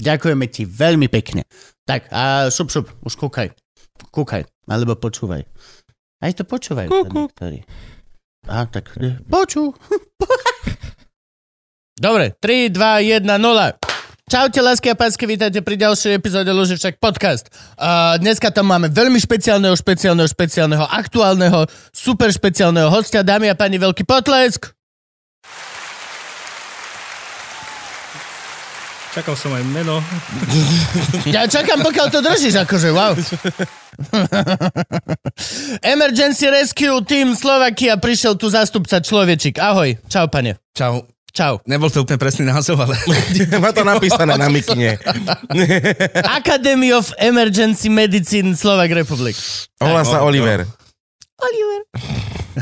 Ďakujeme ti veľmi pekne. Tak a šup, šup, už kúkaj. Kúkaj, alebo počúvaj. Aj to počúvajú. Kúku. Niektorí. A tak, e, počú. Dobre, 3, 2, 1, 0. Čaute, lásky a pásky, vítajte pri ďalšej epizóde Luživčak podcast. Uh, dneska tam máme veľmi špeciálneho, špeciálneho, špeciálneho, aktuálneho, super špeciálneho hostia. Dámy a páni, veľký potlesk. Čakal som aj meno. Ja čakám, pokiaľ to držíš, akože, wow. Emergency Rescue Team Slovakia prišiel tu zástupca človečik. Ahoj, čau, pane. Čau. Čau. Nebol to úplne presný názov, ale... Má to napísané na mikine. Academy of Emergency Medicine Slovak Republic. Volá sa Oliver. Oliver.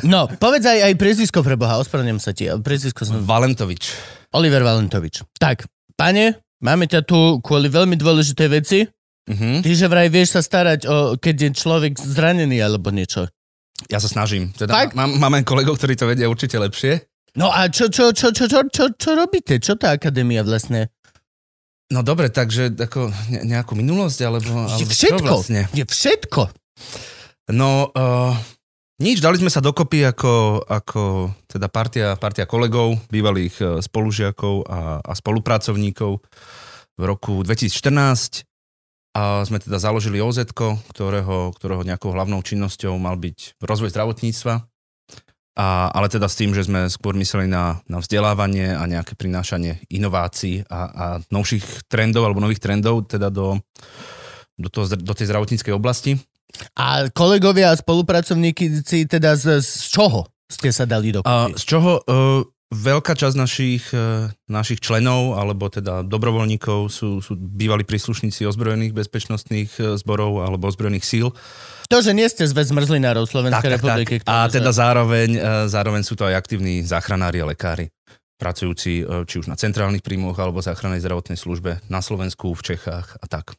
No, povedz aj, aj priezvisko pre Boha, ospravedlňujem sa ti. Priezvisko som... Valentovič. Oliver Valentovič. Tak, pane, máme ťa tu kvôli veľmi dôležitej veci. Mhm. Ty, že vraj vieš sa starať o, keď je človek zranený alebo niečo. Ja sa snažím. Teda Fakt? mám, máme kolegov, ktorí to vedia určite lepšie. No a čo, čo, čo, čo, čo, čo, čo robíte? Čo tá akadémia vlastne? No dobre, takže ako ne, nejakú minulosť, alebo, Je alebo čo všetko. vlastne? Je všetko. No, uh, nič, dali sme sa dokopy ako, ako teda partia, partia kolegov, bývalých eh, spolužiakov a, a spolupracovníkov v roku 2014 a sme teda založili OZ, ktorého, ktorého nejakou hlavnou činnosťou mal byť rozvoj zdravotníctva. A, ale teda s tým, že sme skôr mysleli na, na vzdelávanie a nejaké prinášanie inovácií a, a novších trendov alebo nových trendov teda do, do, toho, do tej zdravotníckej oblasti. A kolegovia a spolupracovníci teda z, z čoho ste sa dali A dokopy? z čoho uh, veľká časť našich, uh, našich členov, alebo teda dobrovoľníkov sú, sú bývalí príslušníci ozbrojených bezpečnostných uh, zborov alebo ozbrojených síl. To, že nie ste zväz zmrzlinárov Slovenskej republiky. A ktorý teda sa- zároveň, zároveň sú to aj aktívni záchranári a lekári pracujúci či už na centrálnych príjmoch alebo záchrannej zdravotnej službe na Slovensku, v Čechách a tak.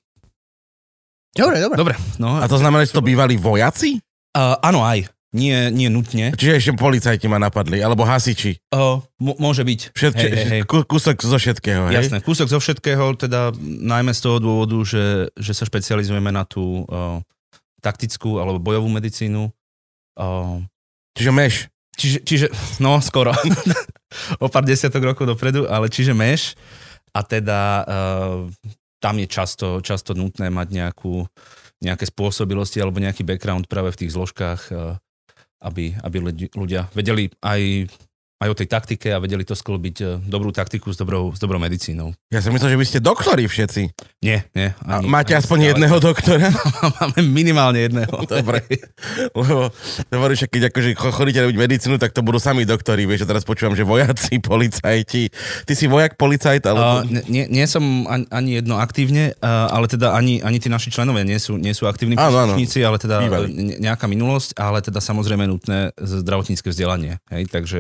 Dobre, dobre. Dobre, no A to znamená, že to bývali vojaci? uh, áno aj, nie, nie nutne. Čiže ešte policajti ma napadli, alebo hasiči. Uh, m- môže byť. Všetky, Hej, hej, hej. Kú- Kúsok zo všetkého, hej? Jasné, kúsok zo všetkého, teda najmä z toho dôvodu, že, že sa špecializujeme na tú uh, taktickú alebo bojovú medicínu. Uh, Čiže meš. čiže, čiže, no skoro, o pár desiatok rokov dopredu, ale čiže meš a teda uh, tam je často, často nutné mať nejakú, nejaké spôsobilosti alebo nejaký background práve v tých zložkách, uh, aby, aby ľudi- ľudia vedeli aj, aj o tej taktike a vedeli to sklbiť uh, dobrú taktiku s dobrou, s dobrou medicínou. Ja som myslel, že vy ste doktori všetci. Nie, nie. A máte aspoň jedného doktora? Máme minimálne jedného. Dobre. Lebo hovoríš, že keď akože cho- chodíte robiť medicínu, tak to budú sami doktori. Vieš, teraz počúvam, že vojaci, policajti. Ty si vojak, policajt, Uh, alebo... nie, nie som ani, ani jedno aktívne, uh, ale teda ani, ani tí naši členovia nie sú, nie sú aktívni Áno, ale teda Bývali. ne, nejaká minulosť, ale teda samozrejme nutné zdravotnícke vzdelanie. Hej? Takže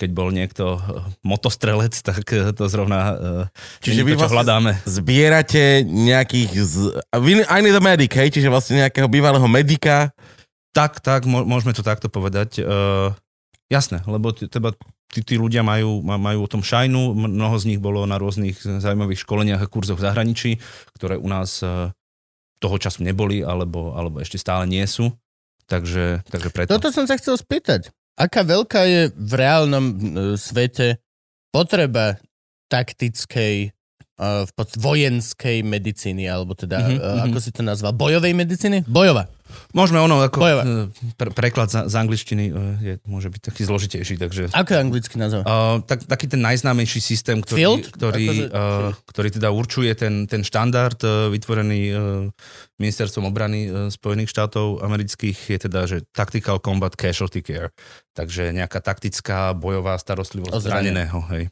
keď bol niekto uh, motostrelec, tak uh, to zrovna uh, Čiže vy to, čo vlastne- hľadáme. Zbierate nejakých... Z... I need a medic, hej? Čiže vlastne nejakého bývalého medika. Tak, tak, mô- môžeme to takto povedať. Uh, jasné, lebo teba, tí, tí ľudia majú, ma- majú o tom šajnu, mnoho z nich bolo na rôznych zaujímavých školeniach a kurzoch v zahraničí, ktoré u nás toho času neboli, alebo, alebo ešte stále nie sú. Takže, takže preto. Toto som sa chcel spýtať. Aká veľká je v reálnom e, svete potreba taktickej, v pod, vojenskej medicíny, alebo teda, mhm. ako si to nazval, bojovej medicíny? Bojová. Môžeme ono, ako Bojová. uh, pre, preklad z, z angličtiny uh, je, môže byť taký zložitejší, takže... Ako je anglicky názov? Uh, tak, taký ten najznámejší systém, ktorý, Field? ktorý, Akože- uh, ktorý teda určuje ten, ten štandard uh, vytvorený uh, ministerstvom obrany uh, Spojených štátov amerických, je teda, že Tactical Combat Casualty Care. Takže nejaká taktická bojová starostlivosť zraneného. Hej.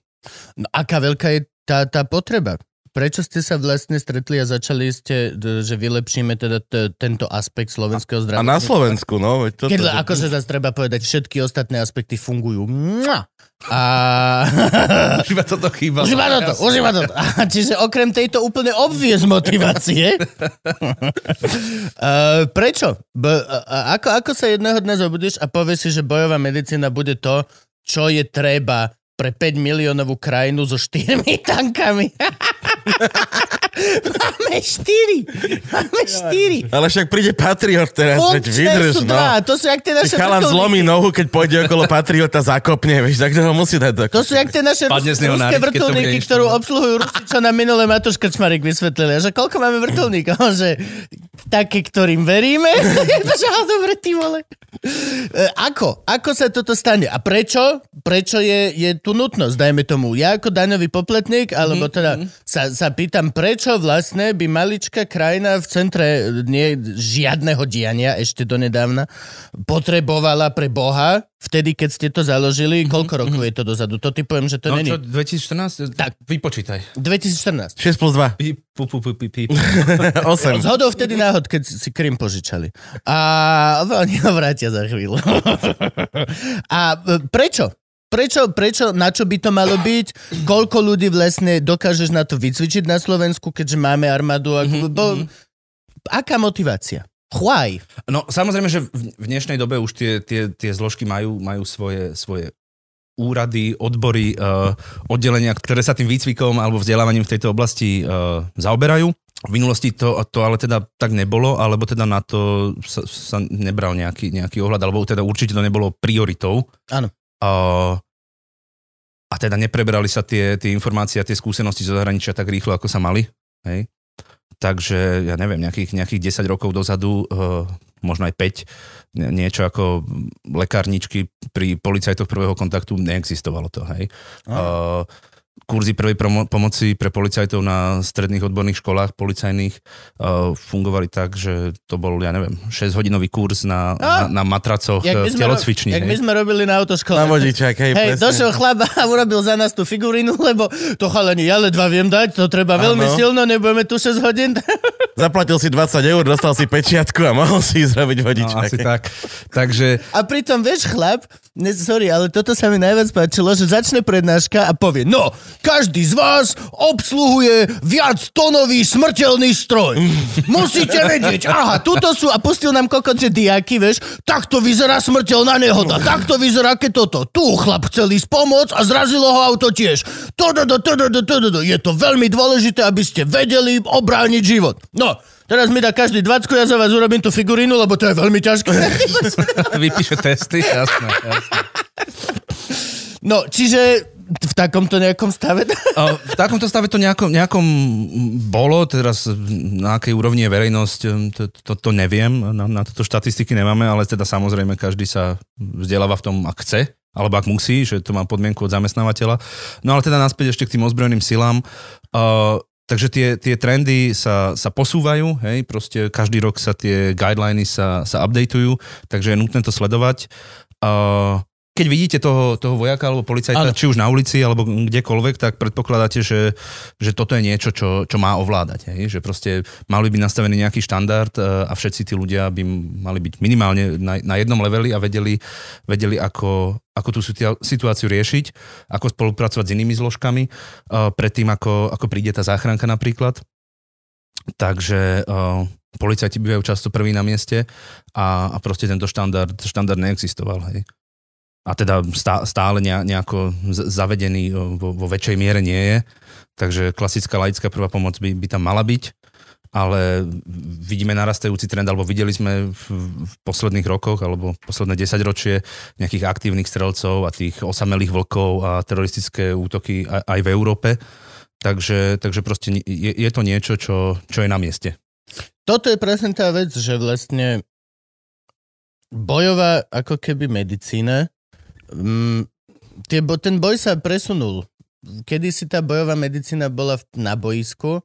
No, aká veľká je tá, tá potreba? prečo ste sa vlastne stretli a začali ste, že vylepšíme teda t- tento aspekt slovenského A zdravia? na Slovensku, no. veď toto, Keď, že- akože zase treba povedať, všetky ostatné aspekty fungujú. Mua! A... Už iba toto chýba. Už iba toto, už iba toto. A Čiže okrem tejto úplne obvious motivácie. uh, prečo? B- a- ako, ako sa jedného dňa zobudíš a povieš si, že bojová medicína bude to, čo je treba pre 5 miliónovú krajinu so 4 tankami. Máme 4. Máme 4. Ale však príde Patriot teraz, veď Funkčné vydrž, sú no. To sú jak tie naše Chalan vrtuľníky. zlomí nohu, keď pôjde okolo Patriota, zakopne, vieš, tak to ho musí dať do... To sú jak tie naše ruské vrtulníky, ktorú obsluhujú Rusi, čo nám minulé Matúš Krčmarik vysvetlili. A Že koľko máme vrtulníkov? Že také, ktorým veríme? že dobre, ty vole. E, Ako? Ako sa toto stane? A prečo? Prečo je, je tu nutnosť? Dajme tomu, ja ako daňový popletník, alebo teda sa, sa pýtam, prečo vlastne by maličká krajina v centre nie, žiadneho diania ešte donedávna potrebovala pre Boha, vtedy, keď ste to založili, koľko rokov je to dozadu? To typujem, že to No není. čo, 2014? Tak. Vypočítaj. 2014. 6 plus 2, Pi, pu, pu, pu, pi, pi. 8. Zhodou vtedy náhod, keď si Krym požičali. A oni ho vrátia za chvíľu. A e, prečo? Prečo, prečo, na čo by to malo byť? Koľko ľudí vlastne dokážeš na to vycvičiť na Slovensku, keďže máme armádu? Ako, bo, aká motivácia? Why? No samozrejme, že v v dnešnej dobe už tie, tie, tie zložky majú, majú svoje, svoje úrady, odbory, uh, oddelenia, ktoré sa tým výcvikom alebo vzdelávaním v tejto oblasti uh, zaoberajú. V minulosti to, to ale teda tak nebolo, alebo teda na to sa, sa nebral nejaký, nejaký ohľad, alebo teda určite to nebolo prioritou. Áno. A teda nepreberali sa tie, tie informácie a tie skúsenosti zo zahraničia tak rýchlo, ako sa mali. Hej. Takže, ja neviem, nejakých, nejakých 10 rokov dozadu, uh, možno aj 5, nie- niečo ako lekárničky pri policajtoch prvého kontaktu neexistovalo to, hej. Uh, kurzy prvej promo- pomoci pre policajtov na stredných odborných školách policajných uh, fungovali tak, že to bol, ja neviem, 6-hodinový kurz na, A. na, na matracoch v sme, ro- telocvični. jak my sme robili na autoškole. Na vodičák, hej, Hej, presne. došiel chlap a urobil za nás tú figurínu, lebo to chalani, ja ledva viem dať, to treba veľmi Áno. silno, nebudeme tu 6 hodín. Zaplatil si 20 eur, dostal si pečiatku a mohol si ísť robiť No, vodičák. asi tak. Takže A pritom, vieš, chlap, ne, sorry, ale toto sa mi najviac páčilo, že začne prednáška a povie, no, každý z vás obsluhuje viac tonový smrteľný stroj. Musíte vedieť, aha, tuto sú, a pustil nám kokot, že diaky, vieš, takto vyzerá smrteľná nehoda, takto vyzerá keď toto. Tu chlap chcel ísť pomôcť a zrazilo ho auto tiež. Tododo, tododo, tododo. Je to veľmi dôležité, aby ste vedeli obrániť život. No, teraz mi dá každý 20, ja za vás urobím tú figurínu, lebo to je veľmi ťažké. vypíše testy, jasné, jasné. No, čiže v takomto nejakom stave? A V takomto stave to nejakom, nejakom bolo, teraz na akej úrovni je verejnosť, to, to, to neviem, na, na toto štatistiky nemáme, ale teda samozrejme každý sa vzdeláva v tom, ak chce, alebo ak musí, že to má podmienku od zamestnávateľa. No ale teda naspäť ešte k tým ozbrojeným silám. Uh, takže tie, tie trendy sa, sa posúvajú, hej, proste každý rok sa tie guideliny sa, sa updateujú, takže je nutné to sledovať. Uh, keď vidíte toho, toho vojaka alebo policajta, Áno. či už na ulici alebo kdekoľvek, tak predpokladáte, že, že toto je niečo, čo, čo má ovládať. Hej? Že proste mali by nastavený nejaký štandard e, a všetci tí ľudia by mali byť minimálne na, na jednom leveli a vedeli, vedeli ako, ako tú situáciu riešiť, ako spolupracovať s inými zložkami, uh, predtým ako, ako príde tá záchranka napríklad. Takže uh, policajti bývajú často prví na mieste a, a proste tento štandard, štandard neexistoval. Hej. A teda stá, stále ne, nejako zavedený vo, väčšej miere nie je. Takže klasická laická prvá pomoc by, by tam mala byť ale vidíme narastajúci trend, alebo videli sme v, v posledných rokoch, alebo posledné 10 ročie nejakých aktívnych strelcov a tých osamelých vlkov a teroristické útoky aj, aj v Európe. Takže, takže proste je, je to niečo, čo, čo je na mieste. Toto je presne tá vec, že vlastne bojová ako keby medicína, mm, tie, ten boj sa presunul. Kedy si tá bojová medicína bola v, na boisku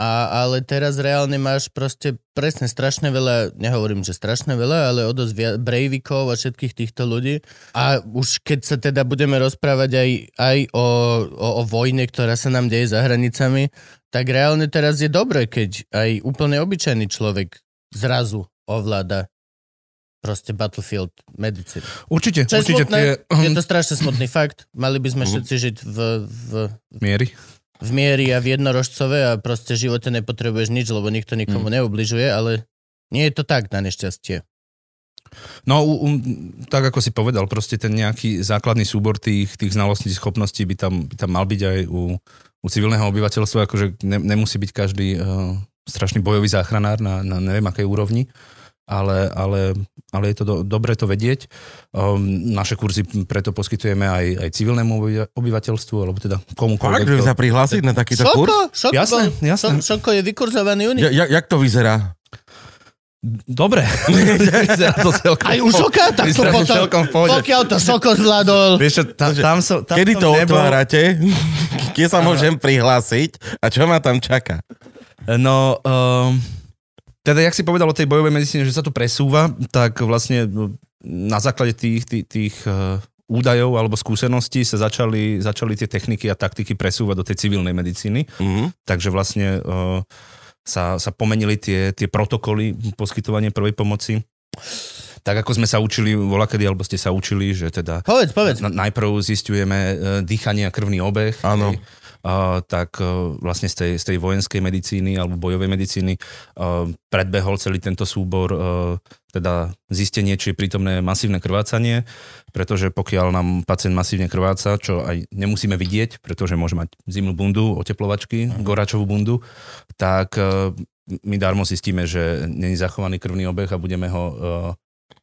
A, ale teraz reálne máš proste presne strašne veľa, nehovorím, že strašne veľa, ale o dosť via- a všetkých týchto ľudí. A už keď sa teda budeme rozprávať aj, aj o, o, o vojne, ktorá sa nám deje za hranicami, tak reálne teraz je dobre, keď aj úplne obyčajný človek zrazu ovláda proste Battlefield medicínu. Určite, Čo je určite smutné, tie Mhm. je to strašne smutný fakt. Mali by sme všetci žiť v, v, miery. v miery a v jednorožcove a proste v živote nepotrebuješ nič, lebo nikto nikomu Mhm. neubližuje, ale nie je to tak na nešťastie. No, u, u, tak ako si povedal, proste ten nejaký základný súbor tých, tých znalostí, schopností by tam, by tam mal byť aj u, u civilného obyvateľstva, akože ne, nemusí byť každý uh, strašný bojový záchranár na, na neviem akej úrovni, ale, ale, ale je to do, dobre to vedieť. Um, naše kurzy preto poskytujeme aj, aj civilnému obyva- obyvateľstvu, alebo teda Fakt, komukoľvek. že kto- sa prihlásiť na takýto kurz? Šoko, šoko, Jasné, jasné. Šo, šoko je vykurzovaný unik. Ja, ja, jak to vyzerá? Dobre. Vyzerá to celkom Aj u šoka? Tak to to potom, pokiaľ to šoko zvládol. Vieš čo, tam, tam som, tam Kedy to nebol. otvárate? Kde sa môžem prihlásiť? A čo ma tam čaká? No, um, teda, jak si povedal o tej bojovej medicíne, že sa to presúva, tak vlastne na základe tých, tých, tých uh, údajov alebo skúseností sa začali, začali tie techniky a taktiky presúvať do tej civilnej medicíny. Mhm. Takže vlastne uh, sa, sa pomenili tie, tie protokoly poskytovania prvej pomoci. Tak ako sme sa učili volakedy, alebo ste sa učili, že teda Povedz, povedz. na, najprv zistujeme uh, dýchanie a krvný obeh. Áno. Tak uh, vlastne z tej, z tej vojenskej medicíny alebo bojovej medicíny uh, predbehol celý tento súbor uh, teda zistenie, či je prítomné masívne krvácanie, pretože pokiaľ nám pacient masívne krváca, čo aj nemusíme vidieť, pretože môže mať zimnú bundu, oteplovačky, goračovú bundu, tak my darmo zistíme, že není zachovaný krvný obeh a budeme ho uh,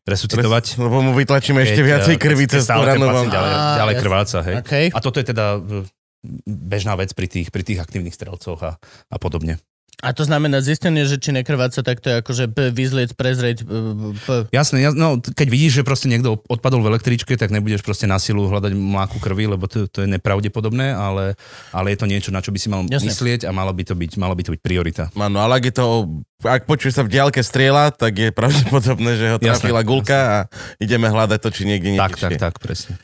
resuscitovať. Lebo mu vytlačíme ešte viacej krvi cez ďalej, ďalej krváca, hej. Okay. A toto je teda e, bežná vec pri tých, pri tých aktívnych strelcoch a, a podobne. A to znamená zistenie, že či nekrváca, tak to je akože vyzliec, prezrieť. p- Jasné, jas, no, keď vidíš, že proste niekto odpadol v električke, tak nebudeš proste na silu hľadať mláku krvi, lebo to, to je nepravdepodobné, ale, ale je to niečo, na čo by si mal Jasné. myslieť a malo by to byť, malo by to byť priorita. Áno, ale ak je to, ak počuje sa v diálke strieľa, tak je pravdepodobné, že ho Jasné, trafila gulka a ideme hľadať to, či niekde niečo Tak, tak, tak, presne.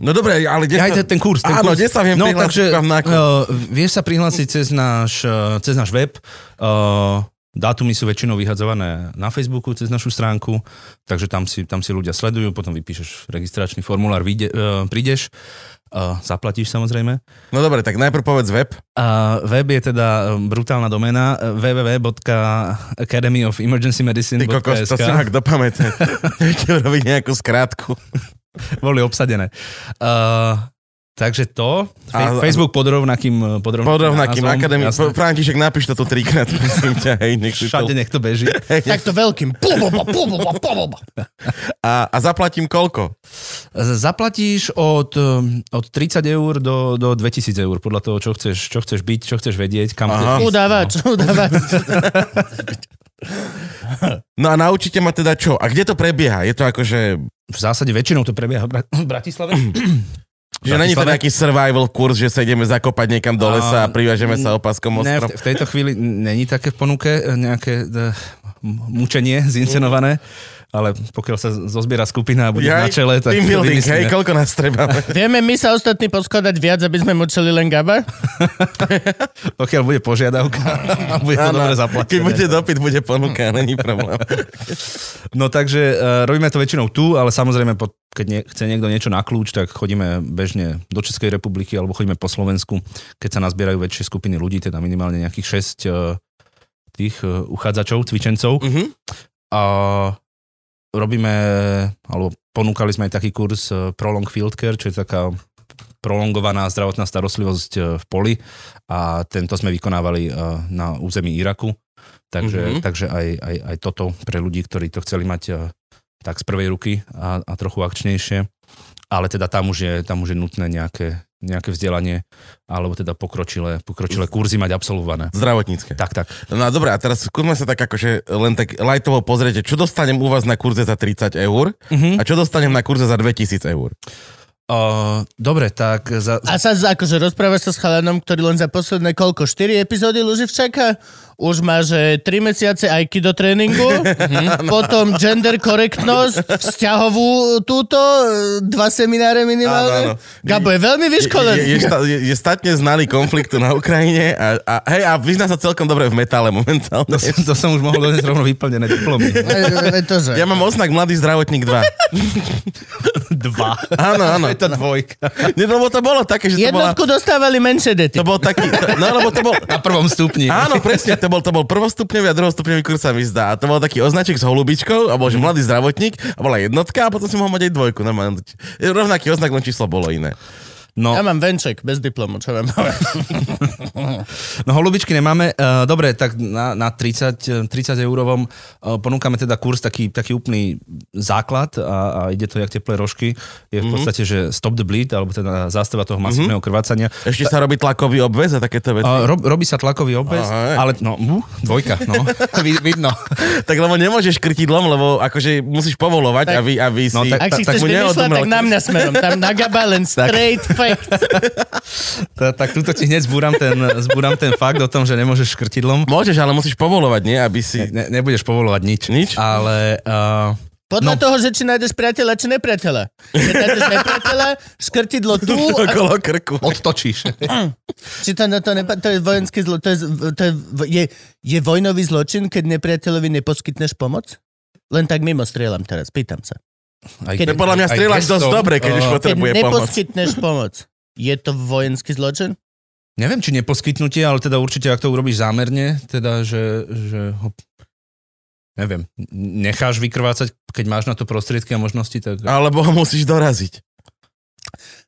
No dobre, ale kde Ja aj ten, ten kurz. Ten Áno, kurz. kde sa viem no, prihlásiť takže, na kurz? uh, vieš sa prihlásiť cez náš, uh, cez náš web. Uh, dátumy sú väčšinou vyhadzované na Facebooku cez našu stránku, takže tam si, tam si ľudia sledujú, potom vypíšeš registračný formulár, vyjde, uh, prídeš, uh, zaplatíš samozrejme. No dobre, tak najprv povedz web. A web je teda brutálna domena e, Ty kokos, to si ak dopamätať. Viete urobiť nejakú skrátku. Boli obsadené. Uh, takže to, A- Fe- Facebook pod rovnakým, pod rovnakým, Pod rovnakým. František, napíš to tu trikrát, prosím ťa. Hej, nech si to... Všade nech to beží. Takto veľkým. A, a zaplatím koľko? Zaplatíš od, um, od 30 eur do, do 2000 eur, podľa toho, čo chceš, čo chceš byť, čo chceš vedieť, kam Aha. chceš. Udávač, udávač. No a naučíte ma teda čo? A kde to prebieha? Je to akože... V zásade väčšinou to prebieha v Bra- v Bratislave. Že není to nejaký survival kurz, že sa ideme zakopať niekam do lesa a A- privážeme sa opaskom o Ne, v, v tejto chvíli není také v ponuke e, nejaké e, mučenie zincenované, ale pokiaľ sa zozbiera skupina a bude na čele, tak team building, hej, vymyslíme. koľko nás treba? Vieme my sa ostatní poskladať viac, aby sme mučili len Gaba? pokiaľ bude požiadavka a bude to dobre zaplatené. keď bude dopyt, bude ponuka, není problém. No takže uh, robíme to väčšinou tu, ale samozrejme, po, keď nie, chce niekto niečo na kľúč, tak chodíme bežne do Českej republiky alebo chodíme po Slovensku, keď sa nazbierajú väčšie skupiny ľudí, teda minimálne nejakých 6 uh, tých uh, uchádzačov, cvičencov. Mhm. A robíme, alebo ponúkali sme aj taký kurz eh, Prolong Field Care, čo je taká prolongovaná zdravotná starostlivosť eh, v poli a tento sme vykonávali eh, na území Iraku. Takže, Mhm. mm-hmm. takže aj, aj, aj toto pre ľudí, ktorí to chceli mať tak z prvej ruky a, a trochu akčnejšie. Ale teda tam už je, tam už je nutné nejaké, nejaké vzdelanie alebo teda pokročilé, pokročilé kurzy mať absolvované. Zdravotnícke. Tak, tak. No a dobré, a teraz skúsme sa tak akože len tak lajtovo pozrieť, čo dostanem u vás na kurze za 30 eur Mhm. a čo dostanem na kurze za 2000 eur. Uh, dobre, tak za, A sa akože rozprávaš sa s chalanom, ktorý len za posledné koľko, 4 epizódy Luživčaka? Už má, že 3 mesiace aikido tréningu, potom gender korektnosť, vzťahovú túto, dva semináre minimálne. Áno, áno. Gabo je veľmi vyškolený. je, je, sta- je, je statne znalý konfliktu na Ukrajine a, a, hej, a vyzná sa celkom dobre v metále momentálne. to, som- to som už mohol doniesť rovno vyplnené diplomy. Ja mám oznak Mladý zdravotník 2. Dva. Áno, áno. Je to dvojka. Nie, lebo to bolo také, že to bola... Jednotku dostávali menšie dety. To bol taký... No, lebo to bol... Na prvom stupni. Áno, presne, to bol, to bol prvostupňový a druhostupňový kurz sa mi zdá. A to bol taký označek s holubičkou a bol, že mladý zdravotník a bola jednotka a potom si mohol mať aj dvojku. Normálne. Rovnaký oznak, len číslo bolo iné. No, Ja mám venček bez diplomu, čo vám no holubičky nemáme. Uh, dobre, tak na, na 30, 30 eurovom uh, ponúkame teda kurz taký, taký úplný základ a, a ide to jak teplé rožky. Je v podstate, že stop the bleed, alebo teda zástava toho masívneho krvácania. Ešte sa robí tlakový obvez a takéto veci. Rob, robí sa tlakový obvez, Aha. ale no, uh, dvojka, no. Vid, vidno. Tak lebo nemôžeš krtidlom, lebo akože musíš povolovať, Tak- aby, aby si... No, tak- tak neodumrel tak na mňa smerom. Tam na Gaba len straight fact. Ta, tak tuto ti hneď zbúram ten, zbúram ten fakt o tom, že nemôžeš škrtidlom. Môžeš, ale musíš povolovať, nie? Aby si... Ne, nebudeš povolovať nič. Nič? Ale uh, Podľa No. toho, že či nájdeš priateľa, či nepriateľa. Keď nájdeš nepriateľa, škrtidlo tu Okolo krku. odtočíš. Či to, to, nepa- to je vojenský zlo... To je, to je, je, je vojnový zločin, keď nepriateľovi neposkytneš pomoc? Len tak mimo strieľam teraz, pýtam sa. Aj, Keď- To podľa mňa strieľaš dosť dobre, keď už uh, Keď potrebuje pomoc. neposkytneš pomoc, je to vojenský zločin? Neviem, či neposkytnutie, ale teda určite, ak to urobíš zámerne, teda, že, že ho, neviem, necháš vykrvácať, keď máš na to prostriedky a možnosti, tak Alebo ho musíš doraziť.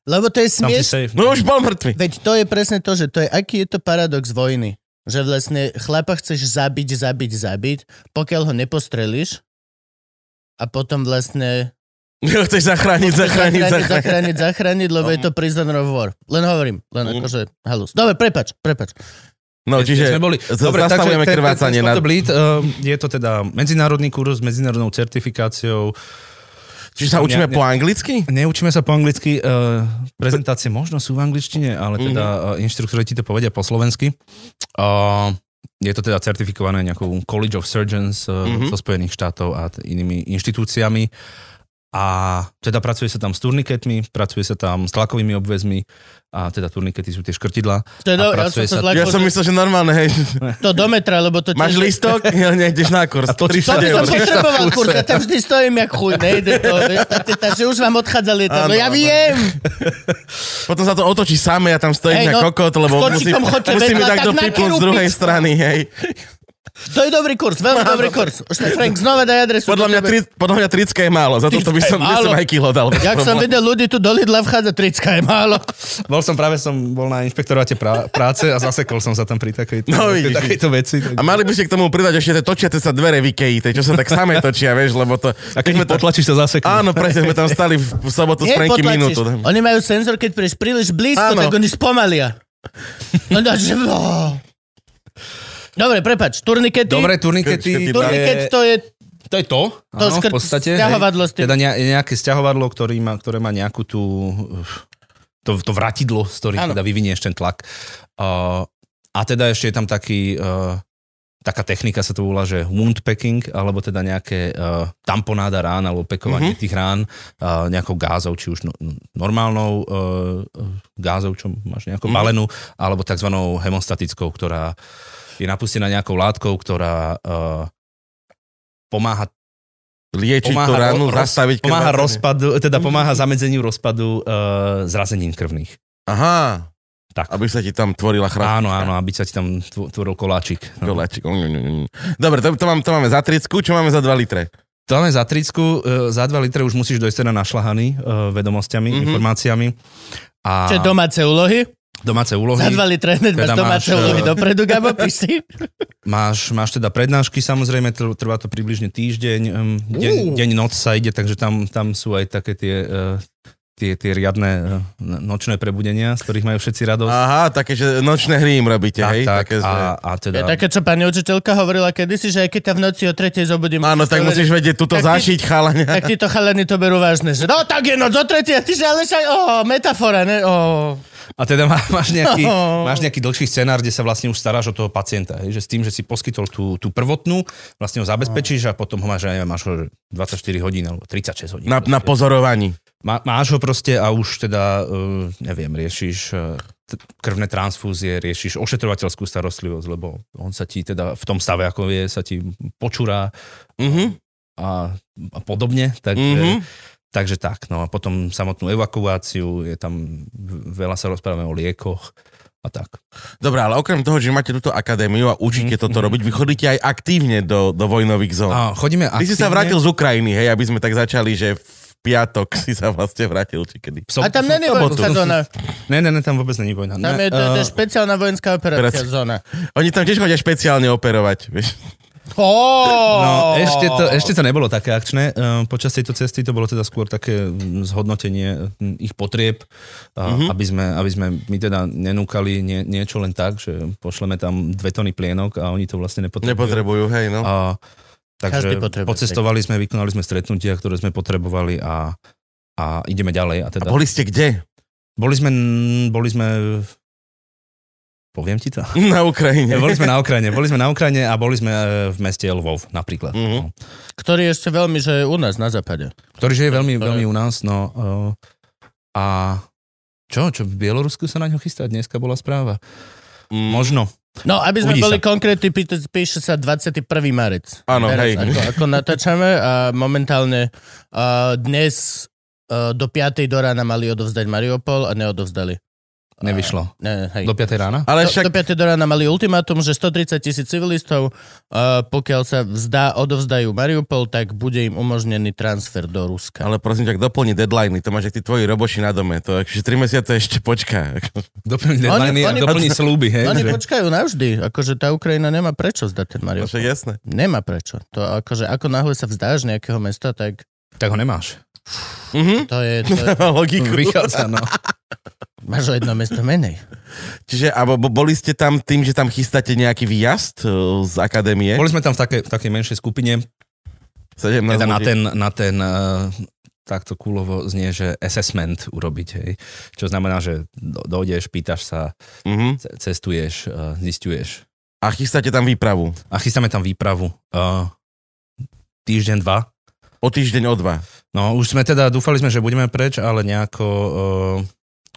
Lebo to je smieš... No už bol mŕtvy. Veď to je presne to, že to je, aký je to paradox vojny. Že vlastne chlapa chceš zabiť, zabiť, zabiť, pokiaľ ho nepostrelíš a potom vlastne chceš zachrániť, zachrániť, zachrániť. zachrániť, zachrániť, lebo je to prisoner of war. Len hovorím, len Mm. akože halus. Dobre, prepač, prepač. No, čiže sme boli. Dobre, zastavujeme takže krvácanie. ten Na... Bleed, uh, je to teda medzinárodný kurz s medzinárodnou certifikáciou. Čiže sa učíme Ne- ne- po anglicky? Neučíme sa po anglicky, uh, prezentácie možno sú v angličtine, ale teda uh, inštruktori ti to povedia po slovensky. Uh, je to teda certifikované nejakou College of Surgeons uh, Mhm. zo Spojených štátov a t- inými inštitúciami. A teda pracuje sa tam s turniketmi, pracuje sa tam s tlakovými obvezmi a teda turnikety sú tie škrtidla. To je A do, ja som sa zlako, Ja som myslel, že normálne, hej. to do metra, lebo to Máš tiež- listok, ja nejdeš na kurz. A točíš To by 30 som potreboval, kurz, ja tam vždy stojím jak chuj, nejde to. Takže už vám odchádza lietadlo, Áno, ja viem. Potom sa to otočí same, ja tam stojím na no, kokot, lebo musím, musím mi vedľa, tak do z druhej strany, hej. To je dobrý kurz, veľmi dobrý kurz. Už Frank znova daj adresu. Podľa mňa, tri, podľa mňa 30 je málo, za toto by 30 je som, by som málo. aj kilo dal. Jak som videl ľudí tu do Lidla vchádza, 30 je málo. Bol som práve som bol na inšpektoráte prá- práce a zasekol som sa tam pri takejto, No, vidíš. takejto veci. Tak... A mali by ste k tomu pridať ešte tie točiace sa dvere v Ikei, tie, čo sa tak samé točia, vieš, lebo to... A keď sme potlačíš, sa zaseknú. Áno, presne, sme tam stali v sobotu s Franky minútu. Oni majú senzor, keď prídeš príliš blízko, Áno. tak oni spomalia. No, no, že... Dobre, prepač, turnikety. Dobre, turnikety. Turniket je- to je To je to, To áno, škrt- v podstate. sťahovadlo hej. Teda ne, nejaké sťahovadlo, ktorý má, ktoré má nejakú tú... To, to vratidlo, z ktorých Áno. teda vyvinieš ten tlak. Uh, a teda ešte je tam taký... Uh, taká technika sa to volá, že wound packing, alebo teda nejaké uh, tamponáda rán, alebo pekovanie Mhm. tých rán uh, nejakou gázou, či už no, normálnou uh, gázou, čo máš nejakú Mhm. balenú, alebo tzv. hemostatickou, ktorá je napustená nejakou látkou, ktorá uh, pomáha Liečiť tú pomáha, ránu, roz, zastaviť pomáha rozpadu, teda pomáha zamedzeniu rozpadu uh, zrazenín krvných. Aha, Tak. aby sa ti tam tvorila chrastka. Áno, áno, aby sa ti tam tvo- tvoril koláčik. No. Koláčik. Dobre, to, to, mám, to máme za tricku, čo máme za 2 litre? To máme za tricku, uh, za 2 litre už musíš dojsť teda našľahaný uh, vedomosťami, Mhm. mm-hmm. informáciami. A Čo domáce úlohy? Domáce úlohy. Za dva litre hneď máš Teda domáce máš, úlohy eh, dopredu, Gabo, si. Máš, máš teda prednášky, samozrejme, tr- trvá to približne týždeň, deň, Uh. deň, noc sa ide, takže tam, tam sú aj také tie uh, tie, tie riadne eh, nočné prebudenia, z ktorých majú všetci radosť. Aha, také, že nočné hry im robíte, tak, hej? tak, také, a, a teda... Je také, čo pani učiteľka hovorila kedysi, že aj keď ťa v noci o tretej zobudím... Áno, tak musíš vedieť túto Tak ty- zašiť, chalania. Tak títo chalani to berú vážne, že no tak je noc o tretej, a ty že ale však, oh, metafora, ne? Oh. A teda má, máš, nejaký, Oh. máš nejaký dlhší scenár, kde sa vlastne už staráš o toho pacienta. Hej? Že s tým, že si poskytol tú, tú prvotnú, vlastne ho zabezpečíš a potom ho máš, ja neviem, máš ho 24 hodín alebo 36 hodín. Na, na pozorovaní. Má, máš ho proste a už teda, uh, neviem, riešiš t- krvné transfúzie, riešiš ošetrovateľskú starostlivosť, lebo on sa ti teda v tom stave, ako je, sa ti počúra Mhm. a, a podobne. Takže, Mhm. takže tak. No a potom samotnú evakuáciu, je tam, veľa sa rozprávame o liekoch a tak. Dobre, ale okrem toho, že máte túto akadémiu a učíte Mhm, toto mhm. robiť, vy chodíte aj aktívne do, do vojnových zón. A chodíme Ty si sa aktívne- vrátil z Ukrajiny, hej, aby sme tak začali, že piatok si sa vlastne vrátil, či kedy. v sob- A tam není vojenská zóna. Ne, ne, ne, tam vôbec není vojna. Tam ne, je, to, to je eh, špeciálna vojenská operácia Operácia. zóna. Oni tam tiež chodia špeciálne operovať, vieš. Oh! No, ešte to, ešte to nebolo také akčné. Uh, počas tejto cesty to bolo teda skôr také zhodnotenie mm, ich potrieb, Mhm. aby, sme, aby sme my teda nenúkali nie, niečo len tak, že pošleme tam dve tony plienok a oni to vlastne nepotrebujú. Nepotrebujú, hej, no. A, takže pocestovali sme, vykonali sme stretnutia, ktoré sme potrebovali a, a ideme ďalej. A A teda, boli ste kde? boli sme, boli sme Poviem ti to? Na Ukrajine. Boli sme na Ukrajine, boli sme na Ukrajine a boli sme e, v meste Lvov napríklad. Mhm. No. Ktorý je ešte veľmi, že je u nás na západe. Ktorý veľmi, To je- veľmi u nás, no. Uh, a čo, čo v Bielorusku sa na ňo chystá? Dneska bola správa. Mm. Možno. No, aby sme Uvidí boli sa. konkrétni, píše, sa 21. marec. Áno, hej. Ako, ako natáčame a momentálne uh, dnes uh, do 5. do rána mali odovzdať Mariupol a neodovzdali. Nevyšlo. Ne, hej. Do 5 rána? Ale Do, však... do 5. do rána mali ultimátum, že 130 tisíc civilistov, uh, pokiaľ sa vzdá, odovzdajú Mariupol, tak bude im umožnený transfer do Ruska. Ale prosím ťa, doplni deadliny, to máš jak tí tvoji roboši na dome, to akože 3 mesiace ešte počká. Doplní deadline a oni- doplní slúby, hej? Oni že- počkajú navždy, akože tá Ukrajina nemá prečo zdať ten No Mariupol. však jasné. Nemá prečo. To akože ako náhle sa vzdáš nejakého mesta, tak Tak ho nemáš. Mhm. to je... To je Logiku. Vychádza, no. máš o jedno mesto menej. Čiže, alebo bo- boli ste tam tým, že tam chystáte nejaký výjazd e, z akadémie? Boli sme tam v takej, v takej menšej skupine, 17 teda na ten, na ten uh, takto kúlovo znie, že assessment urobiť, hej. Čo znamená, že do- dojdeš, pýtaš sa, Mhm. ce- cestuješ, uh, zistuješ. A chystáte tam výpravu. A chystáme tam výpravu. Uh, týždeň, dva. O týždeň, o dva. No už sme teda, dúfali sme, že budeme preč, ale nejako, uh,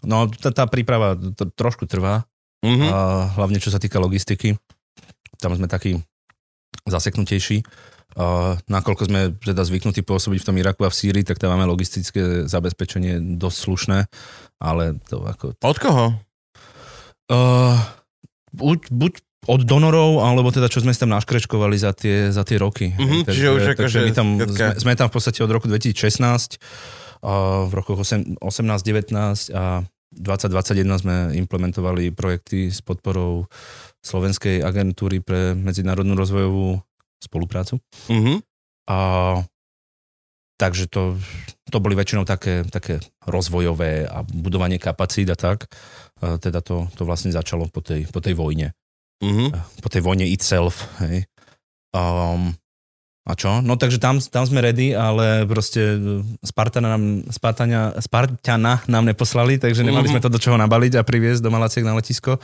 no tá, tá príprava to, trošku trvá, Mhm. a hlavne čo sa týka logistiky. Tam sme takí zaseknutejší. Uh, nakoľko sme teda zvyknutí pôsobiť v tom Iraku a v Sýrii, tak tam máme logistické zabezpečenie dosť slušné, ale to ako... Od koho? Uh, buď, buď od donorov, alebo teda čo sme si tam naškrečkovali za tie, za tie roky. Mhm, Takže- čiže už takže akože my tam, sme, sme tam v podstate od roku 2016, uh, v rokoch 8, 18, 19 a 2021 sme implementovali projekty s podporou Slovenskej agentúry pre medzinárodnú rozvojovú spoluprácu. Mhm. A takže to, to boli väčšinou také, také rozvojové a budovanie kapacít a tak. A teda to, to vlastne začalo po tej, po tej vojne. Mhm. Po tej vojne itself. Hej. Um, a čo? No takže tam, tam sme ready, ale proste Spartana nám, Spartania, Spartana nám neposlali, takže nemali Mhm. sme to do čoho nabaliť a priviesť do Malaciek na letisko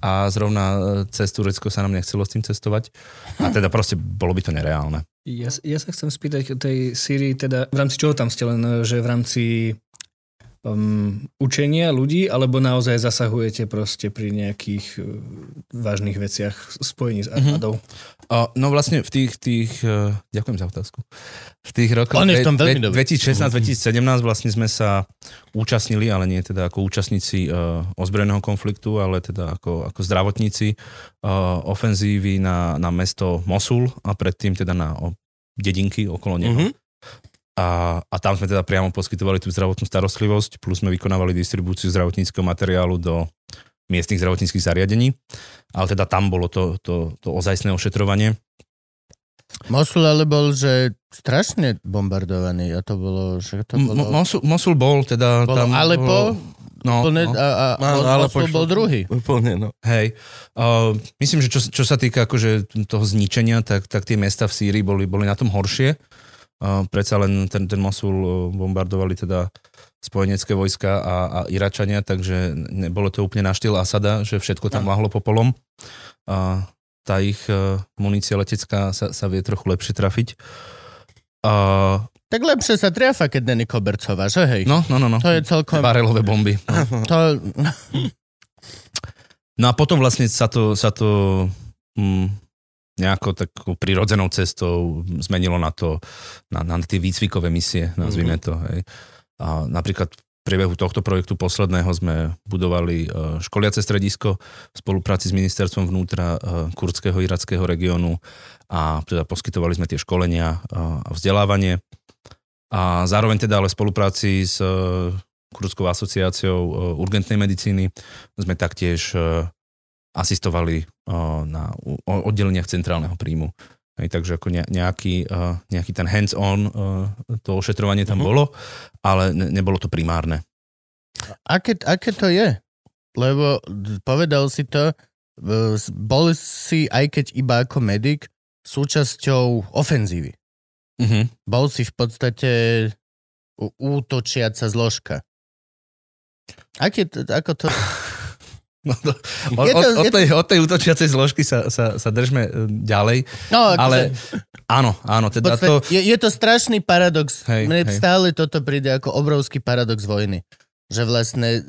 a zrovna e, cez Turecko sa nám nechcelo s tým cestovať a teda proste bolo by to nereálne. Ja, ja sa chcem spýtať o tej Syrii, teda v rámci čoho tam ste len, že v rámci um, učenia ľudí, alebo naozaj zasahujete proste pri nejakých uh, vážnych veciach spojení s armádou? Uh, no vlastne v tých, tých uh, ďakujem za otázku. V tých rokoch On je v tom veľmi dobrý. 2016-2017 vlastne sme sa účastnili, ale nie teda ako účastníci uh, ozbrojeného konfliktu, ale teda ako, ako zdravotníci uh, ofenzívy na, na mesto Mosul a predtým teda na o, dedinky okolo neho. Mhm. A, a tam sme teda priamo poskytovali tú zdravotnú starostlivosť, plus sme vykonávali distribúciu zdravotníckého materiálu do miestnych zdravotníckých zariadení. Ale teda tam bolo to, to, to ozajstné ošetrovanie. Mosul ale bol, že strašne bombardovaný a to bolo, že to M- bolo... Mosul, Mosul bol teda... bolo tam Alepo, bolo- no, plné, no. a, a, a Alepo Mosul bol druhý. Úplne, no. Hej. Uh, myslím, že čo, čo sa týka akože toho zničenia, tak, tak tie mesta v Sýrii boli, boli na tom horšie. Predsa len ten, ten Mosul uh, bombardovali teda spojenecké vojska a, a Iračania, takže nebolo to úplne na štýl Asada, že všetko tam lahlo popolom. A tá ich uh, munícia letecká sa, sa vie trochu lepšie trafiť. Uh, Tak lepšie sa triafa, keď není kobercová, že hej? no, no, no, no. To je celkom... Barelové bomby. To, No a potom vlastne sa to, sa to mm, nejako takou prirodzenou cestou zmenilo na to, na, na tie výcvikové misie, nazvime to. Hej. A napríklad v priebehu tohto projektu posledného sme budovali e, školiace stredisko v spolupráci s ministerstvom vnútra e, kurdského irackého regiónu a teda poskytovali sme tie školenia e, a vzdelávanie. A zároveň teda ale v spolupráci s Kurdskou asociáciou urgentnej medicíny sme taktiež asistovali na oddeleniach centrálneho príjmu. Hej, takže ako ne- nejaký, nejaký ten hands-on to ošetrovanie tam Mhm. bolo, ale ne- nebolo to primárne. aké, aké to je? Lebo povedal si to, bol si, aj keď iba ako medic, súčasťou ofenzívy. Uh-huh. Bol si v podstate útočiaca zložka. Aké ako to... No to, o, Je to- to- tej, od tej útočiacej zložky sa, sa, sa držme e, ďalej, No, akože, ale áno, áno, teda podstate, to... je, je to strašný paradox. Hej, Mne hej. stále toto príde ako obrovský paradox vojny. Že vlastne e,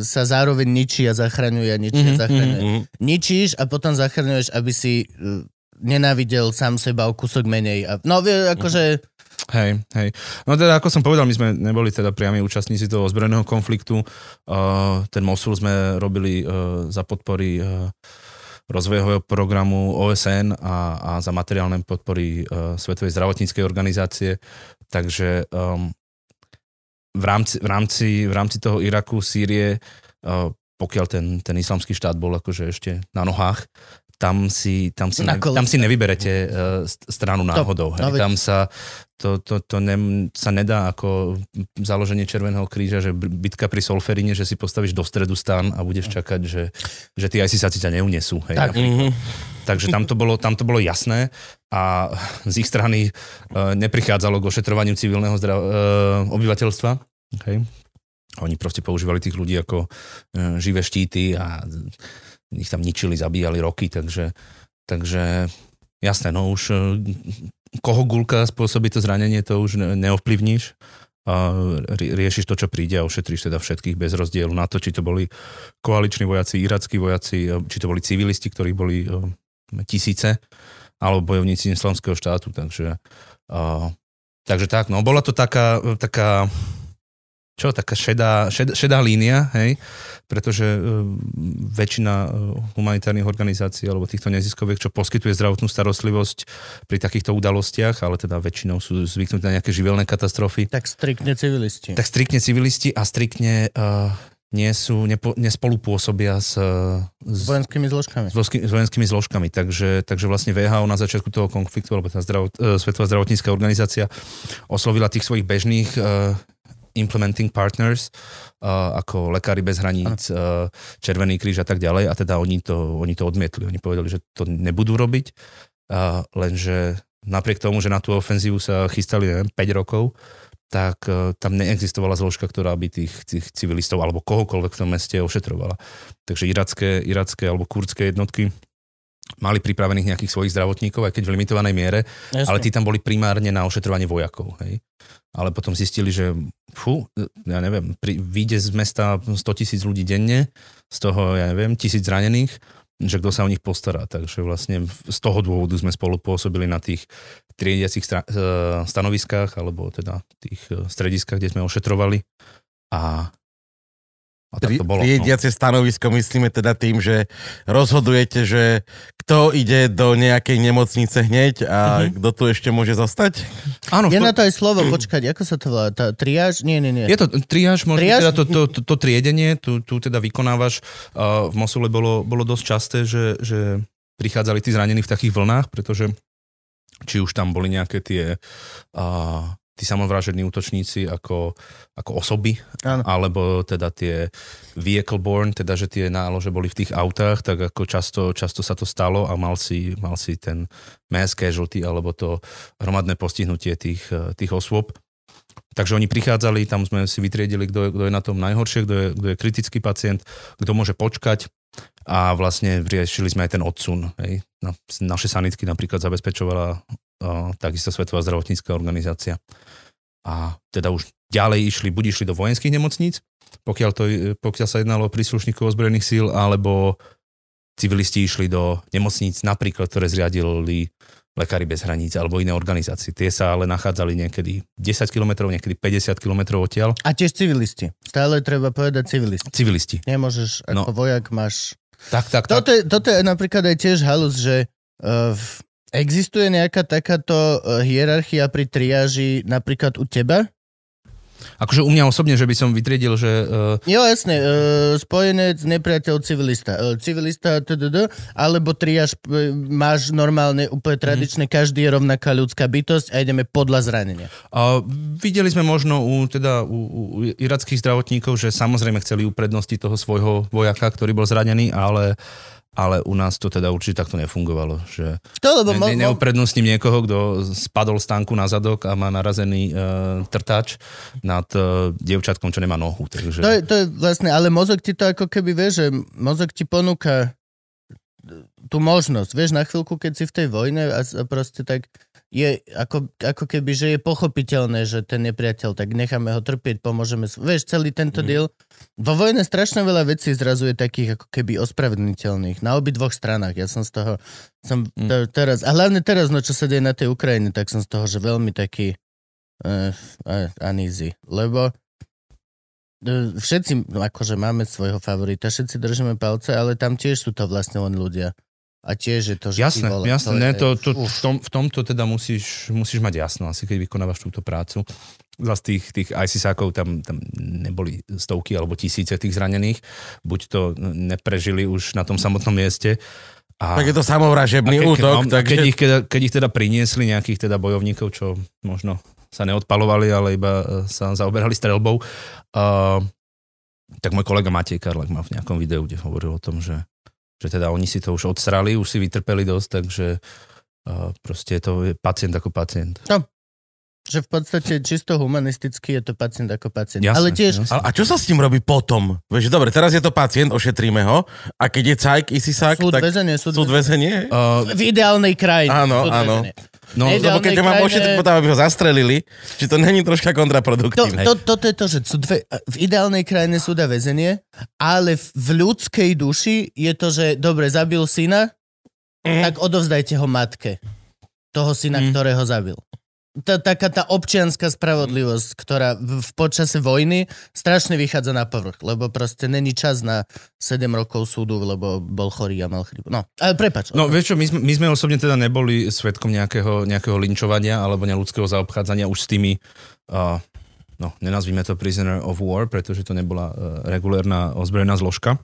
sa zároveň ničí a zachraňuje a ničí a Mhm, zachraňuje. Mhm. Ničíš a potom zachraňuješ, aby si e, nenávidel sám seba o kúsok menej. A, no, akože... Hej, hej. No teda, ako som povedal, my sme neboli teda priami účastníci toho ozbrojeného konfliktu. Uh, ten Mosul sme robili uh, za podpory uh, rozvojového programu OSN a, a za materiálne podpory uh, Svetovej zdravotníckej organizácie. Takže um, v, rámci, v, rámci, v rámci toho Iraku, Sýrie, uh, pokiaľ ten, ten islamský štát bol akože ešte na nohách, tam si, tam si, ne, tam si nevyberete uh, st- stranu náhodou. no Hej. veď- Tam sa to, to, to ne, sa nedá ako založenie Červeného kríža, že bitka pri Solferine, že si postavíš do stredu stan a budeš čakať, že, že tí ISISáci ťa neunesú. Hej. Tak. Mhm. Takže tam to, bolo, tam to bolo jasné a z ich strany uh, neprichádzalo k ošetrovaniu civilného zdrav, uh, obyvateľstva. Okay. Oni proste používali tých ľudí ako uh, živé štíty a ich tam ničili, zabíjali roky, takže, takže jasné, no už uh, koho gulka spôsobí to zranenie, to už ne- neovplyvníš. A rie- riešiš to, čo príde a ošetríš teda všetkých bez rozdielu na to, či to boli koaliční vojaci, irackí vojaci, eh, či to boli civilisti, ktorí boli eh, tisíce, alebo bojovníci islamského štátu, takže, uh, takže tak, no bola to taká, taká čo, taká šedá, šed, šedá línia, hej, pretože uh, väčšina uh, humanitárnych organizácií alebo týchto neziskoviek, čo poskytuje zdravotnú starostlivosť pri takýchto udalostiach, ale teda väčšinou sú zvyknuté na nejaké živelné katastrofy, Tak striktne civilisti. tak striktne civilisti a striktne uh, nie sú, nepo, nespolupôsobia s, S vojenskými zložkami. s, vosky- s vojenskými zložkami. Takže, takže vlastne VHO na začiatku toho konfliktu, alebo tá zdravot, e, Svetová zdravotnícká organizácia oslovila tých svojich bežných uh, implementing partners, uh, ako Lekári bez hraníc, uh, Červený kríž a tak ďalej. A teda oni to, oni to odmietli. Oni povedali, že to nebudú robiť, uh, lenže napriek tomu, že na tú ofenzívu sa chystali, neviem, 5 rokov, tak uh, tam neexistovala zložka, ktorá by tých, tých civilistov alebo kohokoľvek v tom meste ošetrovala. Takže iracké, iracké alebo kurdské jednotky mali pripravených nejakých svojich zdravotníkov, aj keď v limitovanej miere, Jasne. ale tí tam boli primárne na ošetrovanie vojakov. Hej. Ale potom zistili, že fú, ja neviem, pri, vyjde z mesta 100 tisíc ľudí denne, z toho, ja neviem, tisíc zranených, že kto sa o nich postará. Takže vlastne z toho dôvodu sme spolu pôsobili na tých triediacich stra- e, stanoviskách, alebo teda tých e, strediskách, kde sme ošetrovali. A, a tak to bolo. No. Triediace stanovisko myslíme teda tým, že rozhodujete, že kto ide do nejakej nemocnice hneď a Mhm. kto tu ešte môže zostať? Áno, Je v na to aj slovo, počkať, ako sa to volá? Tá, triáž? Nie, nie, nie. Je to triáž, možno Triáž? teda to, to, to, to triedenie, tu, tu teda vykonávaš. Uh, v Mosule bolo, bolo dosť časté, že, že prichádzali tí zranení v takých vlnách, pretože či už tam boli nejaké tie uh, tí samovražední útočníci ako, ako osoby, Áno. alebo teda tie vehicle born, teda že tie nálože boli v tých autách, tak ako často, často sa to stalo a mal si, mal si ten mass casualty alebo to hromadné postihnutie tých, tých osôb. Takže oni prichádzali, tam sme si vytriedili, kto je, kto je na tom najhoršie, kto je, kto je kritický pacient, kto môže počkať a vlastne riešili sme aj ten odsun. Hej. Na, naše sanitky napríklad zabezpečovala takisto Svetová zdravotnícká organizácia. A teda už ďalej išli, buď išli do vojenských nemocníc, pokiaľ, to, pokiaľ sa jednalo o príslušníkov ozbrojených síl, alebo civilisti išli do nemocníc, napríklad, ktoré zriadili Lekári bez hraníc alebo iné organizácie. Tie sa ale nachádzali niekedy 10 km, niekedy 50 km odtiaľ. A tiež civilisti. Stále treba povedať civilisti. Civilisti. Nemôžeš, ako No. vojak máš... Tak, tak, tak. Toto je, toto je napríklad aj tiež halus, že uh, existuje nejaká takáto uh, hierarchia pri triáži napríklad u teba? Akože u mňa osobne, že by som vytriedil, že uh, Jo, jasne, uh, spojenec, nepriateľ, civilista. Uh, civilista, tdd, alebo triáž uh, máš normálne, úplne tradičné, každý je rovnaká ľudská bytosť a ideme podľa zranenia. A videli sme možno u, teda, u, u irackých zdravotníkov, že samozrejme chceli uprednosti toho svojho vojaka, ktorý bol zranený, ale, ale u nás to teda určite takto nefungovalo. Že To, lebo ne, mo, neuprednostním niekoho, kto spadol z tanku na zadok a má narazený uh, trtač nad uh, dievčatkom, čo nemá nohu. Takže... to, je, to je vlastne, ale mozog ti to ako keby vie, že mozog ti ponúka tú možnosť, vieš, na chvíľku, keď si v tej vojne a, a proste tak je ako, ako keby, že je pochopiteľné, že ten nepriateľ, tak necháme ho trpieť, pomôžeme, vieš, celý tento Mhm. deal. Vo vojne strašne veľa vecí zrazu je takých ako keby ospravedlniteľných, na obi dvoch stranách. Ja som z toho, som Mm. te, teraz, a hlavne teraz, no čo sa deje na tej Ukrajine, tak som z toho, že veľmi taký uh, uneasy, lebo e, všetci, no akože máme svojho favorita, všetci držíme palce, ale tam tiež sú to vlastne len ľudia. A tiež je to, že... Jasné, vole, jasné. je- Ne, to, to, uf. v, tom, v tomto teda musíš, musíš mať jasno, asi keď vykonávaš túto prácu. Zas tých, tých ISISákov tam, tam neboli stovky alebo tisíce tých zranených. Buď to neprežili už na tom samotnom mieste. A, Tak je to samovražebný a ke- útok, no, takže... keď, ich, keď, keď ich teda priniesli nejakých teda bojovníkov, čo možno sa neodpalovali, ale iba e, sa zaoberali strelbou, uh, tak môj kolega Matej Karlak má v nejakom videu, kde hovoril o tom, že, že teda oni si to už odstrali, už si vytrpeli dosť, takže uh, proste je to pacient ako pacient. Že v podstate čisto humanisticky je to pacient ako pacient. Jasné, ale tiež, jasné. A, a čo sa s ním robí potom? Vieš, dobre, teraz je to pacient, ošetríme ho. A keď je cajk, isisák, súd tak väzenie, súd, súd väzenie? Uh, V ideálnej krajine. Áno, súd áno. väzenie. No, Lebo keď krajine- ošetriť potom, aby ho zastrelili, či to není troška To, kontraproduktívne. to, toto je to, že sú dve, v ideálnej krajine súda väzenie, ale v, ľudskej duši je to, že dobre, zabil syna, Mhm. tak odovzdajte ho matke toho syna, Mm. ktorého zabil. Tá, taká tá občianská spravodlivosť, ktorá v, v počase vojny strašne vychádza na povrch, lebo proste není čas na 7 rokov súdu, lebo bol chorý a mal chrybu. No, ale prepač. No vieš čo, my sme, my sme osobne teda neboli svetkom nejakého, nejakého linčovania alebo neľudského zaobchádzania už s tými, uh, no nenazvíme to prisoner of war, pretože to nebola uh, regulérna ozbrojená zložka.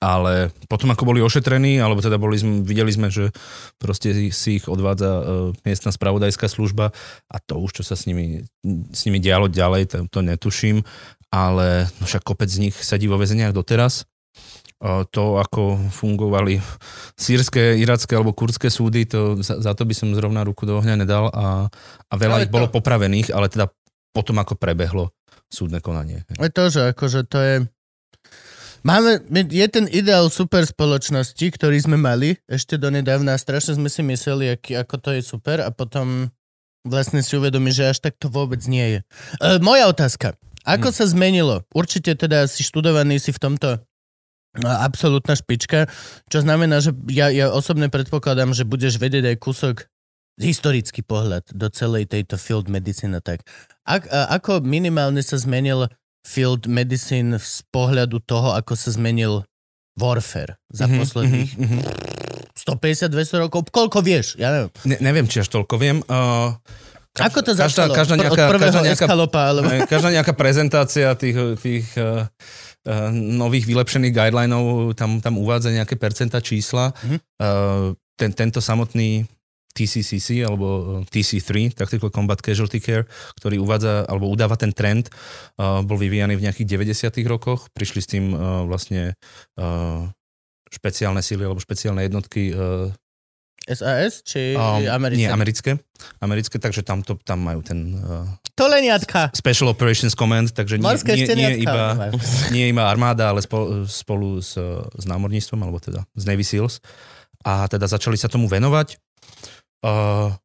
Ale potom ako boli ošetrení, alebo teda boli, videli sme, že proste si ich odvádza uh, miestna spravodajská služba a to už, čo sa s nimi, s nimi dialo ďalej, to, to netuším, ale no však kopec z nich sedí vo väzeniach doteraz. Uh, to, ako fungovali sírske, iracké alebo kurdské súdy, to, za, za to by som zrovna ruku do ohňa nedal a, a veľa Ale ich bolo to- popravených, ale teda potom ako prebehlo súdne konanie. Je to, že akože to je... Máme, je ten ideál super spoločnosti, ktorý sme mali ešte donedávna a strašne sme si mysleli, aký, ako to je super a potom vlastne si uvedomí, že až tak to vôbec nie je. E, moja otázka. Ako Hm. sa zmenilo? Určite teda si študovaný si v tomto no, absolútna špička, čo znamená, že ja, ja osobne predpokladám, že budeš vedieť aj kúsok historický pohľad do celej tejto field medicine a tak. Ak, a, ako minimálne sa zmenil field medicine z pohľadu toho, ako sa zmenil warfare za Mhm, posledných mhm, mhm. 150-200 rokov? Koľko vieš? Ja neviem. Ne, neviem, či až toľko viem. Uh, Ako to každá, začalo? každá, Pr- nejaká, Od každá, nejaká, eskalopa, alebo... Každá nejaká prezentácia tých, tých uh, uh, nových vylepšených guidelinov tam, tam uvádza nejaké percenta čísla. Mhm. Uh, ten, tento samotný TCCC alebo eh, TC3, Tactical Combat Casualty Care, ktorý uvádza alebo udáva ten trend, uh, bol vyvíjaný v nejakých 90. rokoch. Prišli s tým uh, vlastne uh, špeciálne síly alebo špeciálne jednotky uh, SAS či um, americké? Nie, americké. Americké, takže tam, to, tam majú ten uh, To leniatka. Special Operations Command, takže nie, Morské nie, nie, iba, nie iba armáda, ale spolu, spolu s, s námorníctvom, alebo teda z Navy SEALs. A teda začali sa tomu venovať. Uh,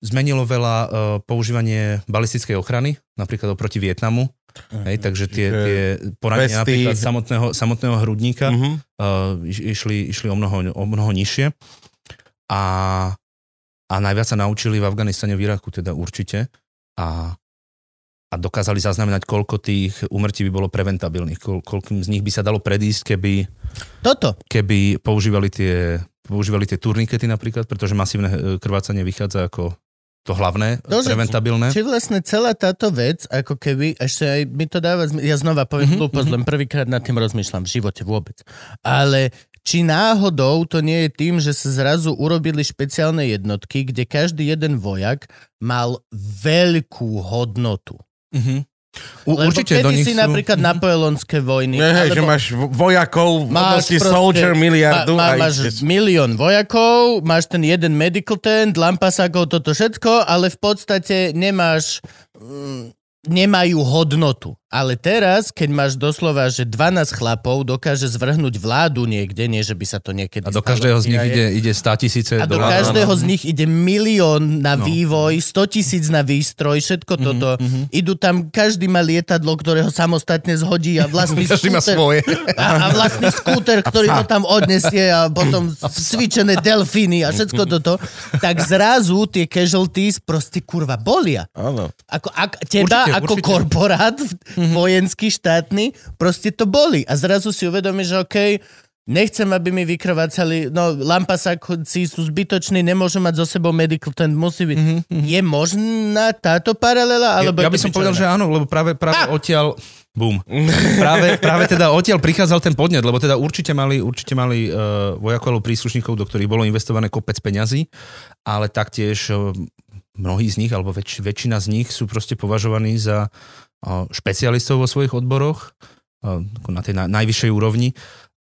zmenilo veľa uh, používanie balistickej ochrany, napríklad oproti Vietnamu. Hej, takže tie, tie poranenia napríklad samotného, samotného hrudníka Mhm. uh, iš- išli, išli o, mnoho, o mnoho nižšie. A, a najviac sa naučili v Afganistane, v Iraku teda určite. A, a dokázali zaznamenať, koľko tých úmrtí by bolo preventabilných, koľ, koľkým z nich by sa dalo predísť, keby, Toto. keby používali tie, používali tie turnikety napríklad, pretože masívne e, krvácanie vychádza ako to hlavné, To, preventabilné. Či vlastne celá táto vec, ako keby, ešte aj mi to dáva, ja znova poviem Mhm, mm-hmm, hlúposť, len prvýkrát nad tým rozmýšľam v živote vôbec. Ale či náhodou to nie je tým, že sa zrazu urobili špeciálne jednotky, kde každý jeden vojak mal veľkú hodnotu. Mhm. U, Lebo určite do nich si sú... napríklad napoleonské vojny. Nie, hej, že máš vo- vojakov, Máš máš proste- soldier miliardu Ma, ma, máš ideš. milión vojakov, máš ten jeden medical tent, lampasakov, toto všetko, ale v podstate nemáš... Mm, nemajú hodnotu. Ale teraz, keď máš doslova, že 12 chlapov dokáže zvrhnúť vládu niekde, nie že by sa to niekedy A do stalo každého z nich ide, ide 100 tisíce a do dolárov. každého z nich ide milión na No. vývoj, 100 tisíc na výstroj, všetko toto. Idú tam, každý má lietadlo, ktoré ho samostatne zhodí a vlastný Každý má skúter- svoje. a, a vlastný skúter, ktorý ho tam odnesie a potom cvičené delfíny a všetko toto, tak zrazu tie casualties proste kurva bolia. Áno. Ako, ak, teba Určite, ako určite. korporát vojenský, štátny, proste to boli. A zrazu si uvedomíš, že okej, nechcem, aby mi vykrvácali, no lampasáci sú zbytoční, nemôžu mať so sebou medical tent, musí byť. Je možná táto paralela? Alebo ja, ja by som povedal, že áno, lebo práve, práve odtiaľ... Bum. práve, práve teda odtiaľ prichádzal ten podnet, lebo teda určite mali, určite mali uh, vojakov alebo príslušníkov, do ktorých bolo investované kopec peňazí, ale taktiež uh, mnohí z nich, alebo väč, väčšina z nich sú proste považovaní za špecialistov vo svojich odboroch na tej na, najvyššej úrovni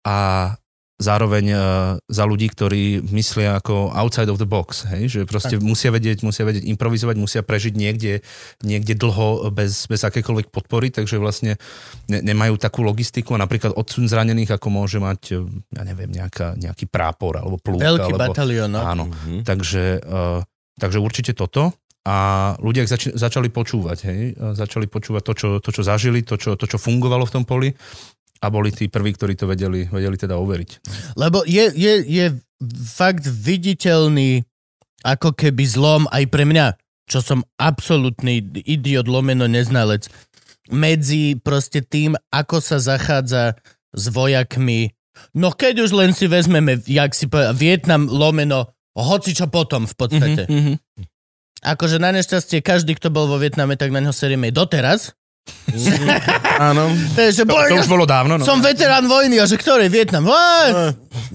a zároveň uh, za ľudí, ktorí myslia ako outside of the box, hej? že proste musia vedieť, musia vedieť improvizovať, musia prežiť niekde, niekde dlho bez, bez akékoľvek podpory, takže vlastne ne, nemajú takú logistiku a napríklad odsun zranených, ako môže mať, eh, ja neviem, nejaká, nejaký prápor alebo plúk. Veľký alebo, batalión, no. Áno, Mhm. takže, uh, takže určite toto. A ľudia zač- začali počúvať, hej? Začali počúvať to čo, to, čo zažili, to čo, to, čo fungovalo v tom poli a boli tí prví, ktorí to vedeli, vedeli teda overiť. Lebo je, je, je fakt viditeľný ako keby zlom aj pre mňa, čo som absolútny idiot lomeno neznalec, medzi proste tým, ako sa zachádza s vojakmi. No keď už len si vezmeme, jak si povedal, Vietnam lomeno, hoci čo potom v podstate. Mm-hmm. Akože na nešťastie každý, kto bol vo Vietname, tak na neho serieme doteraz. Áno. To je, že To, to už bolo dávno. No. som veterán vojny, a že ktorý Vietnam?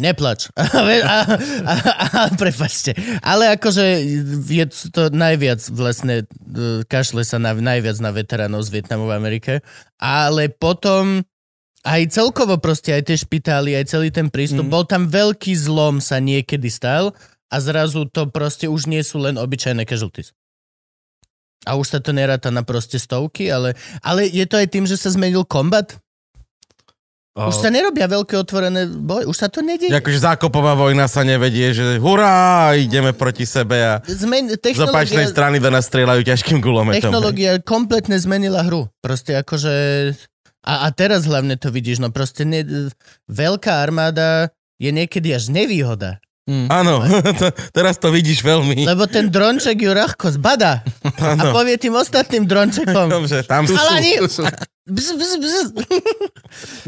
Neplač. a, a, a, a, prepačte. Ale akože je to najviac vlastne, e, kašle sa na, najviac na veteránov z Vietnamu v Amerike. Ale potom aj celkovo proste, aj tie špitály, aj celý ten prístup, mm. bol tam veľký zlom sa niekedy stal a zrazu to proste už nie sú len obyčajné casualties. A už sa to neráta na proste stovky, ale, ale je to aj tým, že sa zmenil kombat? Už sa nerobia veľké otvorené boje, už sa to nedieje. Akože zákopová vojna sa nevedie, že hurá, ideme proti sebe a Zmen, z opačnej strany do nás strieľajú ťažkým gulometom. technológia kompletne zmenila hru. Proste akože... A, a teraz hlavne to vidíš, no proste ne, veľká armáda je niekedy až nevýhoda. Áno, to, teraz to vidíš veľmi. Lebo ten dronček ju ľahko zbada a Áno. povie tým ostatným drončekom. Dobre, tam sú. Chalani, bz, bz, bz.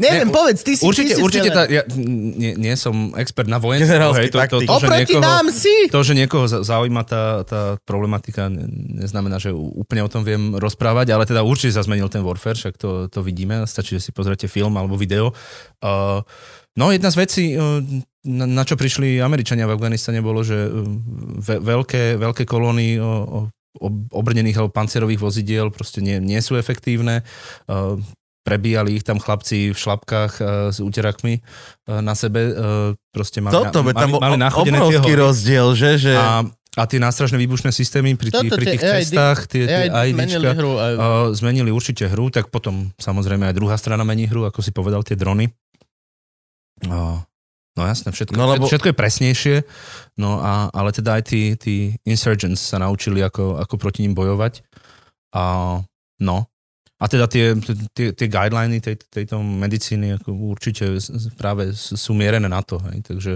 Neviem, Ne, povedz, ty si... Určite, ty si určite tá, ja nie, nie som expert na vojenstvo. Hej, to, to, to, Oproti niekoho, nám si! to, že niekoho za- zaujíma tá, tá problematika, ne- neznamená, že úplne o tom viem rozprávať, ale teda určite sa zmenil ten Warfare, však to, to vidíme, stačí, že si pozriete film alebo video. Uh, No jedna z vecí, uh, na, na čo prišli Američania v Afganistane, bolo, že ve, veľké, veľké kolóny o, o, obrnených alebo pancerových vozidiel proste nie, nie sú efektívne. Prebíjali ich tam chlapci v šlapkách s úterakmi na sebe. Proste mali, Toto, mali, tam bol mali nachodené tie obrovský hory. rozdiel, že? že... A, a tie nástražné výbušné systémy pri, tých, Toto pri tie tých AID cestách, tie, tie aj zmenili hru. Aj... uh, zmenili určite hru, tak potom samozrejme aj druhá strana mení hru, ako si povedal, tie drony. Uh, no jasné, všetko, No, no, lebo- všetko je presnejšie, no a, ale teda aj tí, tí insurgents sa naučili, ako, ako proti ním bojovať. A, no, a teda tie, tie, tie guideliny tej, tejto medicíny ako určite práve sú mierené na to. Hej. Takže,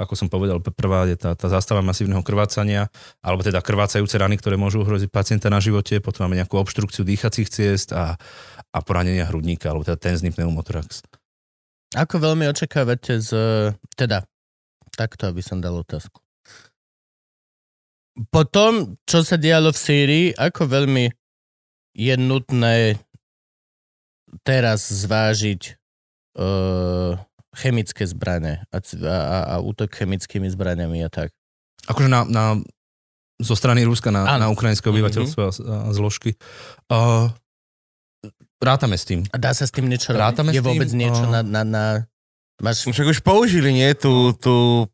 ako som povedal, prvá je tá, tá zástava masívneho krvácania, alebo teda krvácajúce rany, ktoré môžu ohroziť pacienta na živote, potom máme nejakú obštrukciu dýchacích ciest a, a poranenia hrudníka, alebo teda tenzný pneumotorax. Ako veľmi očakávate z... Teda, takto, aby som dal otázku. Po tom, čo sa dialo v Sýrii, ako veľmi je nutné teraz zvážiť uh, chemické zbrane a, a, a, útok chemickými zbraniami a tak. Akože na, na, zo strany Ruska na, na ukrajinské obyvateľstvo a, a zložky. Uh, rátame s tým. A dá sa s tým niečo robiť? Rátame je s tým? vôbec niečo A- na, na, na... Máš Však už použili, nie? Tú, tú,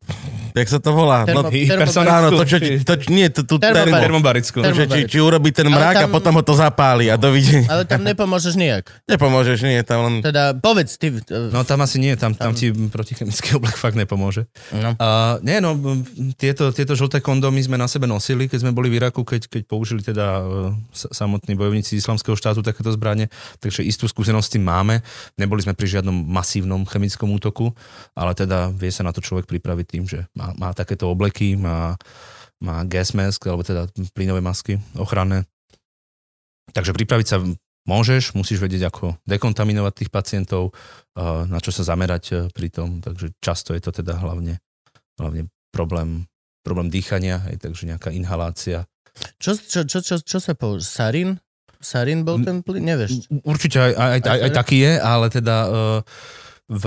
jak sa to volá? Termo- No, termo- áno, to čo, to, nie, to, tú termo, Termobarickú. Termo- že či, či urobí ten mrak a tam- potom ho to zapáli a dovidenia. Ale tam nepomôžeš nijak. Nepomôžeš, nie, tam len... Teda povedz ty. uh, No tam asi nie, tam, Tam- tam, ti protichemický oblek fakt nepomôže. No. Uh, nie, no, tieto, tieto žlté kondomy sme na sebe nosili, keď sme boli v Iraku, keď, keď použili teda uh, s- samotní bojovníci islamského štátu takéto zbranie, takže istú skúsenosť s tým máme. Neboli sme pri žiadnom masívnom chemickom útoku, ale teda vie sa na to človek pripraviť tým, že má, má takéto obleky, má, má gas mask, alebo teda plynové masky ochranné. Takže pripraviť sa môžeš, musíš vedieť, ako dekontaminovať tých pacientov, na čo sa zamerať uh, pri tom, takže často je to teda hlavne, hlavne problém, problém dýchania, hej, takže nejaká inhalácia. Čo, čo, čo, čo, čo sa použil? Sarin? Sarin bol ten plyn? Nevieš. Určite aj, aj, aj, aj, aj taký je, ale teda uh, v,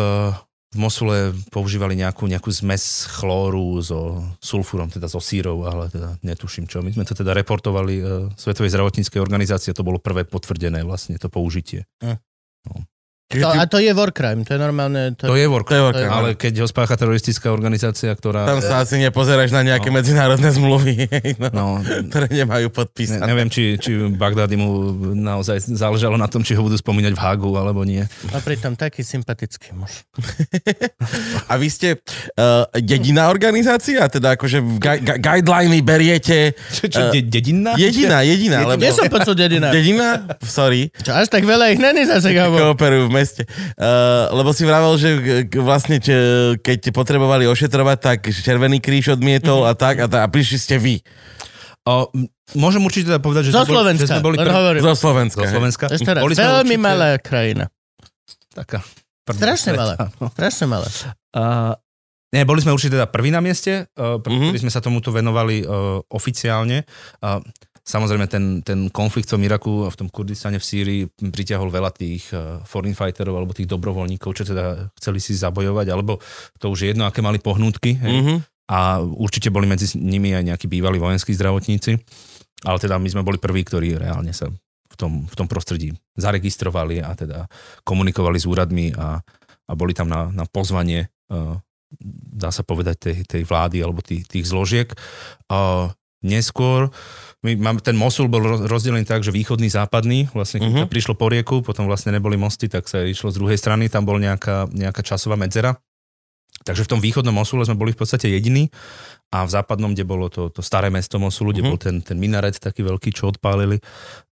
v Mosule používali nejakú, nejakú zmes chlóru so sulfúrom, teda so sírov, ale teda netuším čo. My sme to teda reportovali uh, Svetovej zdravotníckej organizácie, to bolo prvé potvrdené vlastne to použitie. Čiže To, ty, a to je war crime, to je normálne... To, To je work, to je work, ale keď ho spácha teroristická organizácia, ktorá... tam sa asi nepozeráš na nejaké No. medzinárodné zmluvy, no, No, ktoré nemajú Ne, podpísané. neviem, či, či Bagdádi mu naozaj záležalo na tom, či ho budú spomínať v Hagu, alebo nie. A pritom taký sympatický muž. A vy ste uh, jediná organizácia? Teda akože gu- gu- guideliny beriete Čo, čo Eh, de, dedinná? jediná, jediná, lebo... Nie som počul dedina. Dedina? Sorry. Čo, až tak veľa ich není zase, Gabo. Kooperujú v meste. Uh, lebo si vravel, že k- vlastne če, keď potrebovali ošetrovať, tak Červený kríž odmietol a tak a, ta, a prišli ste vy. O, môžem určite teda povedať, že, Zo sme boli, že sme boli len prv... hovorím. Zo Slovenska. zo. Slovenska. Ešte raz, Boli sme veľmi určite malá krajina. Taká. Strašne malá. Strašne malá. Uh, nie, boli sme určite teda prví na mieste, uh, Mhm. mm-hmm. sme sa tomuto venovali uh, oficiálne. Uh, samozrejme, ten, ten konflikt v tom Iraku a v tom Kurdistane v Sýrii pritiahol veľa tých uh, foreign fighterov alebo tých dobrovoľníkov, čo teda chceli si zabojovať, alebo to už je jedno, aké mali pohnútky. Mhm. A určite boli medzi nimi aj nejakí bývalí vojenskí zdravotníci. Ale teda my sme boli prví, ktorí reálne sa v tom, v tom prostredí zaregistrovali a teda komunikovali s úradmi a, a boli tam na, na pozvanie, uh, dá sa povedať, tej, tej vlády alebo tých, tých zložiek. Uh, neskôr my máme, ten Mosul bol roz- rozdelený tak, že východný, západný, vlastne keď uh-huh. prišlo po rieku, potom vlastne neboli mosty, tak sa išlo z druhej strany, tam bol nejaká, nejaká časová medzera. Takže v tom východnom Mosule sme boli v podstate jediní a v západnom, kde bolo to, to staré mesto Mosulu, kde Mhm. bol ten, ten minaret taký veľký, čo odpálili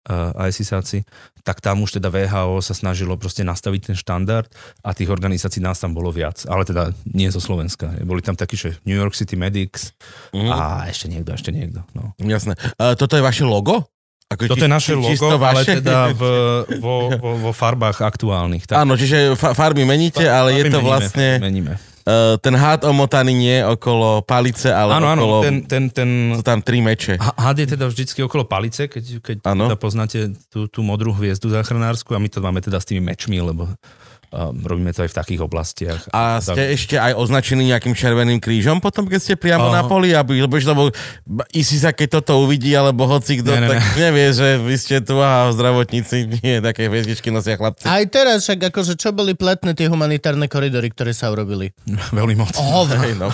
uh, ISISáci, tak tam už teda VHO sa snažilo proste nastaviť ten štandard a tých organizácií nás tam bolo viac, ale teda nie zo Slovenska. Boli tam takí, že New York City Medics Mhm. a ešte niekto, ešte niekto. No. Jasné. Uh, toto je vaše logo? Ako Toto či- je naše logo, ale vaše? teda v, vo, vo, vo farbách aktuálnych. Tak, Áno, čiže fa- farby meníte, ale je Farby to meníme, vlastne Meníme. Uh, ten hád omotaný nie okolo palice, ale Áno, áno, okolo... ten, ten, ten, Sú tam tri meče. Had je teda vždycky okolo palice, keď, keď Áno. teda poznáte tú, tú modrú hviezdu záchranársku a my to máme teda s tými mečmi, lebo uh, robíme to aj v takých oblastiach. A ste ešte aj označení nejakým červeným krížom potom, keď ste priamo Aha. na poli, aby, lebo, lebo isi sa keď toto uvidí, alebo hoci kto, Ne, ne, tak nevie, že vy ste tu a zdravotníci nie, také hviezdičky nosia chlapci. Aj teraz však akože čo boli platné tie humanitárne koridory, ktoré sa urobili? Veľmi moc. Hovno. Hej, no.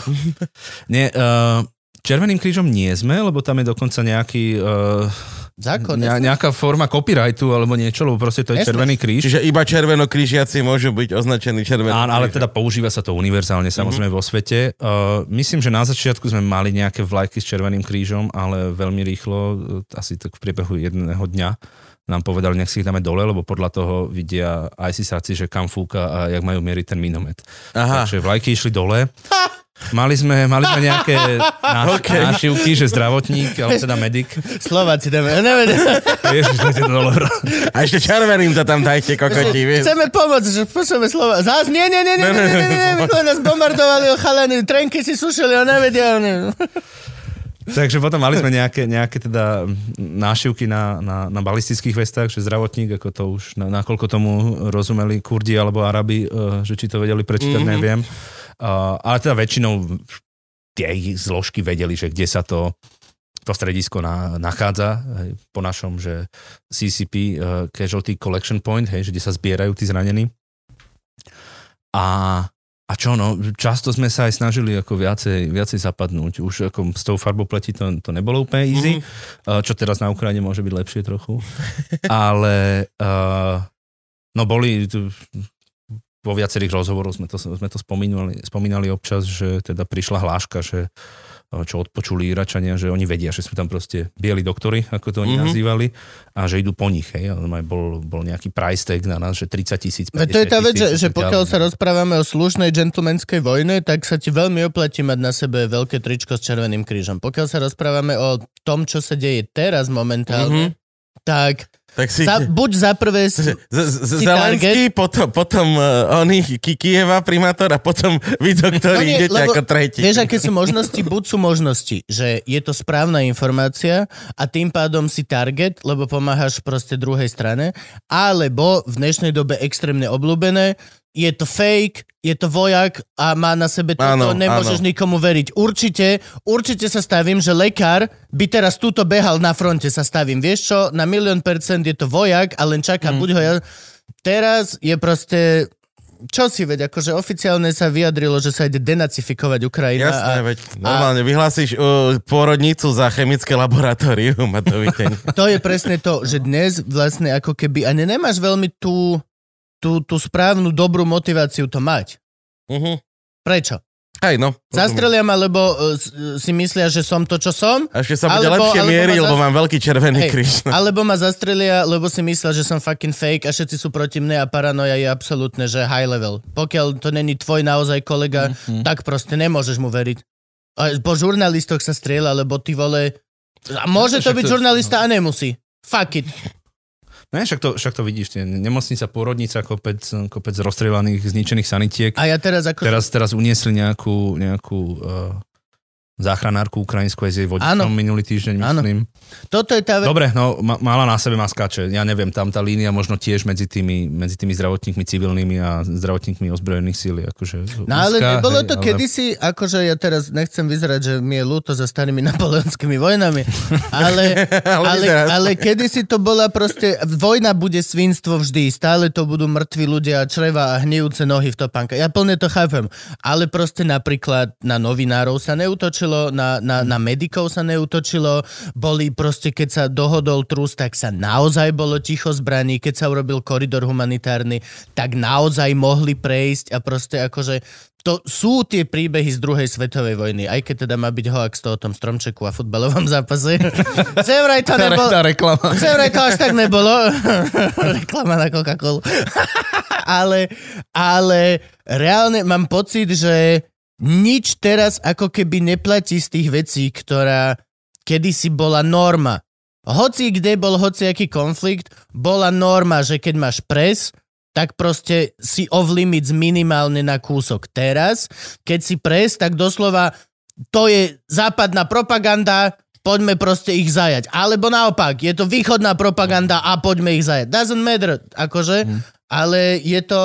Nie, uh, Červeným krížom nie sme, lebo tam je dokonca nejaký... Uh, Zákon. ne, nejaká forma copyrightu alebo niečo, lebo proste to je. Červený kríž. Čiže iba červenokrížiaci môžu byť označení červeným Áno, ale teda používa sa to univerzálne samozrejme vo svete. Uh, myslím, že na začiatku sme mali nejaké vlajky s Červeným krížom, ale veľmi rýchlo, uh, asi tak v priebehu jedného dňa, nám povedali, nech si ich dáme dole, lebo podľa toho vidia aj si sáci, že kam fúka a jak majú mieriť ten minomet. Aha. Takže vlajky išli dole. Mali sme, mali sme nejaké náš, okay. nášivky, že zdravotník, alebo teda medic. Slováci dáme. Ježiš, to dole. bro. A ešte červeným to tam dajte, kokoti. Chceme pomôcť, že počujeme slova. Zás, nie, nie, nie, nie, nie, nie, nie, nie, nás bombardovali o chalany, trenky si sušili, a nevedia. Ne. Takže potom mali sme nejaké, nejaké teda nášivky na, na, na balistických vestách, že zdravotník, ako to už, na, nakoľko tomu rozumeli Kurdi alebo Arabi, uh, že či to vedeli prečítať, mm-hmm. neviem. Uh, ale teda väčšinou tie zložky vedeli, že kde sa to to stredisko na, nachádza, hej, po našom, že CCP, uh, Casualty Collection Point, hej, že kde sa zbierajú tí zranení. A a čo no, často sme sa aj snažili ako viacej, viacej zapadnúť. Už ako s tou farbou pleti to, to nebolo úplne easy, mm-hmm. čo teraz na Ukrajine môže byť lepšie trochu. Ale uh, no boli vo viacerých rozhovoroch sme to, sme to spomínali, spomínali občas, že teda prišla hláška, že uh, čo odpočuli Iračania, že oni vedia, že sú tam proste bieli doktory, ako to oni Mhm. mm-hmm. nazývali, a že idú po nich. Hej. Bol, bol nejaký price tag na nás, že 30 tisíc, Veď to je tá vec, že, že pokiaľ sa roz... rozprávame o slušnej gentlemanskej vojne, tak sa ti veľmi oplatí mať na sebe veľké tričko s červeným krížom. Pokiaľ sa rozprávame o tom, čo sa deje teraz momentálne, tak Tak si... za, buď za prvé si, Z, z, z, si Zelenský, potom, potom uh, oni, Ki- Kieva primátor a potom vy, do No ktorí nie, idete lebo ako tretí. Vieš, aké sú možnosti? Buď sú možnosti, že je to správna informácia a tým pádom si target, lebo pomáhaš proste druhej strane, alebo v dnešnej dobe extrémne obľúbené, je to fake, je to vojak a má na sebe toto, Áno, nemôžeš áno. nikomu veriť. Určite, určite sa stavím, že lekár by teraz túto behal na fronte, sa stavím. Vieš čo, na milión percent je to vojak a len čaká, mm. buď ho ja... Teraz je proste čo si veď, akože oficiálne sa vyjadrilo, že sa ide denacifikovať Ukrajina. Jasné, a veď normálne vyhlásiš uh, pôrodnicu za chemické laboratórium a to to je presne to, že dnes vlastne ako keby ani nemáš veľmi tú, tú, tú správnu dobrú motiváciu to mať. uh-huh. Prečo? Hej, no. Zastrelia ma, lebo uh, s- si myslia, že som to, čo som, A ešte sa bude Alebo- lepšie alebo mieriť, ma lebo mám veľký červený Hej, kríž. alebo ma zastrelia, lebo si myslia, že som fucking fake a všetci sú proti mne a paranoja je absolútne, že high level. Pokiaľ to není tvoj naozaj kolega, mm-hmm. tak proste nemôžeš mu veriť. A po žurnalistoch sa strieľa, lebo ty vole... A môže to byť žurnalista a nemusí. Fuck it. No však to, však to vidíš, tie nemocnica, pôrodnica, kopec, kopec rozstrelaných, zničených sanitiek. A ja teraz ako... Teraz, teraz uniesli nejakú, nejakú uh, záchranárku ukrajinskú aj s jej vodičom Áno. minulý týždeň, Áno. myslím. Toto je tá vec... Dobre, no ma, mala na sebe maskače. Ja neviem, tam tá línia možno tiež medzi tými, medzi tými zdravotníkmi civilnými a zdravotníkmi ozbrojených síl. Akože No ale úzka, nebolo hej, to ale- kedysi, akože ja teraz nechcem vyzerať, že mi je ľúto za starými napoleonskými vojnami, ale, Ale ale, ale kedysi to bola proste, vojna bude svinstvo vždy, stále to budú mŕtvi ľudia, čreva a hnijúce nohy v topánke. Ja plne to chápem, ale proste napríklad na novinárov sa neutočilo, na, na, na medikov sa neutočilo, boli proste, keď sa dohodol trus, tak sa naozaj bolo ticho zbraní, keď sa urobil koridor humanitárny, tak naozaj mohli prejsť a proste akože to sú tie príbehy z druhej svetovej vojny, aj keď teda má byť hoax to o tom stromčeku a futbalovom zápase. Že vraj to nebolo... tá reklama. Že vraj to až tak nebolo. Reklama na Coca-Colu. ale, ale reálne mám pocit, že nič teraz ako keby neplatí z tých vecí, ktorá kedysi bola norma. Hoci kde bol hociaký konflikt, bola norma, že keď máš pres, tak proste si off limits minimálne na kúsok. Teraz, keď si pres, tak doslova to je západná propaganda, poďme proste ich zajať. Alebo naopak, je to východná propaganda a poďme ich zajať. Doesn't matter, akože, Mhm. ale je to...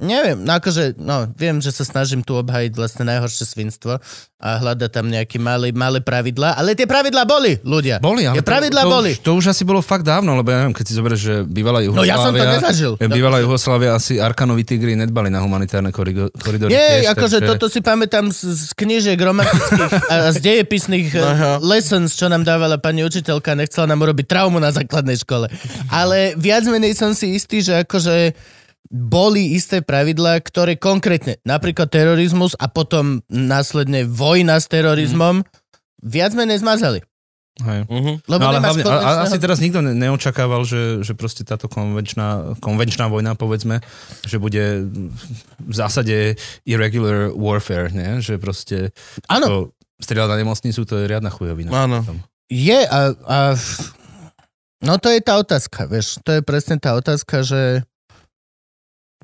Neviem, no akože, no, viem, že sa snažím tu obhajiť vlastne najhoršie svinstvo a hľadať tam nejaké malé, malé pravidlá, ale tie pravidlá boli, ľudia. Boli, ale Tie pravidlá to, to, boli. Už, to už asi bolo fakt dávno, lebo ja neviem, keď si zoberieš, že bývalá No ja som to Juhoslávia- nezažil. eh, Bývalá Juhoslávia asi Arkanovi tigri nedbali na humanitárne koridory. Nie, tiež, akože takže- toto si pamätám z, z knižiek romantických a z dejepisných uh, lessons, čo nám dávala pani učiteľka, nechcela nám urobiť traumu na základnej škole. Ale viac menej som si istý, že akože boli isté pravidlá, ktoré konkrétne, napríklad terorizmus a potom následne vojna s terorizmom, viac menej zmazali. Hej. Mhm. Lebo No ale hlavne, a, a konvenčného- asi teraz nikto ne- neočakával, že, že proste táto konvenčná, konvenčná vojna, povedzme, že bude v zásade irregular warfare, ne? že proste Áno, to strieľať na nemocnicu, to je riadna chujovina. Áno. Je a, a... No to je tá otázka, vieš. To je presne tá otázka, že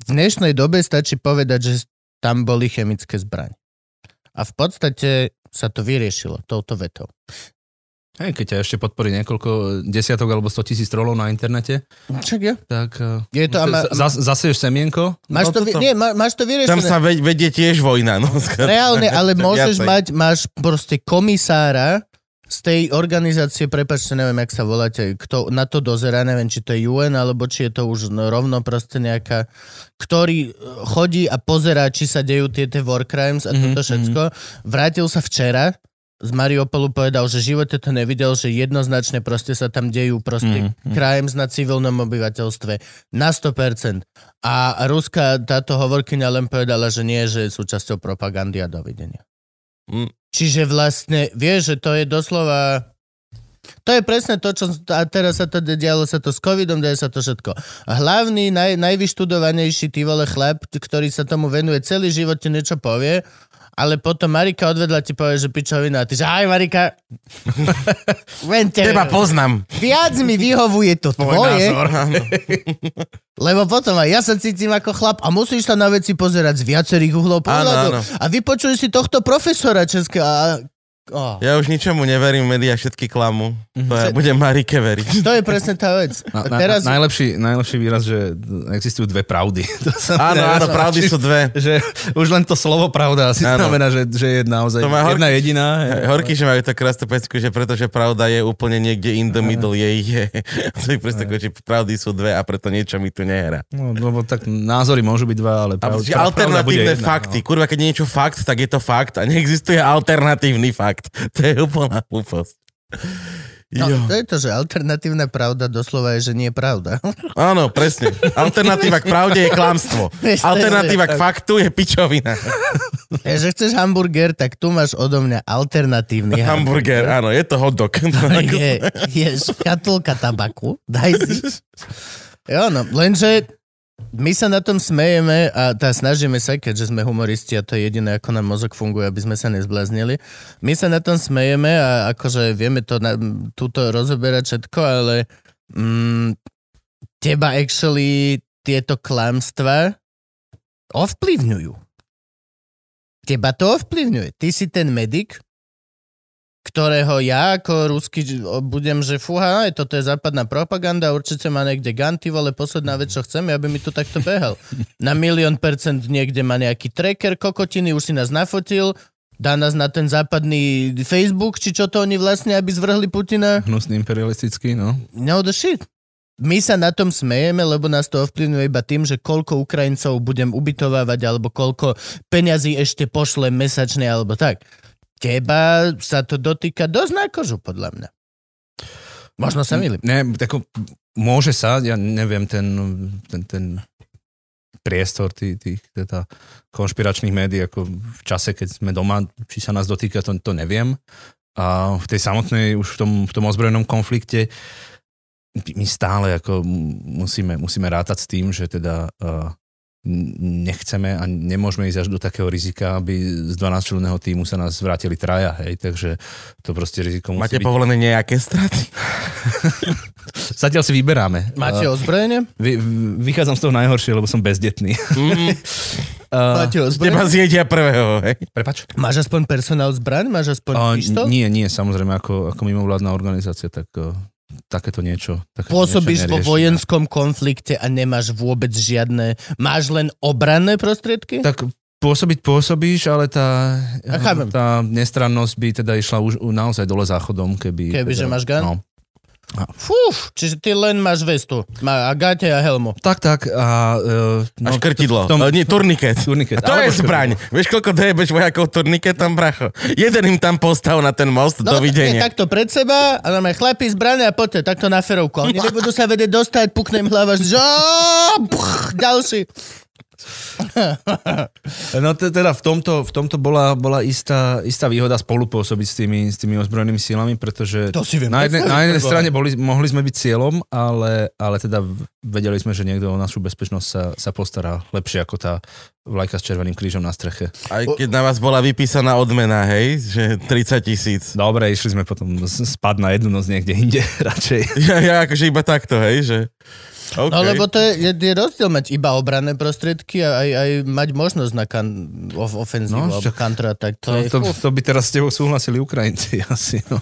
v dnešnej dobe stačí povedať, že tam boli chemické zbraň. A v podstate sa to vyriešilo touto vetou. Hej, keď ťa ešte podporí niekoľko desiatok alebo 100 tisíc trolov na internete, Čak ja? tak uh, Je to, a ma, zas, zaseješ semienko, máš, to, no vy- toto- nie, má, máš to Tam vyriešené. sa ve- vedie tiež vojna. No. Reálne, ale môžeš mať, máš proste komisára z tej organizácie, prepačte, neviem, jak sa voláte, kto na to dozera, neviem, či to je UN, alebo či je to už no, rovno proste nejaká, ktorý e, chodí a pozerá, či sa dejú tie, tie war crimes a Mhm, toto všetko. Vrátil sa včera z Mariupolu povedal, že v živote to nevidel, že jednoznačne proste sa tam dejú proste Mhm, crimes na civilnom obyvateľstve na 100%. A ruská táto hovorkyňa len povedala, že nie, že je súčasťou propagandy a dovidenia. Mm. Čiže vlastne, vieš, že to je doslova... To je presne to, čo... A teraz sa to dialo sa to s covidom, deje sa to všetko. Hlavný, naj, najvyštudovanejší ty vole chlap, ktorý sa tomu venuje celý život, ti niečo povie, ale potom Marika odvedla ti povie, že pičovina. A ty že, aj Marika, vente, Teba poznám. viac mi vyhovuje to tvoje, Áno. lebo potom aj ja sa cítim ako chlap a musíš sa na veci pozerať z viacerých uhlov pohľadu. A vypočuj si tohto profesora českého. A... Oh. Ja už ničomu neverím, médiá všetky klamu. To ja budem Marike veriť. To je presne tá vec. na, na, teraz... na, najlepší, najlepší výraz, že existujú dve pravdy. To sa Áno, neviem, áno, pravdy sú dve. Že už len to slovo pravda asi Áno. znamená, že, že je naozaj To má jedna horký- jediná. Horky, že majú tak krásnu pesku, že pretože pravda je úplne niekde in the middle, je je. To je presne že pravdy sú dve a preto niečo mi tu nehrá. No, lebo tak názory môžu byť dva, ale A prav, že pra- pravda bude alternatívne jedna, fakty. Kurva, keď je niečo fakt, tak je to fakt a neexistuje alternatívny fakt. To je úplná hlúposť. No, Jo. to je to, že alternatívna pravda doslova je, že nie je pravda. Áno, presne. Alternatíva k pravde je klamstvo. Alternatíva k faktu je pičovina. Je, že chceš hamburger, tak tu máš odo mňa alternatívny Hamburger, áno, je to hotdog. je, je škatulka tabaku. Daj si. Jo, no, lenže my sa na tom smejeme a tá snažíme sa, keďže sme humoristi a to je jediné, ako nám mozog funguje, aby sme sa nezbláznili. My sa na tom smejeme a akože vieme to na, túto rozoberať všetko, ale mm, teba actually tieto klamstva ovplyvňujú. Teba to ovplyvňuje. Ty si ten medic, ktorého ja ako rusky budem, že fúha, aj toto je západná propaganda, určite má niekde ganty, vole, posledná vec, čo chcem, aby mi tu takto behal. Na milión percent niekde má nejaký tracker kokotiny, už si nás nafotil, dá nás na ten západný Facebook, či čo to oni vlastne, aby zvrhli Putina. Hnusný imperialistický, no. No the shit. My sa na tom smejeme, lebo nás to ovplyvňuje iba tým, že koľko Ukrajincov budem ubytovávať, alebo koľko peňazí ešte pošlem mesačne, alebo tak. Teba sa to dotýka dosť na kožu, podľa mňa. Možno sa milím. Ne, tako, môže sa, ja neviem, ten, ten, ten priestor tých, tých teda konšpiračných médií, ako v čase, keď sme doma, či sa nás dotýka, to, to neviem. A v tej samotnej, už v tom, v tom ozbrojenom konflikte my stále ako musíme, musíme rátať s tým, že teda uh, nechceme a nemôžeme ísť až do takého rizika, aby z 12 členného týmu sa nás vrátili traja, hej, takže to proste riziko musí Máte byť. povolené nejaké straty? Zatiaľ si vyberáme. Máte ozbrojenie? vy, vychádzam z toho najhoršie, lebo som bezdetný. Mm, Uh, Máte teba ozbrojenie? zjedia prvého, hej? prepač? Máš aspoň personál zbraň? Máš aspoň Uh, pištol? nie, nie, samozrejme, ako, ako mimovládna organizácia, tak uh, takéto niečo. Takéto Pôsobíš niečo vo vojenskom konflikte a nemáš vôbec žiadne... Máš len obranné prostriedky? Tak pôsobiť pôsobíš, ale tá, Ja tá nestrannosť by teda išla už naozaj dole záchodom, keby... Kebyže teda, máš gun? No. Fúf, čiže ty len máš vestu. Má a gate a helmu. Tak, tak. A, uh, A škrtidlo. v tom- No, nie, turniket. Turniket. A to je Alebo zbraň. Vieš, koľko dojebeš vojakov turniketom, bracho? Jeden im tam postav na ten most, No, dovidenia. takto pred seba a normálne chlapi zbrane a poďte takto na ferovku. Oni nebudú sa vedieť dostať, pukne im hlava, že "Á, pch, ďalší. No te- teda v tomto, v tomto bola, bola istá, istá výhoda spolupôsobiť s tými, s tými ozbrojenými silami, pretože To si viem na jednej, predstaviť, na jednej strane boli, mohli sme byť cieľom, ale, ale teda vedeli sme, že niekto o našu bezpečnosť sa, sa postará lepšie ako tá vlajka s červeným krížom na streche. Aj keď na vás bola vypísaná odmena, hej, že 30 tisíc. Dobre, išli sme potom s- spať na jednu noc niekde inde radšej. Ja, ja akože iba takto, hej, že... Okay. No lebo to je, je, je rozdiel mať iba obranné prostriedky a aj, aj mať možnosť na kan, of, ofenzívu No, alebo kontra, tak to, To, je... to, to by teraz s tebou súhlasili Ukrajinci asi. No.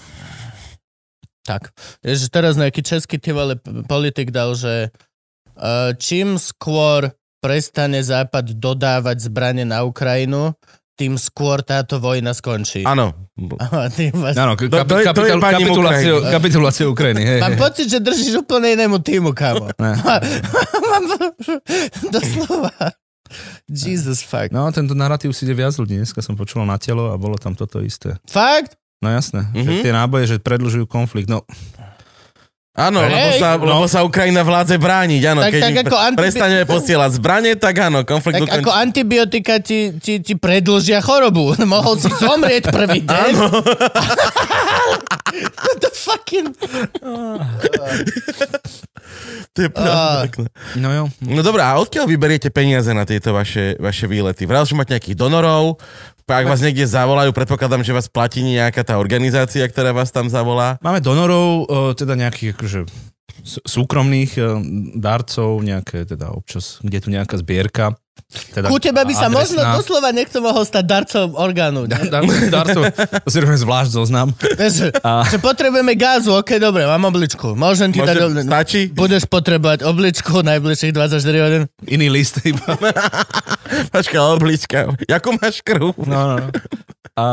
Tak. Je, že teraz nejaký český ty vole p- politik dal, že uh, čím skôr prestane Západ dodávať zbranie na Ukrajinu, tým skôr táto vojna skončí. Áno. Áno, k- kapitul- pani kapituláciu, Ukrajiny. kapituláciu Ukrajiny. Hej, Mám hej. pocit, že držíš úplne inému týmu, kámo. Ne. Mám- Doslova. Jesus fuck. No, tento narratív si ide viac ľudí. Dneska som počul na telo a bolo tam toto isté. Fakt? No jasné, mm-hmm. že Mhm. tie náboje, že predlžujú konflikt. No, Áno, lebo sa, No. lebo sa Ukrajina vládze brániť, áno. Tak- keď tak ako antibi- prestaneme posielať zbranie, tak áno, konflikt Tak ako ukončí. antibiotika ti, ti, ti predlžia chorobu. Mohol si zomrieť prvý deň. What the fucking... To je pravda. pekné. no jo. No dobré, a odkiaľ vyberiete peniaze na tieto vaše, vaše výlety? Vral, že máte nejakých donorov, ak vás niekde zavolajú, predpokladám, že vás platí nejaká tá organizácia, ktorá vás tam zavolá. Máme donorov, e, teda nejakých akože súkromných e, darcov, nejaké teda občas, kde tu nejaká zbierka. Teda Ku teba by sa možno adresná. doslova niekto mohol stať darcom orgánu. ne? Dar, darcov, to si robíme zvlášť zoznam. Vieš, A- že potrebujeme gázu, ok, dobre, mám obličku. Môžem ti dať... Môže, obli- stačí? Budeš potrebovať obličku najbližších 24 hodín. Iný list iba. Počka, oblička. Jakú máš krv? No, no. no. A,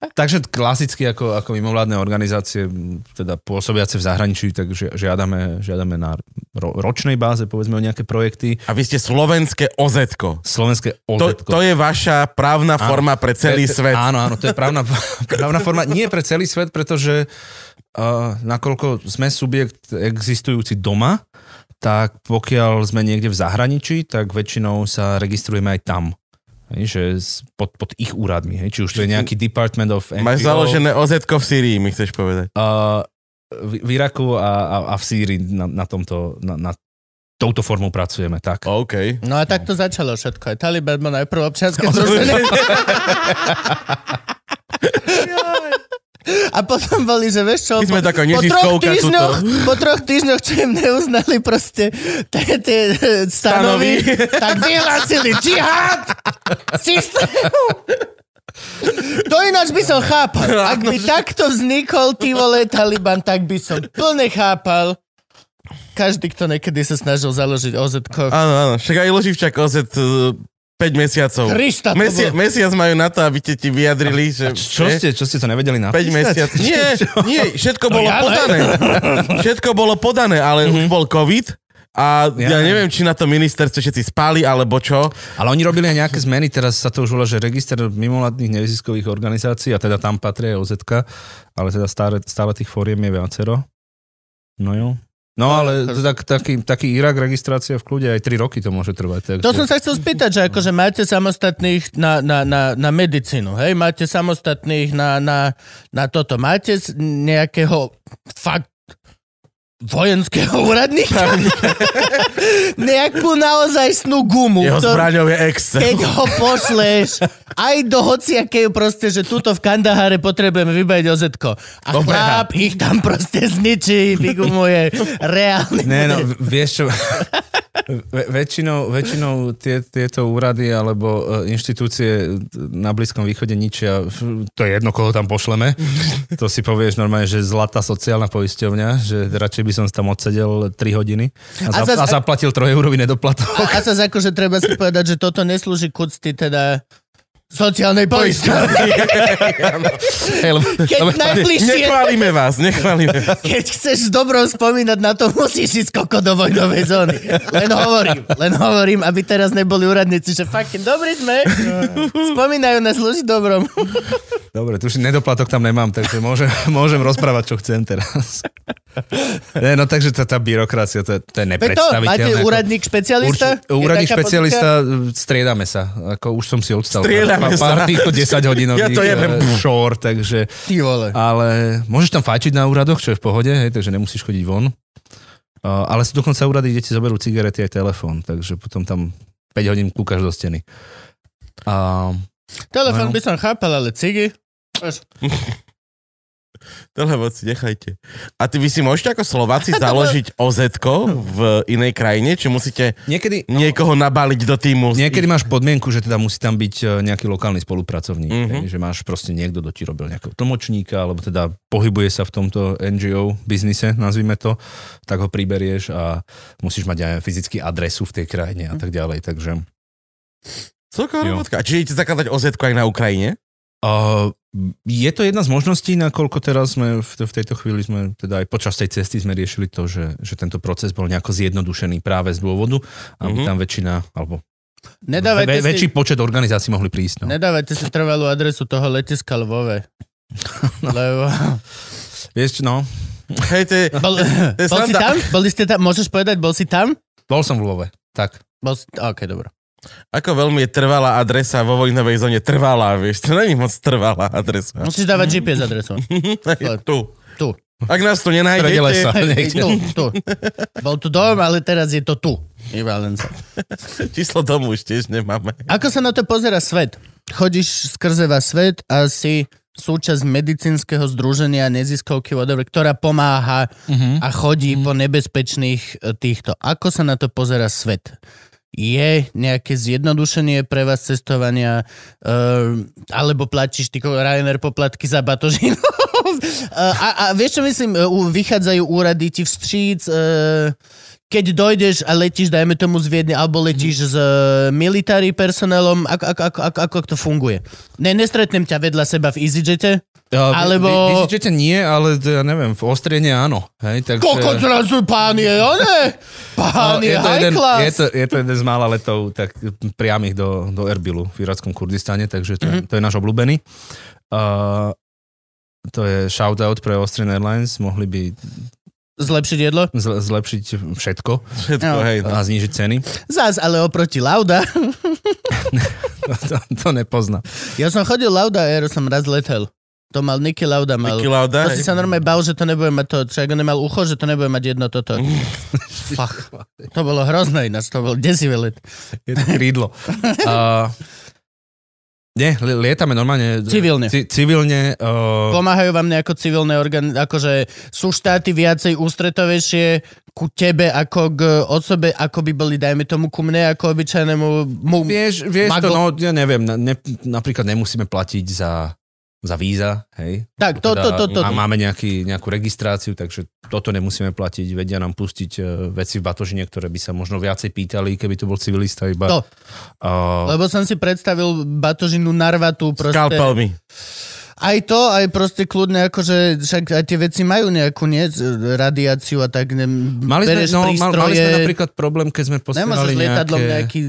takže klasicky ako, ako mimovládne organizácie, teda pôsobiace v zahraničí, tak ži- žiadame, žiadame na ro, ročnej báze, povedzme, o nejaké projekty. A vy ste slovenské OZ-ko. Slovenské To, OZ. to je vaša právna Áno. forma pre celý To svet. Áno, áno, to je právna, právna forma. Nie pre celý svet, pretože uh, nakoľko sme subjekt existujúci doma, tak pokiaľ sme niekde v zahraničí, tak väčšinou sa registrujeme aj tam. Hej, že pod, pod ich úradmi. Hej, či už to je nejaký Department of NGO, Máš založené OZ-ko v Syrii, mi chceš povedať. Uh, v, v Iraku a, a, a v Sýrii na, na tomto, na, na touto formou pracujeme, tak. OK. No a tak to začalo všetko. Taliban bol najprv občianske združenie. A potom boli, že vieš čo, My sme po, taká po, troch týždňoch, tuto. po troch týždňoch, čo im neuznali proste tie, stanovy, tak vyhlásili džihad systému. To ináč by som chápal. Ak by takto vznikol, ty vole, Taliban, tak by som plne chápal. Každý, kto niekedy sa snažil založiť OZ. Áno, áno. Však aj Loživčak OZ 5 mesiacov. Krista, to Mesia, bolo- mesiac majú na to, aby ste ti vyjadrili, že... Čo ste, čo ste to nevedeli 5 napísať? mesiac. Nie, nie, všetko bolo ja ne. podané. Všetko bolo podané, ale už bol COVID a ja, Ja neviem, či na to ministerstvo všetci spali, alebo čo. Ale oni robili aj nejaké zmeny, teraz sa to už volá, že register mimovládnych neziskových organizácií a teda tam patrí aj OZK, ale teda stále, stále tých fóriem je viacero. No jo. No ale tak, taký, taký Irak registrácia v kľude aj 3 roky to môže trvať. Takže... To som sa chcel spýtať, že akože máte samostatných na, na, na, na medicínu, hej? Máte samostatných na, na, na toto. Máte nejakého fakt vojenského úradníka? Nejakú naozaj snú gumu. Jeho ktor- zbraňou je Excel. keď ho pošleš aj do hociakej proste, že tuto v Kandahare potrebujeme vybaviť ozetko. A Dobre. chlap ich tam proste zničí, figumuje reálne. Ne, no, vieš čo, väčšinou, väčšinou tie, tieto úrady alebo e, inštitúcie na Blízkom východe ničia, to je jedno, koho tam pošleme. To si povieš normálne, že zlatá sociálna poisťovňa, že radšej by som tam odsedel 3 hodiny A a, za, zas- a zaplatil 3 eurový nedoplatok. A, a sa akože treba si povedať, že toto neslúži k úcti teda sociálnej Keď najbližšie, Nechválime vás, nechválime vás. keď chceš s dobrom spomínať na to, musíš ísť koko do vojnovej zóny. Len hovorím, len hovorím, aby teraz neboli úradníci, že fucking dobrí sme. Spomínajú na slúžiť dobrom. Dobre, tu už nedoplatok tam nemám, takže môžem, môžem rozprávať, čo chcem teraz. Ne, no takže tá, tá byrokracia, to, to je nepredstaviteľné. máte úradník špecialista? Urči, úradník špecialista, striedame sa. Ako už som si odstal. Striedame pár, pár sa. týchto 10 hodinových Ja to jebem. eh, šor, takže... Ty vole. Ale môžeš tam fajčiť na úradoch, čo je v pohode, hej, takže nemusíš chodiť von. Uh, ale sú dokonca úrady, kde ti zoberú cigarety aj telefón, takže potom tam 5 hodín kúkaš do steny. A Telefón No. by som chápal, ale cigy? Si nechajte. A ty vy si môžete ako Slováci založiť oz v inej krajine? Či musíte niekedy, niekoho nabaliť do týmu? Niekedy máš podmienku, že teda musí tam byť e, nejaký lokálny spolupracovník, Mhm. mm-hmm. že máš proste niekto, kto ti robil nejakého tlmočníka, alebo teda pohybuje sa v tomto NGO biznise, nazvime to, tak ho priberieš a musíš mať aj fyzicky adresu v tej krajine a tak ďalej, takže... Celková robotka. A či idete zakladať oz aj na Ukrajine? Uh, je to jedna z možností, nakoľko teraz sme v, v tejto chvíli sme, teda aj počas tej cesty sme riešili to, že, že tento proces bol nejako zjednodušený práve z dôvodu, aby Mhm. tam väčšina, alebo Nedávajte, ve, si, väčší počet organizácií mohli prísť. No. nedávajte si trvalú adresu toho letiska Lvove. Lebo... Vieš, no, Hej, to je... Bol, je bol si tam? Boli ste tam? Môžeš povedať, bol si tam? bol som v Lvove, tak. Bol si... OK, dobro. Ako veľmi je trvalá adresa vo vojnovej zóne trvalá, vieš, to není moc trvalá adresa. Musíš dávať GPS adresu. Tu. Tu. Ak nás tu nenájdete, lesa. Tu, tu. Bol tu dom, ale teraz je to tu. Iba len sa. číslo domu už tiež nemáme. Ako sa na to pozera svet? Chodíš skrze vás svet a si súčasť medicínskeho združenia neziskovky, whatever, ktorá pomáha Uh-huh. a chodí po nebezpečných e, týchto. Ako sa na to pozera svet? Je nejaké zjednodušenie pre vás cestovania, uh, alebo platíš ty Ryanair poplatky za batožinu? a, a vieš čo myslím, E, u- vychádzajú úrady ti vstříc, uh, keď dojdeš a letíš, dajme tomu z Viedne, alebo letíš s uh, military personelom, ako, ako, ako, ako, ako to funguje? Ne, nestretnem ťa vedľa seba v EasyJete? Ja, Alebo- Vy, vy, vy nie, ale to ja neviem, v Ostriene áno. Hej, takže... Koľko zrazu pán je, one? Pán No, je, je, to jeden, je, to, je to jeden z mála letov tak priamých do, do Erbilu v irackom Kurdistane, takže to, mm-hmm. to je náš obľúbený. Uh, to je shoutout pre Austrian Airlines, mohli by Zlepšiť jedlo? zle, zlepšiť všetko Všetko, No. hej. No. a znížiť ceny. Zás, ale oproti Lauda. to, to nepozná. Ja som chodil Lauda Air, som raz letel. To mal Nicky Lauda mal. Nicky Lauda, To si sa normálne bal, že to nebude mať to, však on nemal ucho, že to nebude mať jedno toto. Fach. To bolo hrozné ináč, to bol desivý let. Je to krídlo. Uh, nie, li- lietame normálne. Civilne. Ci, civilne. Uh, Pomáhajú vám nejako civilné orgány, akože sú štáty viacej ústretovejšie ku tebe ako k osobe, ako by boli, dajme tomu, ku mne ako obyčajnému mu, Vieš, vieš to, Mago- no ja neviem, ne, napríklad nemusíme platiť za, za víza, hej? Tak, to, to, to, to. A máme nejaký, nejakú registráciu, takže toto nemusíme platiť, vedia nám pustiť uh, veci v batožine, ktoré by sa možno viacej pýtali, keby to bol civilista iba. To. Uh, Lebo som si predstavil batožinu narvatú proste. Skalpelmi. Aj to, aj proste kľudne, akože však aj tie veci majú nejakú nie, radiáciu a tak. Ne, mali, sme, no, prístroje, mali sme napríklad problém, keď sme posielali nejaké, nejaký...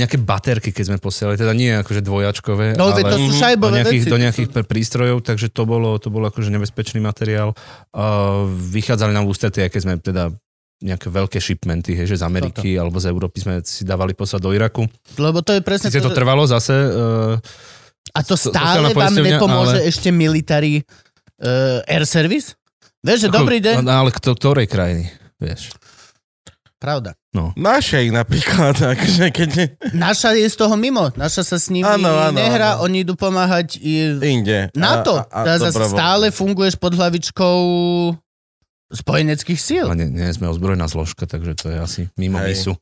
nejaké baterky, keď sme posielali, teda nie akože dvojačkové, No, ale to sú do šajbové nejakých, veci. do nejakých pr- prístrojov, takže to bolo, to bolo akože nebezpečný materiál. Uh, vychádzali nám v ústrety, aj keď sme teda nejaké veľké shipmenty, hej, že z Ameriky alebo z Európy sme si dávali poslať do Iraku. Lebo to je presne Sice to že- trvalo zase, uh, A to stále vám nepomôže ale- ešte military uh, air service? Vieš, že dobrý deň? No, ale kto, ktorej krajiny, vieš. Pravda. Našej napríklad, akože keď Naša je z toho mimo. Naša sa s nimi Áno, áno, nehrá, áno. oni idú pomáhať i... inde. Na to. A, a, a stále funguješ pod hlavičkou spojeneckých síl. Ale nie, nie sme ozbrojená zložka, takže to je asi mimo Hej. misu.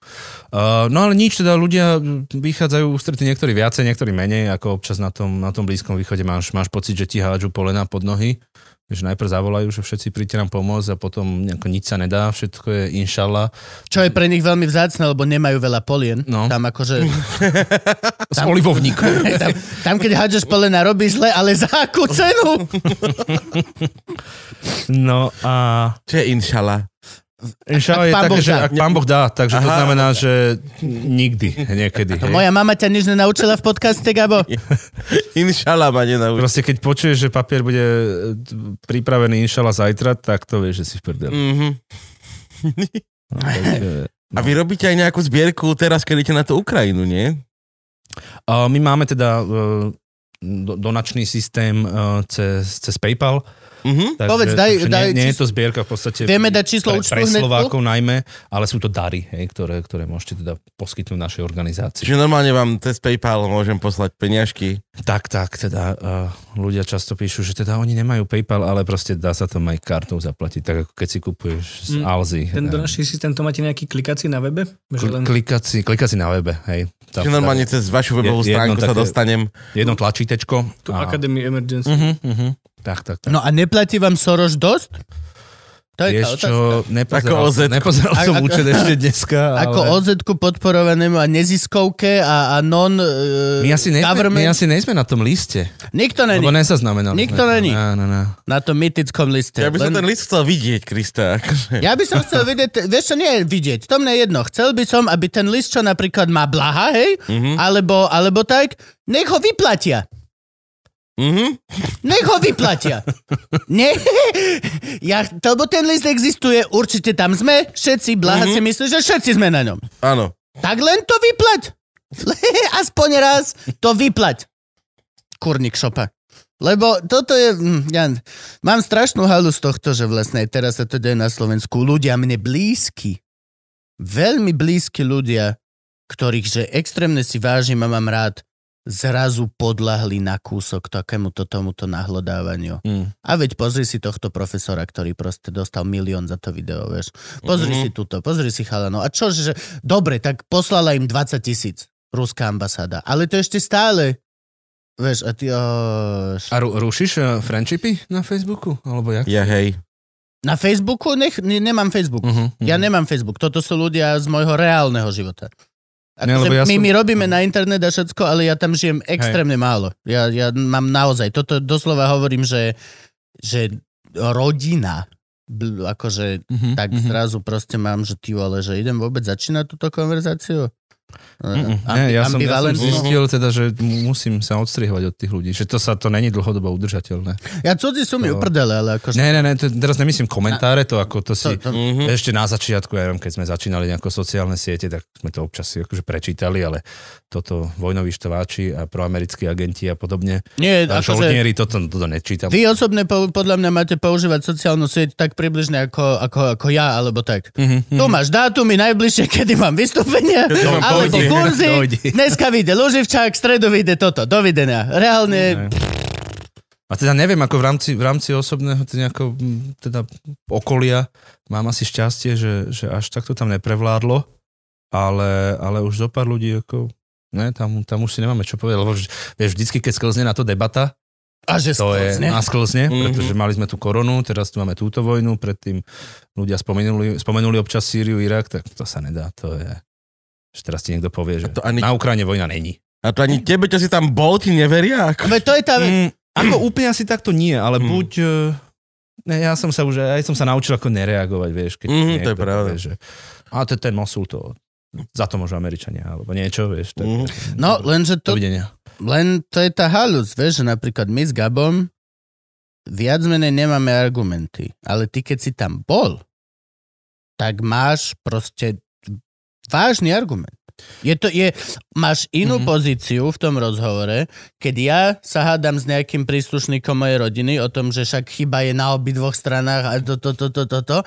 Uh, no ale nič, teda ľudia vychádzajú ústretí niektorí viacej, niektorí menej, ako občas na tom, na tom blízkom východe máš, máš pocit, že ti hádžu polena pod nohy. Že najprv zavolajú, že všetci príďte nám pomôcť a potom nejako nič sa nedá, všetko je inšala. Čo je pre nich veľmi vzácne, lebo nemajú veľa polien. No. Tam akože... S olivovníkom. tam, tam, keď hádžeš polena, robíš zle, ale za akú cenu? No a Čo je inšala? Inšala Ak je pán také, Boh že dá. ak pán Boh dá, takže to Aha. znamená, že nikdy, niekedy. hej. Moja mama ťa nič nenaučila v podcaste, Gabo? Inšala ma nenaučil. Proste keď počuješ, že papier bude e, pripravený inšala zajtra, tak to vieš, že si v prdeli. Mhm. No, takže, A vy robíte aj nejakú zbierku teraz, keď idete na tú Ukrajinu, nie? A my máme teda do- donačný systém e, cez, cez PayPal. Mhm. Takže, Povedz, daj- takže daj nie, nie je to zbierka v podstate Vieme dať číslo pre, pre? Slovákov najmä, ale sú to dary, hej, ktoré, ktoré môžete teda poskytnúť našej organizácii. Čiže normálne vám cez PayPal môžem poslať peniažky. Tak, tak, teda uh, ľudia často píšu, že teda oni nemajú PayPal, ale proste dá sa to aj kartou zaplatiť, tak ako keď si kupuješ z Mm, Alzy. Ten eh, donačný systém, to máte nejaký klikací na webe? Kl- len... klikací, klikací na webe, hej. Čiže normálne cez vašu webovú stránku sa dostanem. jedno tlačítečko. Tu Academy Emergency. Uh-huh, uh-huh. Tak, tak, tak. No a neplatí vám Soros dosť? To je tá Vieš čo, nepozeral, Ako OZ. som, nepozeral som Ako- účet ešte dneska, ale... Ako oz podporovanému a neziskovke a, a non uh, my asi, nejsme, my asi nejsme na tom liste, Nikto není lebo nezaznamenali. Nikto není. No, no, no. na tom mytickom liste. Ja by som Len- ten list chcel vidieť, Krista. akože. Ja by som chcel vidieť, vieš čo, nie vidieť, to mne je jedno. Chcel by som, aby ten list, čo napríklad má blaha, hej, Mhm. alebo, alebo tak, nech ho vyplatia. Mhm. Nech ho vyplatia. Nie, ja, lebo ten list existuje, určite tam sme, všetci, blaha Mhm. si myslí, že všetci sme na ňom. Áno. Tak len to vyplať. Aspoň raz to vyplať. Kurník šopa. Lebo toto je... hm, Ja mám strašnú halu z tohto, že vlastne teraz sa to deje na Slovensku. Ľudia mne blízky, veľmi blízki ľudia, ktorých že extrémne si vážim a mám rád, zrazu podľahli na kúsok takémuto tomuto nahlodávaniu. Mm. A veď pozri si tohto profesora, ktorý proste dostal milión za to video, vieš. Pozri Mhm. si túto, pozri si chalano. A čo, že... Dobre, tak poslala im 20 tisíc ruská ambasáda. Ale to ešte stále... Vieš, a ty... Oh, A ru- rušíš uh, friendshipy na Facebooku? Alebo jak? Ja hej. na Facebooku? Nech, ne, nemám Facebook. Uh-huh, Ja nemám Facebook. Toto sú ľudia z môjho reálneho života. Ne, Akože ja my, som- my robíme na internet a všetko, ale ja tam žijem extrémne málo. Ja, ja mám naozaj, toto doslova hovorím, že, že rodina, akože uh-huh, tak zrazu proste mám, že ty vole, že idem vôbec začínať túto konverzáciu? Mm-mm. Ambi- ja, som, ja som zistil teda, že mu- musím sa odstrihovať od tých ľudí, že to sa to není dlhodobo udržateľné. Ja cudzí sú mi To- uprdele, ale akože... Ne, ne, ne, to, teraz nemyslím komentáre, to ako to si... to, to, Mhm. Ešte na začiatku, ja neviem, keď sme začínali nejako sociálne siete, tak sme to občas si akože prečítali, ale toto vojnoví štváči a proamerickí agenti a podobne. nie, A akože... žoldnieri, toto, toto nečítam. Vy osobne po, podľa mňa máte používať sociálnu sieť tak približne ako, ako, ako ja, alebo tak. Mhm, Tu máš dátumy najbližšie, kedy mám vystúpenie, Kedy mám alebo kurzy. Dojde. Dneska vyjde Luživčák, v stredu vyjde toto. Dovidenia. Reálne, A teda neviem, ako v rámci, v rámci osobného teda, nejako, m, teda okolia mám asi šťastie, že, že až takto tam neprevládlo, ale, ale už zo pár ľudí ako, ne, tam, tam už si nemáme čo povedať, lebo vieš, vždycky, keď sklzne na to debata, a že to je sklzne. na sklzne, Mhm. pretože mali sme tú koronu, teraz tu máme túto vojnu, predtým ľudia spomenuli, spomenuli občas Sýriu, Irak, tak to sa nedá, to je... Že teraz ti niekto povie, že to ani- na Ukrajine vojna není. A to ani tebe, čo si tam bol, ti neveria? Ako... Veď to je tá vec. Mm, ako úplne asi takto nie, ale Mm. buď... eh, Ne, ja som sa už, aj som sa naučil ako nereagovať, vieš, keď niekto to je pravda. povie, že a to je ten Mosul, to za to môžu Američania, alebo niečo, vieš. Tak, Mhm. No, lenže to, Dovidenia. len to je tá halus, vieš, že napríklad my s Gabom viac menej nemáme argumenty, ale ty keď si tam bol, tak máš proste vážny argument. Je to, je, máš inú Mhm. mm-hmm. pozíciu v tom rozhovore, keď ja sa hádam s nejakým príslušníkom mojej rodiny o tom, že však chyba je na obidvoch stranách a to, to, to, to, to, to.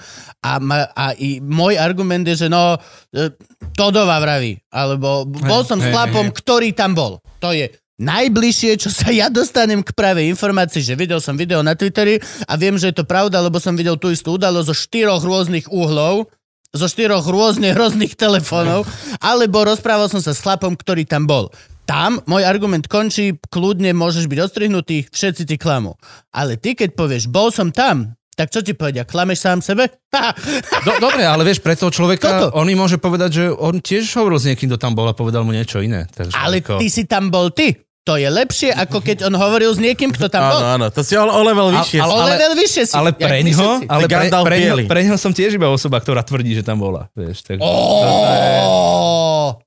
A, ma, a i môj argument je, že no, e, Todova vraví, alebo bol som s chlapom, ktorý tam bol. To je, najbližšie, čo sa ja dostanem k pravej informácii, že videl som video na Twitteri a viem, že je to pravda, lebo som videl tú istú udalosť zo štyroch rôznych uhlov, zo štyroch rôzne hrozných telefónov, alebo rozprával som sa s chlapom, ktorý tam bol. Tam môj argument končí, kľudne môžeš byť odstrihnutý, všetci ti klamú. Ale ty, keď povieš, bol som tam, tak čo ti povedia, klameš sám sebe? Do, dobre, ale vieš, pre toho človeka, Toto. on mi môže povedať, že on tiež hovoril s niekým, kto tam bol a povedal mu niečo iné. Takže Ale ako... ty si tam bol ty. To je lepšie, ako keď on hovoril s niekým, kto tam bol. Áno, áno, to si o, o level vyššie. O ale- level vyššie si. Ale pre ňo, ale pre, pre, ňo, pre ňo som tiež iba osoba, ktorá tvrdí, že tam bola. Vieš. Oh,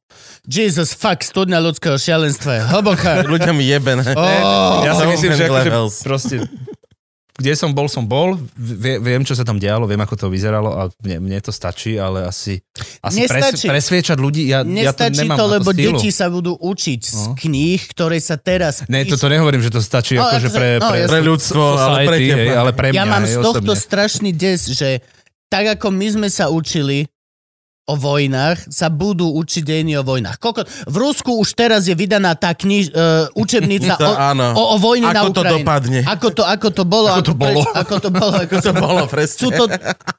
Jesus, fuck, studňa ľudského šialenstva je hlboká. Ľuďom jebené. Oh, Ja si myslím, že akože proste kde som bol, som bol, vie, viem, čo sa tam dialo, viem, ako to vyzeralo a mne, mne to stačí, ale asi, asi pres, Nestačí. presviečať ľudí, ja, ja to Nestačí nemám to, lebo sílu. deti sa budú učiť z No. kníh, ktoré sa teraz Ne, toto nehovorím, že to stačí No, akože pre, no, pre. Pre ľudstvo, ale pre teba. hej, ale pre mňa, Ja mám hej, z tohto osobne. strašný des, že tak ako my sme sa učili o vojnách, sa budú učiť dejiny o vojnách. Koľko, v Rusku už teraz je vydaná tá kniž, uh, učebnica To o, áno. o, o vojne na Ako to Ukrajine. dopadne. Ako to, ako to bolo. Ako to pre- bolo. Ako to bolo. Ako To bolo presne. To,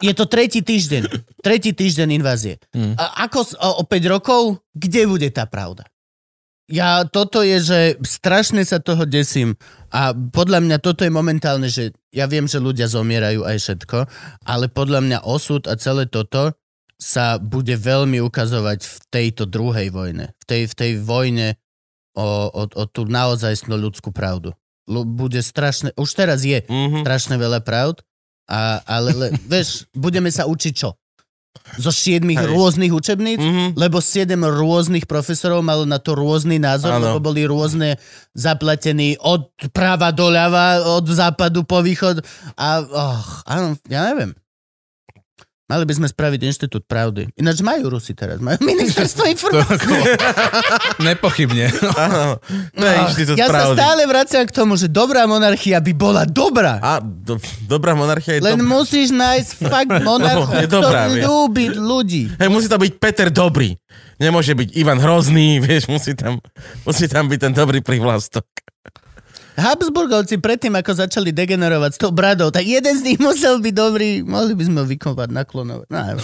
je to tretí týždeň. Tretí týždeň invázie. Hmm. A ako o, o 5 rokov, kde bude tá pravda? Ja, toto je, že strašne sa toho desím a podľa mňa toto je momentálne, že ja viem, že ľudia zomierajú aj všetko, ale podľa mňa osud a celé toto sa bude veľmi ukazovať v tejto druhej vojne. V tej, v tej vojne o, o, o tú naozaj ľudskú pravdu. Bude strašné, už teraz je Mhm. strašne veľa pravd, a, ale le, vieš, budeme sa učiť čo? Zo siedmých Hej. rôznych učebníc? Mhm. Lebo siedem rôznych profesorov malo na to rôzny názor, Áno. lebo boli rôzne zapletení od práva do ľava, od západu po východ a oh, áno, ja neviem. Mali by sme spraviť inštitút pravdy. Ináč majú Rusi teraz, majú ministerstvo informácií. Nepochybne. Áno, to je inštitút ja sa pravdy. stále vraciam k tomu, že dobrá monarchia by bola dobrá. A do, dobrá monarchia je Len to... musíš nájsť fakt monarchu, dobrá, ktorý ľúbi ľudí. Hej, musí to byť Peter Dobrý. Nemôže byť Ivan Hrozný, vieš, musí tam, musí tam byť ten dobrý privlastok. Habsburgovci predtým, ako začali degenerovať s tou bradou, tak jeden z nich musel byť dobrý. Mohli by sme ho vykovať, naklonovať. No.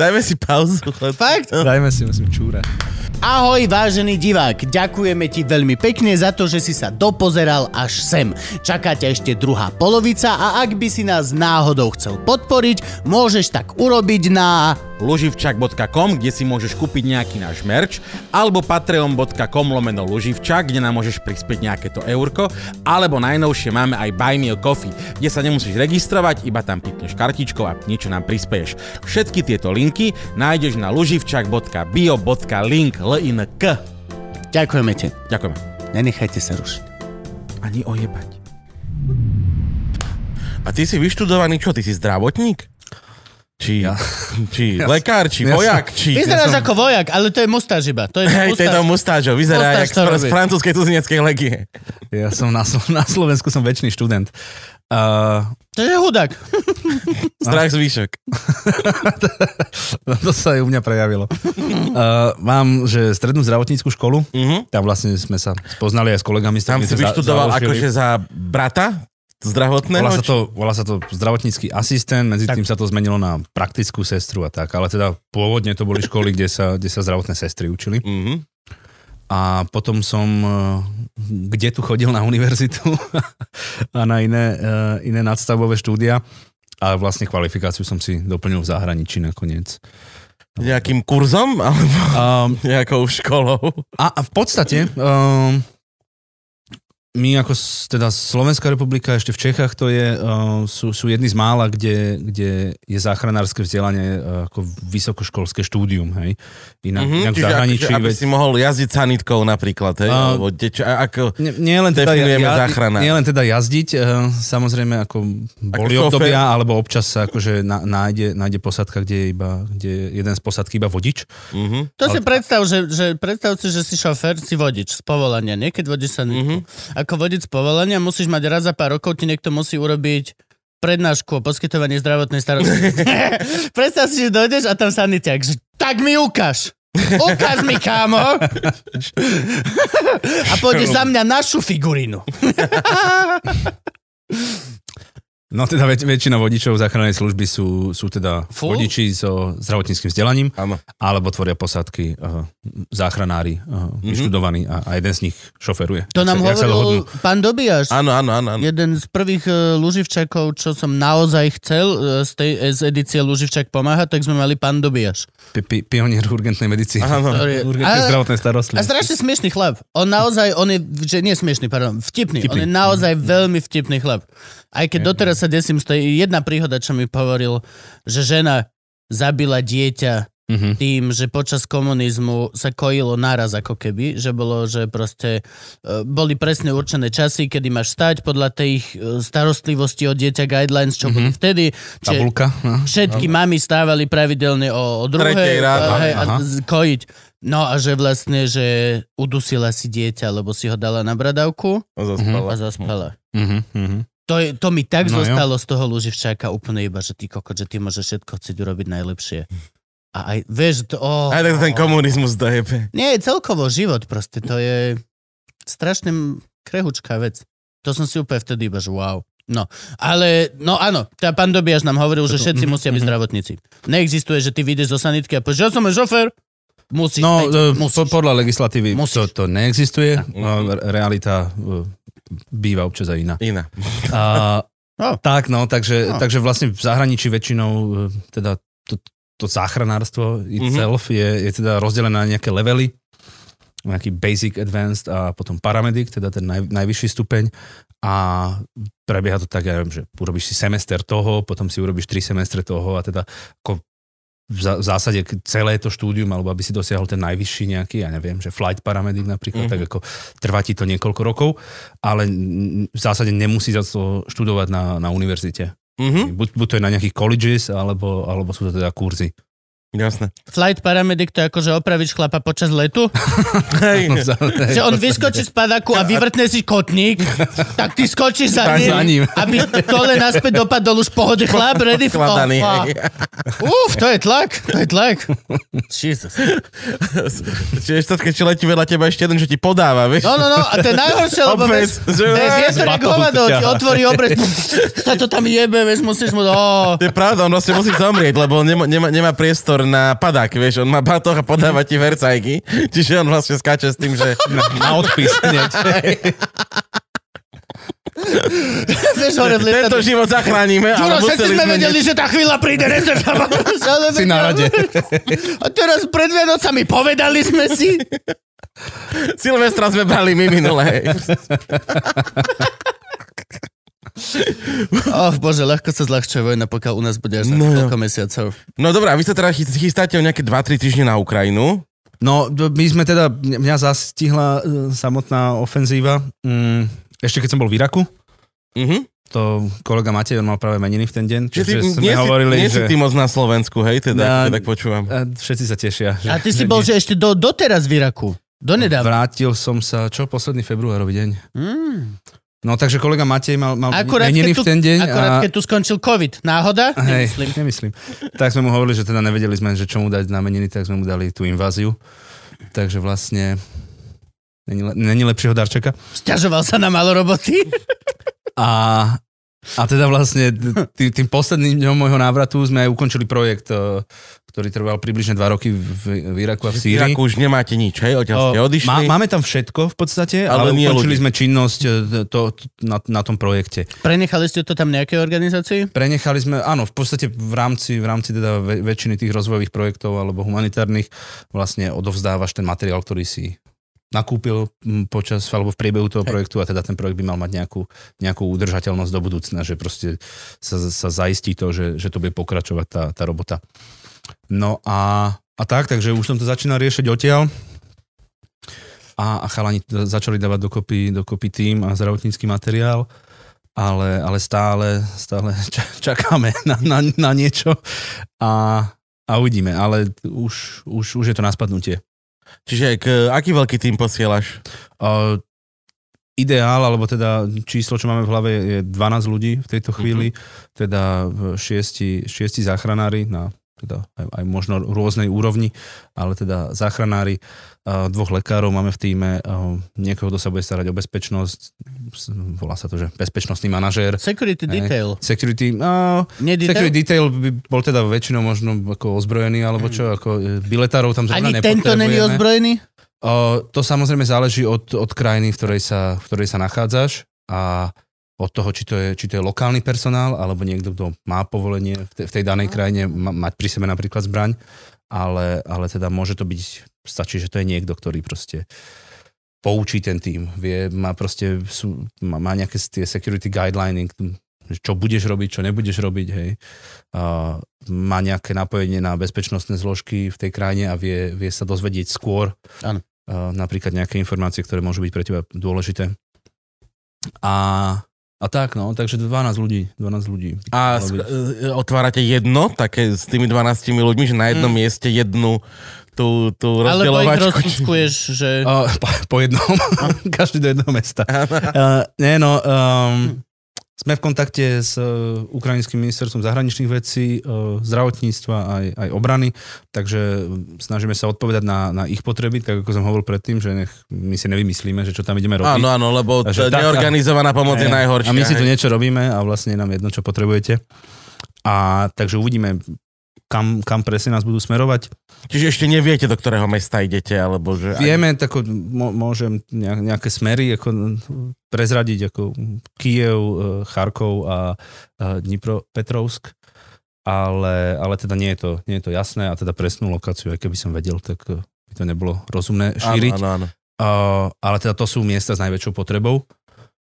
Dajme si pauzu. Fakt? Dajme si, musím čúrať. Ahoj, vážený divák. Ďakujeme ti veľmi pekne za to, že si sa dopozeral až sem. Čaká ťa ešte druhá polovica a ak by si nás náhodou chcel podporiť, môžeš tak urobiť na luživčak.com, kde si môžeš kúpiť nejaký náš merch, alebo patreon.com lomeno luživčak, kde nám môžeš prispieť nejaké to eurko, alebo najnovšie máme aj Buy Me a Coffee, kde sa nemusíš registrovať, iba tam pipneš kartičkou a niečo nám prispieš. Všetky tieto linky nájdeš na luživčak.bio.link link. Ďakujeme ti. Ďakujeme. Nenechajte sa rušiť. Ani ojebať. A ty si vyštudovaný čo? Ty si zdravotník? Či, Ja. či lekár, či Ja som- vojak, či... Vyzeráš ako vojak, ale to je mustáž iba. To je Hej, mustáž. tejto mustážo, vyzerá Mustáž jak to z, francúzskej cudzineckej legie. Ja som na, na Slovensku som väčší študent. Uh, To je hudák. Strach zvýšok. to sa aj u mňa prejavilo. Uh, mám, že strednú zdravotníckú školu, Mhm. tam vlastne sme sa spoznali aj s kolegami. Tam si vyštudoval akože za brata zdravotného? Volá sa, to, volá sa to zdravotnícky asistent, medzi Tak. tým sa to zmenilo na praktickú sestru a tak, ale teda pôvodne to boli školy, kde sa, kde sa zdravotné sestry učili. Mhm. A potom som eh, kde tu chodil na univerzitu a na iné, eh, iné nadstavové štúdia a vlastne kvalifikáciu som si doplnil v zahraničí nakoniec. Nejakým kurzom? Alebo Um, nejakou školou? a, a v podstate um, my ako teda Slovenská republika ešte v Čechách to je, uh, sú, sú jedni z mála, kde, kde je záchranárske vzdelanie uh, ako vysokoškolské štúdium, hej. Inak, Mhm, inak Čiže zahraničí... akože, aby veď- si mohol jazdiť sanitkou napríklad, hej? A- Alebo deč, ako, Nie, nie len teda, Definujeme ja, záchrana. nie len teda jazdiť, eh, samozrejme ako boli šofér. obdobia, alebo občas sa akože na, nájde, nájde posadka, kde je, iba, kde je jeden z posadky iba vodič. mhm. To si predstav, že, že predstav si, že si šofér, si vodič z povolania, nie? Keď vodíš sa mm-hmm. Ako vodič z povolania musíš mať raz za pár rokov, ti niekto musí urobiť prednášku o poskytovaní zdravotnej starostlivosti. predstav si, že dojdeš a tam sanitiak, že tak mi ukáž. Ukáž mi, kámo. A pôjdeš za mňa našu figurínu. No teda väč- väčšina vodičov záchrannej služby sú, sú teda Full? vodiči so zdravotníckým vzdelaním, Áno. alebo tvoria posádky uh, záchranári, uh, Mhm. vyštudovaní a, a jeden z nich šoferuje. To nám sa hovoril pán Dobiaš. Áno, áno, áno. áno. Jeden z prvých uh, Luživčakov, čo som naozaj chcel uh, z tej z edície Luživčak pomáhať, tak sme mali pán Dobiaš. Pi- pi- Pionier urgentnej medicíny. Áno. Urgentnej A- zdravotnej A starostlivosti. strašne smiešný chlap. On naozaj, on je, že nie smiešný, pardon, vtipný. Vtipný. On je naozaj veľmi vtipný chlap. Aj keď doteraz sa desím z tej jedna príhoda, čo mi hovoril, že žena zabila dieťa Mhm. tým, že počas komunizmu sa kojilo naraz ako keby, že bolo, že proste e, boli presne určené časy, kedy máš stať podľa e, starostlivosti o dieťa guidelines, čo boli vtedy. Čiže Tabulka. No. všetky mamy stávali pravidelne o, o druhej Tretej ráno. a, hej, kojiť. No a že vlastne, že udusila si dieťa, lebo si ho dala na bradavku A zaspala. a zaspala. Mhm, mhm. To, je, to mi tak No jo. zostalo z toho Luživčáka úplne iba, že ty kokot, že ty môžeš všetko chcieť urobiť najlepšie. A aj, vieš, to, oh, Aj tak ten komunizmus dojebe. nie, celkovo život proste, to je strašne krehučká vec. To som si úplne vtedy iba, že wow. No, ale, no áno, tá pán Dobiaž nám hovoril, že všetci mhm, musia byť mhm. zdravotníci. Neexistuje, že ty vyjdeš zo sanitky a povieš, že ja som aj šofér. Musíš, No, e, musíš. po, podľa legislatívy to, Musíš. to neexistuje. Mhm. No, re- realita e, býva občas aj iná. Iná. A, No. Tak, no, takže, No. takže vlastne v zahraničí väčšinou e, teda to, to záchranárstvo itself Mhm. je, je teda rozdelené na nejaké levely, nejaký basic, advanced a potom paramedic, teda ten naj, najvyšší stupeň a prebieha to tak, ja neviem, že urobíš si semester toho, potom si urobíš tri semestre toho a teda ako v zásade celé to štúdium, alebo aby si dosiahol ten najvyšší nejaký, ja neviem, že flight paramedic napríklad, Mhm. mm-hmm. tak ako trvá ti to niekoľko rokov, ale v zásade nemusí za to študovať na, na univerzite. Mhm, Buď, buď to je na nejakých colleges, alebo, alebo sú to teda kurzy. Jasné. Flight paramedic to je ako, že opravíš chlapa počas letu, Hej. No, za- že on vyskočí z padaku a vyvrtne si kotník, tak ty skočíš za ním, za ním. aby dole naspäť dopadol už pohode chlap, ready oh, hej. Uf, to je tlak, to je tlak. Jesus. Čiže to, keď letí vedľa teba ešte jeden, že ti podáva, vieš? No, no, no, a to je najhoršie, lebo vieš, vietor jak batohu hovado, ti otvorí obrez, sa to tam jebe, vieš, musíš mu, oh, To je pravda, on vlastne musí zomrieť, lebo nemá, nemá, nemá priestor na padák, vieš, on má batoh a podáva ti vercajky, čiže on vlastne skáče s tým, že na, na odpis hneď. tento život zachránime, Ďuro, všetci sme vedeli, že tá chvíľa príde. Si na rade. A teraz pred Vianocami povedali sme si. Silvestra sme brali my minule. Oh, bože, ľahko sa zľahčuje vojna, pokiaľ u nás bude až No, koľko mesiacov. No dobré, a vy sa teda chy- chystáte o nejaké 2-3 týždne na Ukrajinu. No, my sme teda, mňa zastihla e, samotná ofenzíva, mm, ešte keď som bol v Iraku, Mhm. to kolega Matej, on mal práve meniny v ten deň, Čiže ty, sme nie, hovorili, si, nie že si ty moc na Slovensku, hej, teda, Na- ja, tak počúvam. a všetci sa tešia. Že, A ty si bol, nie. že ešte do, doteraz v Iraku. Donedávna. Vrátil som sa, čo, posledný februárový deň. Mm. No takže kolega Matej mal, mal Akurát, meniny tu, v ten deň. akurát, a... keď tu skončil COVID. Náhoda? Hej, Nemyslím. nemyslím. Tak sme mu hovorili, že teda nevedeli sme, že čo mu dať na meniny, tak sme mu dali tú inváziu. Takže vlastne není, le- není lepšieho darčeka. Sťažoval sa na malo roboty? A, a teda vlastne tý, tým posledným dňom môjho návratu sme aj ukončili projekt, eh, ktorý trval približne dva roky v, v Iraku a v V Sýrii. Iraku už nemáte nič, hej, odtiaľ ste odišli. Má, máme tam všetko v podstate, Ale ale, ukončili ľudí. sme činnosť eh, to, to, na, na tom projekte. Prenechali ste to tam nejakej organizácii? Prenechali sme, áno, v podstate v rámci, v rámci teda väčšiny tých rozvojových projektov alebo humanitárnych vlastne odovzdávaš ten materiál, ktorý si nakúpil m, počas alebo v priebehu toho Hej. projektu a teda ten projekt by mal mať nejakú, nejakú udržateľnosť do budúcna, že proste sa, sa zaistí to, že, že to bude pokračovať tá, tá robota. No a, a tak, takže už som to začínal riešiť odtiaľ a, a chalani začali dávať dokopy, dokopy tým a zdravotnícky materiál ale, ale stále, stále ča- čakáme na, na, na niečo a, a uvidíme, ale už, už, už je to na spadnutie. Čiže k, aký veľký tým posielaš? Uh, ideál, alebo teda číslo, čo máme v hlave, je 12 ľudí v tejto chvíli, teda šiesti, šiesti záchranári na teda aj, aj možno rôznej úrovni, ale teda záchranári, uh, dvoch lekárov máme v týme, uh, niekoho, kto sa bude starať o bezpečnosť, volá sa to, že bezpečnostný manažér. Security Hej. detail. Security, Nie detail? security detail by bol teda väčšinou možno ako ozbrojený, alebo čo, ako biletárov tam zrovna Ani tento není ozbrojený? O, to samozrejme záleží od, od krajiny, v ktorej, sa, v ktorej sa nachádzaš a od toho, či to, je, či to je lokálny personál, alebo niekto, kto má povolenie v, te, v tej danej krajine ma, mať pri sebe napríklad zbraň, ale, ale teda môže to byť, stačí, že to je niekto, ktorý proste poučí ten tým, vie, má proste, sú, má, má nejaké tie security guideliny, čo budeš robiť, čo nebudeš robiť, hej. A má nejaké napojenie na bezpečnostné zložky v tej krajine a vie, vie sa dozvedieť skôr Áno. a napríklad nejaké informácie, ktoré môžu byť pre teba dôležité. A, a tak, no, takže 12 ľudí, 12 ľudí. A sk- e, otvárate jedno, také s tými 12 ľuďmi, že na jednom mieste jednu tú, tú Alebo ich rozdeľovačku. rozkuskuješ, že... A, po, po jednom, každý do jedného mesta. Uh, nie, no, um, sme v kontakte s uh, Ukrajinským ministerstvom zahraničných vecí, uh, zdravotníctva aj, aj obrany, takže snažíme sa odpovedať na, na ich potreby, tak ako som hovoril predtým, že nech my si nevymyslíme, že čo tam ideme robiť. Áno, áno, lebo Takže neorganizovaná pomoc je najhoršia. A my si tu niečo robíme a vlastne nám jedno, čo potrebujete. A takže uvidíme, kam, kam presne nás budú smerovať. Čiže ešte neviete, do ktorého mesta idete, alebo že... Vieme, tak môžem nejak- nejaké smery ako prezradiť ako Kiev, eh, Charkov a Dnipropetrovsk, ale, ale teda nie je, to, nie je to jasné a teda presnú lokáciu, aj keby som vedel, tak eh, by to nebolo rozumné šíriť. Áno, áno, áno. Uh, ale teda to sú miesta s najväčšou potrebou.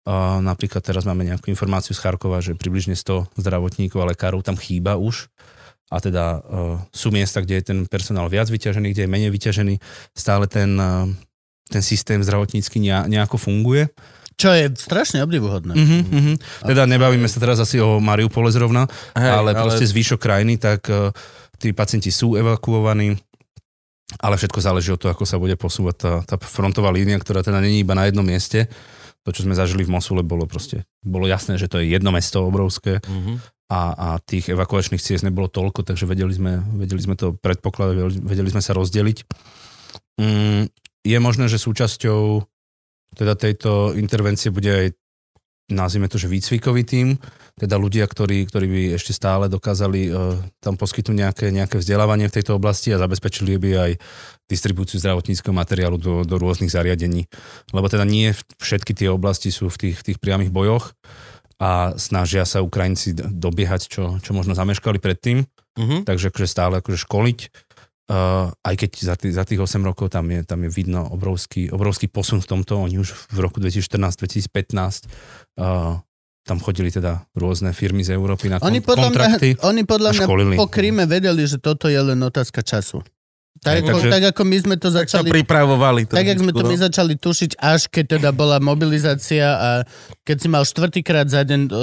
Uh, napríklad teraz máme nejakú informáciu z Charkova, že približne 100 zdravotníkov a lekárov tam chýba už. A teda uh, sú miesta, kde je ten personál viac vyťažený, kde je menej vyťažený. Stále ten, uh, ten systém zdravotnícky nejak, nejako funguje. Čo je strašne obdivuhodné. Uh-huh, uh-huh. Teda nebavíme sa teraz asi o Mariupole zrovna, Hej, ale, proste zvyšok krajiny, tak uh, tí pacienti sú evakuovaní, ale všetko záleží od toho, ako sa bude posúvať tá, tá frontová línia, ktorá teda není iba na jednom mieste. To, čo sme zažili v Mosule, bolo proste, bolo jasné, že to je jedno mesto obrovské Mhm. A, a tých evakuačných ciest nebolo toľko, takže vedeli sme, vedeli sme to predpokladať, vedeli, sme sa rozdeliť. Mm, je možné, že súčasťou teda tejto intervencie bude aj nazvime to, že výcvikový tím, teda ľudia, ktorí, ktorí by ešte stále dokázali uh, tam poskytnúť nejaké, nejaké vzdelávanie v tejto oblasti a zabezpečili by aj distribúciu zdravotníckého materiálu do, do rôznych zariadení. Lebo teda nie všetky tie oblasti sú v tých, v tých priamých bojoch a snažia sa Ukrajinci dobiehať, čo, čo možno zameškali predtým. Mhm. Takže akože stále akože školiť. Uh, aj keď za, tých, za tých 8 rokov tam je, tam je vidno obrovský, obrovský posun v tomto. Oni už v roku 2014-2015 uh, tam chodili teda rôzne firmy z Európy na Oni kon- podľa, kontrakty. mňa, oni podľa mňa školili. po Kríme vedeli, že toto je len otázka času. Tak, ako, takže- tak ako my sme to Tak sa začali... pripravovali. Tak, jak sme to my začali tušiť, až keď teda bola mobilizácia a keď si mal štvrtýkrát za deň e,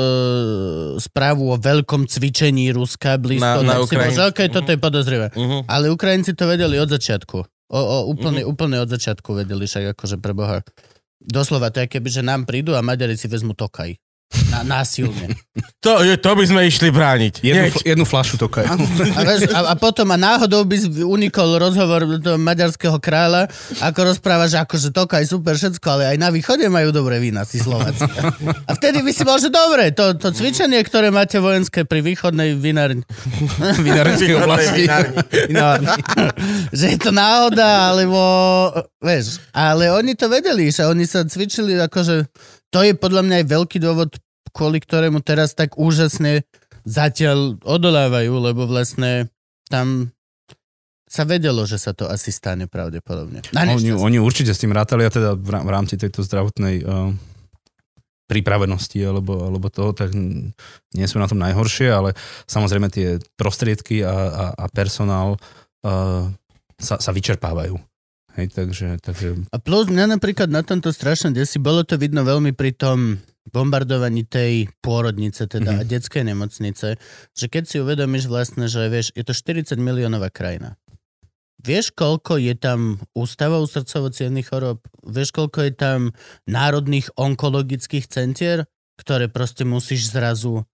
správu o veľkom cvičení Ruska blízko, Na- na tak si bol, že okej, toto je podozrivé. Mhm. Ale Ukrajinci to vedeli od začiatku. O, o, úplne, úplne od začiatku vedeli, však akože pre Boha. Doslova to je keby, že nám prídu a Maďari si vezmu Tokaj. Na, násilne. To, to by sme išli brániť. Jednu, fl- jednu flašu. A, vieš, a, a potom a náhodou by unikol rozhovor toho maďarského kráľa, ako rozpráva, že akože Tokaj super všetko, ale aj na východe majú dobré vína, si Slováci. A vtedy by si bol, že dobre, to, to cvičenie, ktoré máte vojenské pri východnej vinárni, Vinárskej oblasti. Že je to náhoda, alebo, vieš, ale oni to vedeli, že oni sa cvičili, akože, to je podľa mňa aj veľký dôvod, kvôli ktorému teraz tak úžasne zatiaľ odolávajú, lebo vlastne tam sa vedelo, že sa to asi stane pravdepodobne. Oni, oni určite s tým rátali a teda v rá- v rámci tejto zdravotnej uh, pripravenosti alebo, alebo toho, tak nie sú na tom najhoršie, ale samozrejme tie prostriedky a, a, a personál uh, sa, sa vyčerpávajú. Hej, takže, takže A plus mňa napríklad na tomto strašne desi, bolo to vidno veľmi pri tom bombardovaní tej pôrodnice teda mm-hmm. a detskej nemocnice, že keď si uvedomíš vlastne, že vieš, je to 40 miliónová krajina. Vieš, koľko je tam ústavov srdcovo chorób? Vieš, koľko je tam národných onkologických centier, ktoré proste musíš zrazu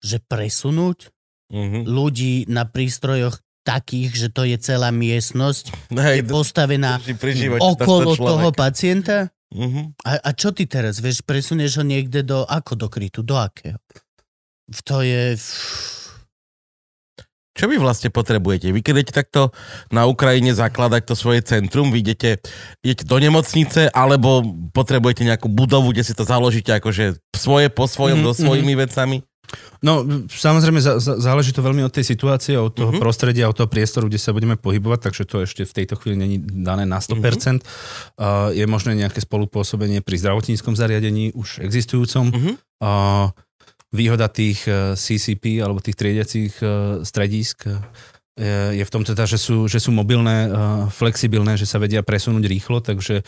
že presunúť? Mhm. ľudí na prístrojoch takých, že to je celá miestnosť, je Hej, postavená drží pri živote okolo toho pacienta. Mhm. A, a čo ty teraz, vieš, presunieš ho niekde do, ako do krytu, do akého? To je... Čo vy vlastne potrebujete? Vy keď idete takto na Ukrajine zakladať to svoje centrum, vy idete, idete do nemocnice, alebo potrebujete nejakú budovu, kde si to založíte akože svoje po svojom, Mhm, so svojimi vecami? No, samozrejme, za, za, záleží to veľmi od tej situácie, od toho uh-huh. prostredia, od toho priestoru, kde sa budeme pohybovať, takže to ešte v tejto chvíli není dané na 100%. Uh-huh. Uh, je možné nejaké spolupôsobenie pri zdravotníckom zariadení, už existujúcom. Mhm. Uh, výhoda tých uh, CCP, alebo tých triediacich uh, stredísk, uh, je v tom teda, že sú, že sú mobilné, flexibilné, že sa vedia presunúť rýchlo, takže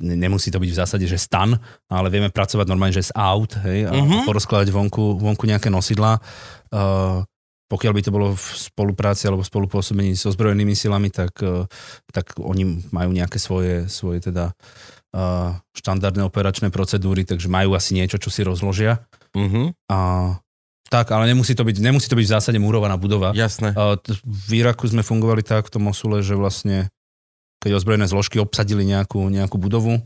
nemusí to byť v zásade, že stan, ale vieme pracovať normálne, že z aut, hej, a, a porozkladať vonku, vonku nejaké nosidlá. Uh, pokiaľ by to bolo v spolupráci alebo v spolupôsobení so zbrojenými silami, tak, uh, tak oni majú nejaké svoje, svoje teda uh, štandardné operačné procedúry, takže majú asi niečo, čo si rozložia. Mhm. A, tak, ale nemusí to byť, nemusí to byť v zásade murovaná budova. Jasné. T- V Iraku sme fungovali tak v tom Mosule, že vlastne keď ozbrojené zložky obsadili nejakú, nejakú budovu,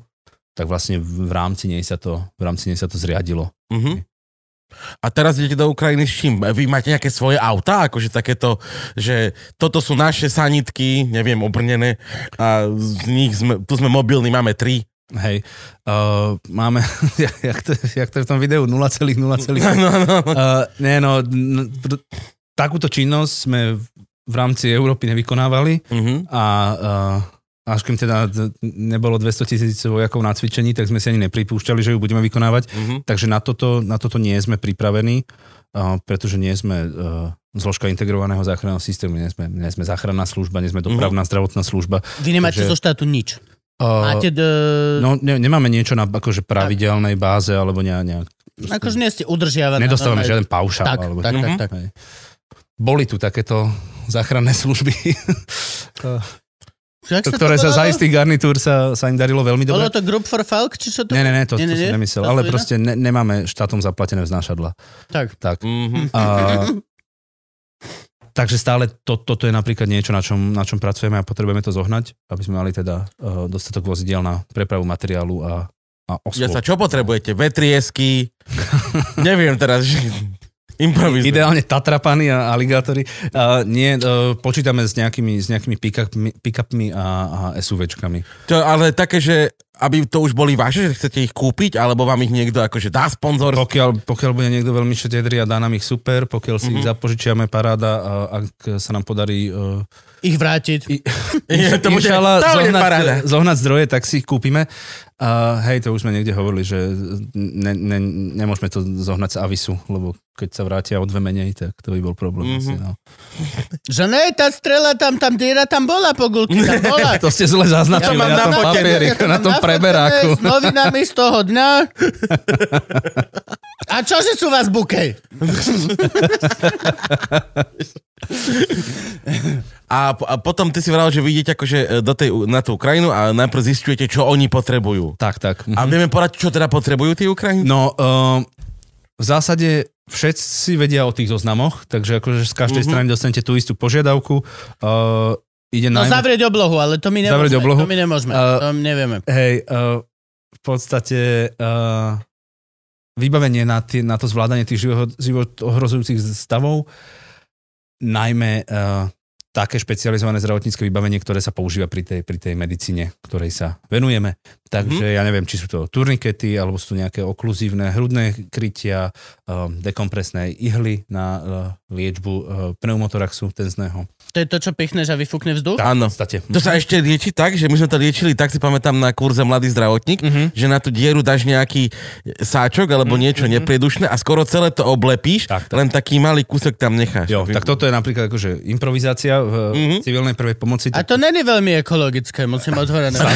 tak vlastne v rámci nej sa to, v rámci nej sa to zriadilo. Mhm. A teraz idete do Ukrajiny s čím? Vy máte nejaké svoje autá? Akože takéto, že toto sú naše sanitky, neviem, obrnené a z nich sme, tu sme mobilní, máme tri. Hej, uh, máme, jak, to, jak to je v tom videu, 0,0. No, Uh, no, no. nie no, n- pr- takúto činnosť sme v rámci Európy nevykonávali Mhm. a uh, až kým teda nebolo 200 tisíc vojakov na cvičení, tak sme si ani nepripúšťali, že ju budeme vykonávať. Mhm. Takže na toto, na toto nie sme pripravení, uh, pretože nie sme uh, zložka integrovaného záchranného systému, nie sme, nie sme záchranná služba, nie sme dopravná zdravotná služba. Vy nemáte Takže- zo štátu nič. Uh, Máte... D... no, ne, nemáme niečo na akože pravidelnej báze alebo nejak... nejak Akože nie ste udržiavaní. nedostávame žiaden paušál. Tak, alebo, tak, tak, Mhm. tak. Hej. Boli tu takéto záchranné služby, Jak to ktoré sa za istých garnitúr sa, sa im darilo veľmi Bolo dobre. to Group for Falk, či čo to? Ne, ne, ne, to, Nie, to nie, nie. som nemyslel. To Ale iné? proste ne, nemáme štátom zaplatené vznášadla. Tak. Tak. Mhm. A, takže stále to, toto je napríklad niečo, na čom, na čom pracujeme a potrebujeme to zohnať, aby sme mali teda uh, dostatok vozidiel na prepravu materiálu a, a Ja osôb. sa čo potrebujete? Vetriesky? Neviem teraz, že improvizujeme. Ideálne tatrapany a aligátory. Uh, nie, uh, počítame s nejakými, s nejakými pick-upmi, pick-upmi a, a SUVčkami. To, ale také, že aby to už boli vaše, že chcete ich kúpiť, alebo vám ich niekto akože dá sponzor? Pokiaľ, pokiaľ bude niekto veľmi šetedrý a dá nám ich super, pokiaľ si Mhm. ich zapožičiame, paráda, a ak sa nám podarí uh, Ich vrátiť. I- Je, to bude, zohnať, zohnať zdroje, tak si ich kúpime. A hej, to už sme niekde hovorili, že ne, ne, nemôžeme to zohnať z Avisu, lebo keď sa vrátia o dve menej, tak to by bol problém. Mhm. Mm-hmm. Asi, no. Že ne, tá strela tam, tam diera tam bola po gulky, tam bola. To ste zle zaznačili Ja to mám na tom nafotené. papieri, Ja to na tom preberáku. S novinami z toho dňa. A čože sú vás buke? A, a potom ty si vral, že vy idete akože e, do tej, na tú Ukrajinu a najprv zistujete, čo oni potrebujú. Tak, tak. A vieme porať, čo teda potrebujú tí Ukrajinci? No, uh, v zásade všetci vedia o tých zoznamoch, takže akože z každej Mhm. strany dostanete tú istú požiadavku. Uh, ide No najmä... zavrieť oblohu, ale to my nemôžeme. Zavrieť oblohu? To my nemôžeme. A- To my nevieme. Hej, uh, v podstate uh, vybavenie na, tie, na to zvládanie tých život, život ohrozujúcich stavov, najmä uh, také špecializované zdravotnícke vybavenie, ktoré sa používa pri tej, pri tej medicíne, ktorej sa venujeme. Takže ja neviem, či sú to turnikety, alebo sú to nejaké okluzívne hrudné krytia, uh, dekompresné ihly na uh, liečbu uh, pneumotoraxu tenzného. To je to, čo pichneš a vyfúkne vzduch? Áno. To sa ešte lieči tak, že my sme to liečili, tak si pamätám na kurze Mladý zdravotník, Mhm. že na tú dieru dáš nejaký sáčok alebo niečo nepriedušné a skoro celé to oblepíš, Tak, tak. len taký malý kúsok tam necháš. Jo, tak toto je napríklad akože improvizácia v Mhm. civilnej prvej pomoci. A to není veľmi ekologické, musím otvorené.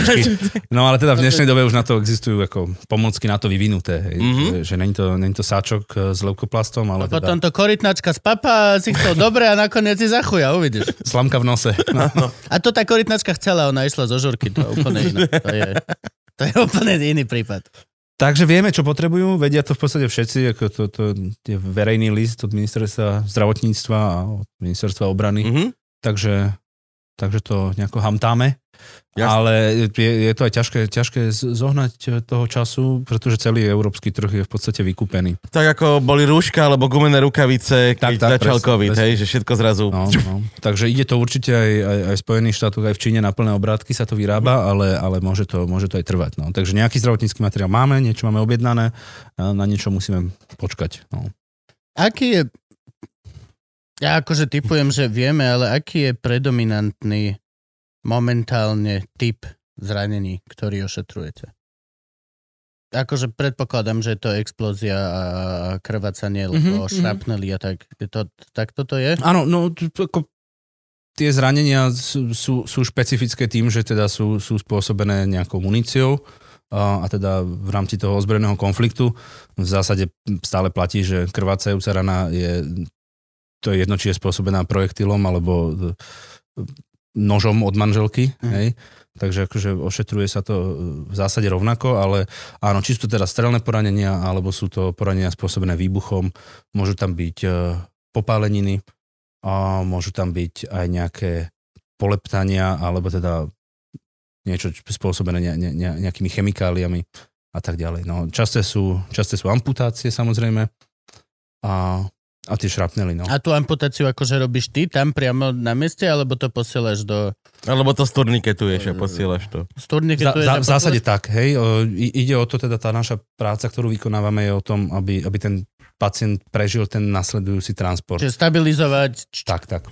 No ale teda v dnešnej dobe už na to existujú ako pomocky na to vyvinuté. Hej. Mhm. Že, není, to, není to sáčok eh, s leukoplastom, ale A potom teda to korytnačka z papa si chcel dobre a nakoniec si zachuja, uvidíš. slamka v nose. No. A to tá korytnačka chcela, ona išla zo žurky, to je úplne iné. To je, to je úplne iný prípad. Takže vieme, čo potrebujú, vedia to v podstate všetci, ako to, to je verejný list od ministerstva zdravotníctva a od ministerstva obrany, Mhm. takže, takže to nejako hamtáme. Jasne. Ale je, je to aj ťažké, ťažké zohnať eh, toho času, pretože celý európsky trh je v podstate vykúpený. Tak ako boli rúška alebo gumené rukavice, keď Tak, tak, začal presne, COVID, presne. hej, že všetko zrazu... No, no. Takže ide to určite aj, aj, aj v Spojených štátoch, aj v Číne na plné obrátky sa to vyrába, ale, ale môže, to, môže to aj trvať. No. Takže nejaký zdravotnícky materiál máme, niečo máme objednané, na niečo musíme počkať. No. Aký je... Ja akože typujem, že vieme, ale aký je predominantný momentálne typ zranení, ktorý ošetrujete? Akože predpokladám, že je to explózia a krvácanie, lebo Mhm, mhm. šrapneli a tak. Je to, tak toto je? Áno, no ako tie zranenia sú, sú, sú špecifické tým, že teda sú, sú spôsobené nejakou muníciou a, a teda v rámci toho ozbrojeného konfliktu v zásade stále platí, že krvácajúca rana je to je jedno, či je spôsobená projektilom alebo e, nožom od manželky, Mhm. hej. Takže akože ošetruje sa to e, v zásade rovnako, ale áno, či sú to teda strelné poranenia, alebo sú to poranenia spôsobené výbuchom, môžu tam byť e, popáleniny, a môžu tam byť aj nejaké poleptania, alebo teda niečo čo- spôsobené ne, ne, nejakými chemikáliami a tak ďalej. No, časté, sú, časté sú amputácie samozrejme a, a tie šrapnely. No. A tú amputáciu akože robíš ty tam priamo na mieste, alebo to posielaš do Alebo to z turniketuješ a posielaš to. stúrniky? Za, za, v zásade tak, hej. O, ide o to, teda tá naša práca, ktorú vykonávame, je o tom, aby, aby ten pacient prežil ten nasledujúci transport. Čiže stabilizovať... Tak, tak.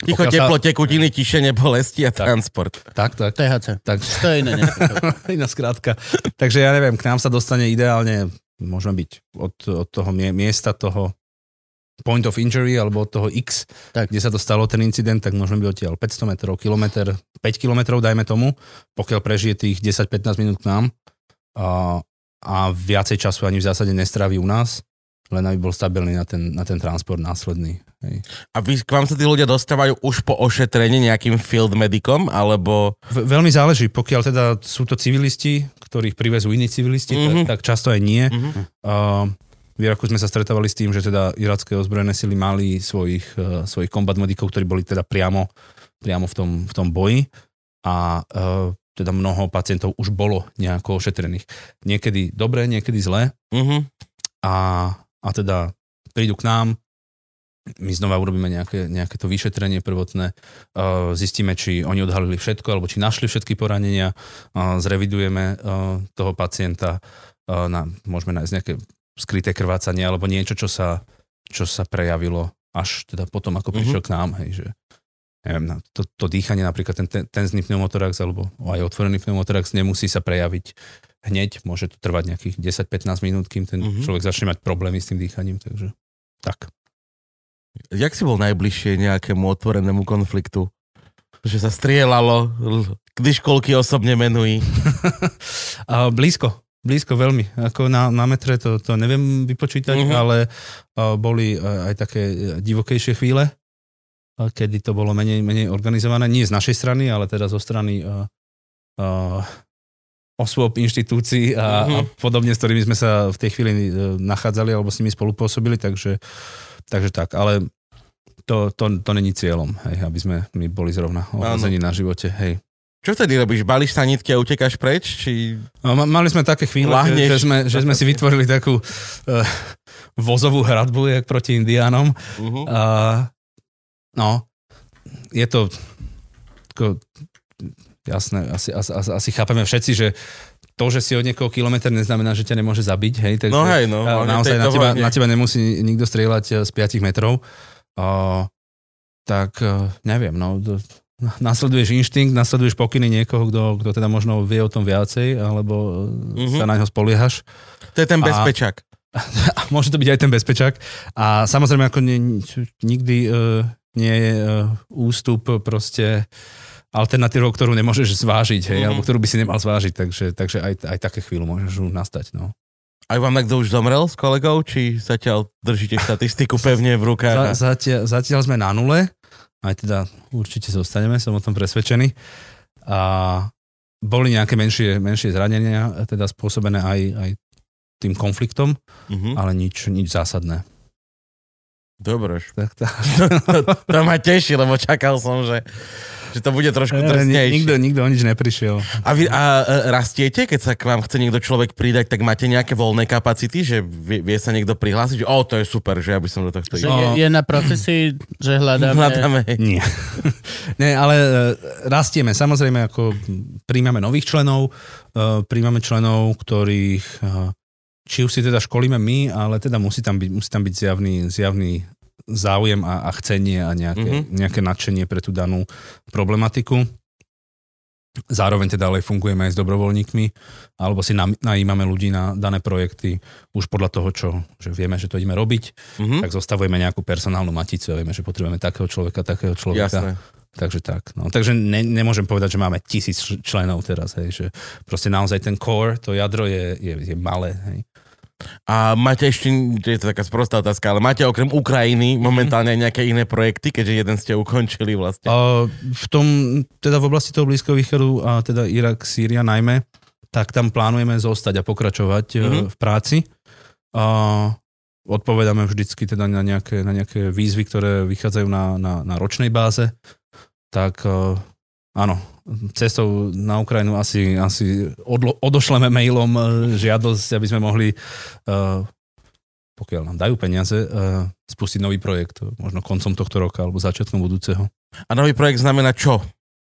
Ticho, Pokiaľ sa- teplo, tekutiny, tišenie, bolesti a Tak. transport. Tak, tak. THC. tak. To je iné. Iná skrátka. Takže ja neviem, k nám sa dostane ideálne, môžeme byť od, od toho mie- miesta toho point of injury, alebo od toho X, Tak. kde sa to stalo ten incident, tak môžeme byť odtiaľ 500 metrov, kilometr, 5 kilometrov, dajme tomu, pokiaľ prežije tých 10-15 minút k nám a, a viacej času ani v zásade nestrávi u nás, len aby bol stabilný na ten, na ten transport následný. Hej. A vy, k vám sa tí ľudia dostávajú už po ošetrení nejakým field medicom, alebo... V- veľmi záleží, pokiaľ teda sú to civilisti, ktorých privezú iní civilisti, Mhm. tak, tak často aj nie. Mhm. Uh, v Iraku sme sa stretávali s tým, že teda iracké ozbrojené sily mali svojich, uh, svojich combat medikov, ktorí boli teda priamo, priamo v, tom, v tom boji a uh, teda mnoho pacientov už bolo nejako ošetrených. Niekedy dobre, niekedy zle Mhm. a, a teda prídu k nám, my znova urobíme nejaké, nejaké to vyšetrenie prvotné, uh, zistíme, či oni odhalili všetko, alebo či našli všetky poranenia, zrevidujeme toho pacienta, na, môžeme nájsť nejaké skryté krvácanie, alebo niečo, čo sa, čo sa prejavilo až teda potom, ako prišiel k nám, hej, že neviem, to, to dýchanie, napríklad ten, ten tenzný pneumotorax, alebo aj otvorený pneumotorax nemusí sa prejaviť hneď, môže to trvať nejakých 10-15 minút, kým ten Mhm. človek začne mať problémy s tým dýchaním, takže tak. Jak si bol najbližšie nejakému otvorenému konfliktu? Že sa strieľalo, l- kdy školky osobne menují. Blízko, blízko veľmi. Ako na, na metre to, to neviem vypočítať, Mhm. ale a, boli a, aj také e, divokejšie chvíle, a, kedy to bolo menej, menej organizované. Nie z našej strany, ale teda zo strany a, a, osôb, inštitúcií a, Mhm. a podobne, s ktorými sme sa v tej chvíli e, nachádzali alebo s nimi spolupôsobili, takže, takže tak. Ale to, to, to není cieľom, hej, aby sme my boli zrovna ohrazení na živote. Hej. Čo vtedy robíš? Balíš sa nitky a utekáš preč? Či... No, ma- mali sme také chvíle, že, Lahneš. že, sme, že sme si vytvorili takú uh, vozovú hradbu, jak proti indiánom. Uh-huh. A, no, je to ako, jasné, asi, asi, asi, asi chápeme všetci, že to, že si od niekoho kilometr neznamená, že ťa nemôže zabiť, hej, takže No hej, no. naozaj na teba, na teba nemusí nikto strieľať eh, z 5 metrov. A, tak eh, neviem, no, to, nasleduješ inštinkt, nasleduješ pokyny niekoho, kto, kto teda možno vie o tom viacej, alebo Mhm. mm-hmm. sa na ňo spoliehaš. To je ten A- bezpečák. A môže to byť aj ten bezpečák. A samozrejme, ako nie, nikdy uh, nie je uh, ústup proste alternatívou, ktorú nemôžeš zvážiť, hej, Mhm. alebo ktorú by si nemal zvážiť, takže, takže aj, aj také chvíľu môžeš nastať. No. Aj vám niekto už zomrel s kolegou? Či zatiaľ držíte štatistiku pevne v rukách? Za, zatiaľ, zatiaľ sme na nule, aj teda určite zostaneme, som o tom presvedčený. A boli nejaké menšie, menšie zranenia, teda spôsobené aj, aj tým konfliktom, Mhm. ale nič, nič zásadné. Dobre. Tak, tak. To ma teší, lebo čakal som, že, že to bude trošku drsnejšie. nikto, nikto o nič neprišiel. A vy a, e, rastiete, keď sa k vám chce niekto človek pridať, tak máte nejaké voľné kapacity, že vie, vie sa niekto prihlásiť, že o, to je super, že ja by som do tohto išiel. je, je na profesii, že hľadáme... Hľadáme. Nie. Nie, ale e, rastieme. Samozrejme, ako príjmame nových členov, e, príjmame členov, ktorých či už si teda školíme my, ale teda musí tam byť, musí tam byť zjavný, zjavný záujem a, a chcenie a nejaké, Mhm. mm-hmm. nejaké nadšenie pre tú danú problematiku. Zároveň teda ale fungujeme aj s dobrovoľníkmi, alebo si najímame ľudí na dané projekty už podľa toho, čo že vieme, že to ideme robiť, Mhm. tak zostavujeme nejakú personálnu maticu a vieme, že potrebujeme takého človeka, takého človeka. Jasné. Takže tak. No. Takže ne, nemôžem povedať, že máme tisíc čl- členov teraz. Hej, že proste naozaj ten core, to jadro je, je, je malé. Hej. A máte ešte, je to taká sprostá otázka, ale máte okrem Ukrajiny momentálne aj nejaké iné projekty, keďže jeden ste ukončili vlastne? A v tom, teda v oblasti toho Blízkeho východu, a teda Irak, Sýria najmä, tak tam plánujeme zostať a pokračovať Mhm. mm-hmm. v práci. A odpovedáme vždycky teda na nejaké, na nejaké výzvy, ktoré vychádzajú na, na, na ročnej báze. Tak eh, áno, cestou na Ukrajinu asi, asi odlo, odošleme mailom eh, žiadosť, aby sme mohli, eh, pokiaľ nám dajú peniaze, eh, spustiť nový projekt, možno koncom tohto roka alebo začiatkom budúceho. A nový projekt znamená čo?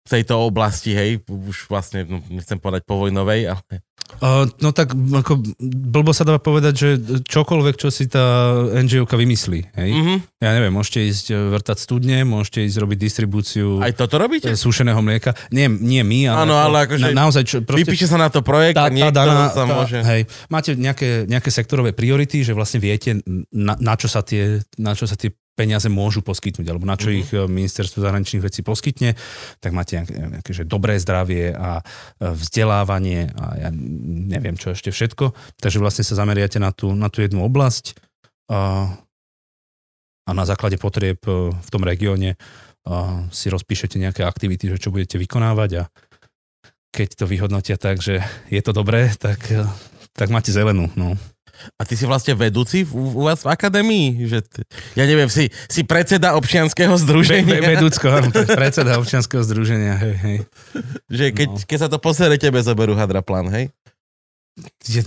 V tejto oblasti, hej, už vlastne, no, nechcem povedať povojnovej, ale... Uh, no tak ako blbo sa dá povedať, že čokoľvek, čo si tá NGO-ka vymyslí. Hej? Mm. Mhm. Ja neviem, môžete ísť e, vrtať studne, môžete ísť robiť distribúciu Aj toto robíte? e, sušeného mlieka. Nie, nie my, ale, Áno, ale akože na, naozaj, čo, proste, Vypíše sa na to projekt a niekto sa môže... hej, máte nejaké, nejaké sektorové priority, že vlastne viete, na, na, čo sa tie, na čo sa tie peniaze môžu poskytnúť, alebo na čo Mhm. ich e, ministerstvo zahraničných vecí poskytne, tak máte nejaké, nejaké že dobré zdravie a e, vzdelávanie a ja neviem čo ešte všetko. Takže vlastne sa zameriate na tú, na tú jednu oblasť a, a na základe potrieb e, v tom regióne a si rozpíšete nejaké aktivity, že čo budete vykonávať a keď to vyhodnotia tak, že je to dobré, tak, tak máte zelenú. No. A ty si vlastne vedúci u, u vás v akadémii? Že t- ja neviem, si, si predseda občianskeho Ve, združenia? ve, vedúcko, áno, to je predseda občianskeho združenia. Hej, hej. Že keď, No. keď sa to posere, tebe zoberú hadra plán, hej? Je,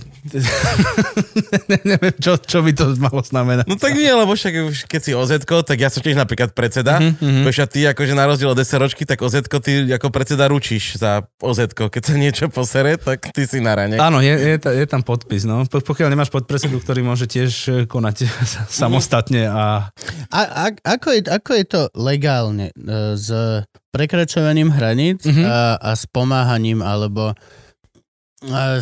neviem, čo, čo by to malo znamenať. No tak nie, lebo však už keď si oz tak ja som tiež napríklad predseda. Mhm, Mm-hmm. mhm. a ty akože na rozdiel od SROčky, tak oz ty ako predseda ručíš za oz Keď sa niečo posere, tak ty si na rane. Áno, je, je, je tam podpis. No. Po- Pokiaľ nemáš podpredsedu, ktorý môže tiež e, konať sa- samostatne a A, a, ako, je, ako je to legálne e, s prekračovaním hraníc Mhm. a, a s pomáhaním, alebo a,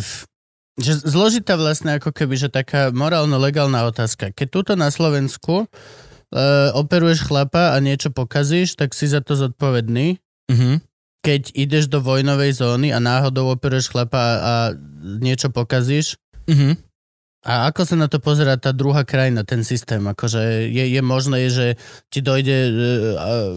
že zložitá vlastne ako keby, že taká morálno-legálna otázka. Keď tuto na Slovensku e, operuješ chlapa a niečo pokazíš, tak si za to zodpovedný. Mhm. Keď ideš do vojnovej zóny a náhodou operuješ chlapa a, a niečo pokazíš, Mhm. a ako sa na to pozerá tá druhá krajina, ten systém? Akože je, je možné, že ti dojde uh, uh,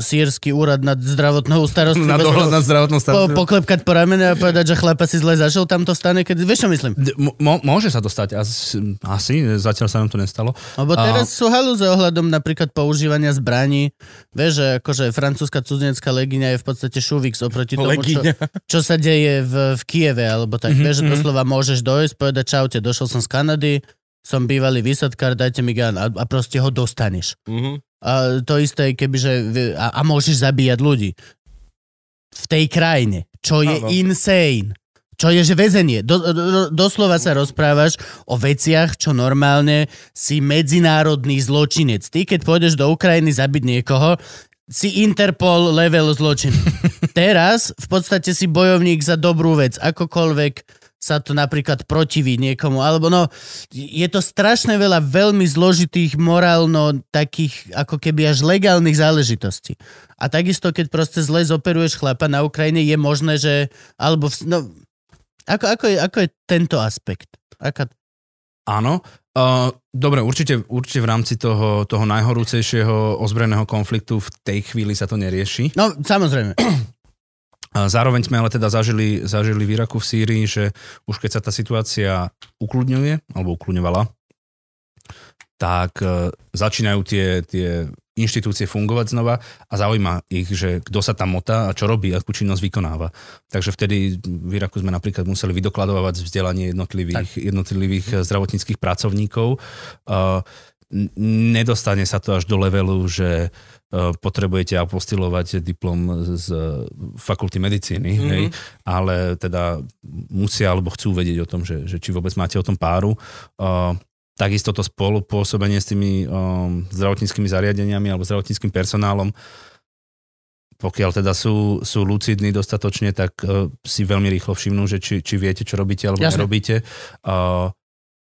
sírsky úrad nad zdravotnou na starostlivosťou dohľad nad zdravotnou po, starostlivosťou. poklepkať po ramene a povedať, že chlapa si zle zažil, tam to stane, keď... Vieš, čo myslím? D- mo- môže sa to stať, asi, asi, zatiaľ sa nám to nestalo. Lebo A- teraz sú halúze ohľadom napríklad používania zbraní. Vieš, že akože francúzska cudzinecká legiňa je v podstate šuvix oproti tomu, čo, čo sa deje v, v Kieve, alebo tak. Mhm, Mm-hmm. Vieš, že mhm. doslova môžeš dojsť, povedať čaute, došiel som z Kanady, som bývalý vysadkár, dajte mi gán a, a proste ho dostaneš. Mhm. A to isté, kebyže... A, a môžeš zabíjať ľudí. V tej krajine. Čo je Áno. insane. Čo je, že väzenie. Do, do, doslova sa rozprávaš o veciach, čo normálne si medzinárodný zločinec. Ty, keď pôjdeš do Ukrajiny zabiť niekoho, si Interpol level zločin. Teraz v podstate si bojovník za dobrú vec. Akokoľvek sa to napríklad protiví niekomu. Alebo no, je to strašne veľa veľmi zložitých morálno takých ako keby až legálnych záležitostí. A takisto, keď proste zle zoperuješ chlapa na Ukrajine, je možné, že... Alebo... No, ako, ako, je, ako je tento aspekt? Aká, Áno. Uh, dobre, určite, určite v rámci toho, toho najhorúcejšieho ozbrojeného konfliktu v tej chvíli sa to nerieši. no, samozrejme. A zároveň sme ale teda zažili, zažili v Iraku v Sýrii, že už keď sa tá situácia ukludňuje, alebo ukludňovala, tak e, začínajú tie, tie inštitúcie fungovať znova a zaujíma ich, že kto sa tam motá a čo robí, akú činnosť vykonáva. Takže vtedy v Iraku sme napríklad museli vydokladovať vzdelanie jednotlivých, jednotlivých e, zdravotníckých pracovníkov. Uh, nedostane sa to až do levelu, že uh, potrebujete apostilovať diplom z fakulty medicíny, mm-hmm. hej, ale teda musia alebo chcú vedieť o tom, že, že či vôbec máte o tom páru. Uh, takisto to spolupôsobenie s tými zdravotníckými zariadeniami alebo zdravotníckým personálom, pokiaľ teda sú, sú lucidní dostatočne, tak uh, si veľmi rýchlo všimnú, že či, či viete, čo robíte alebo Jasne. nerobíte. Uh,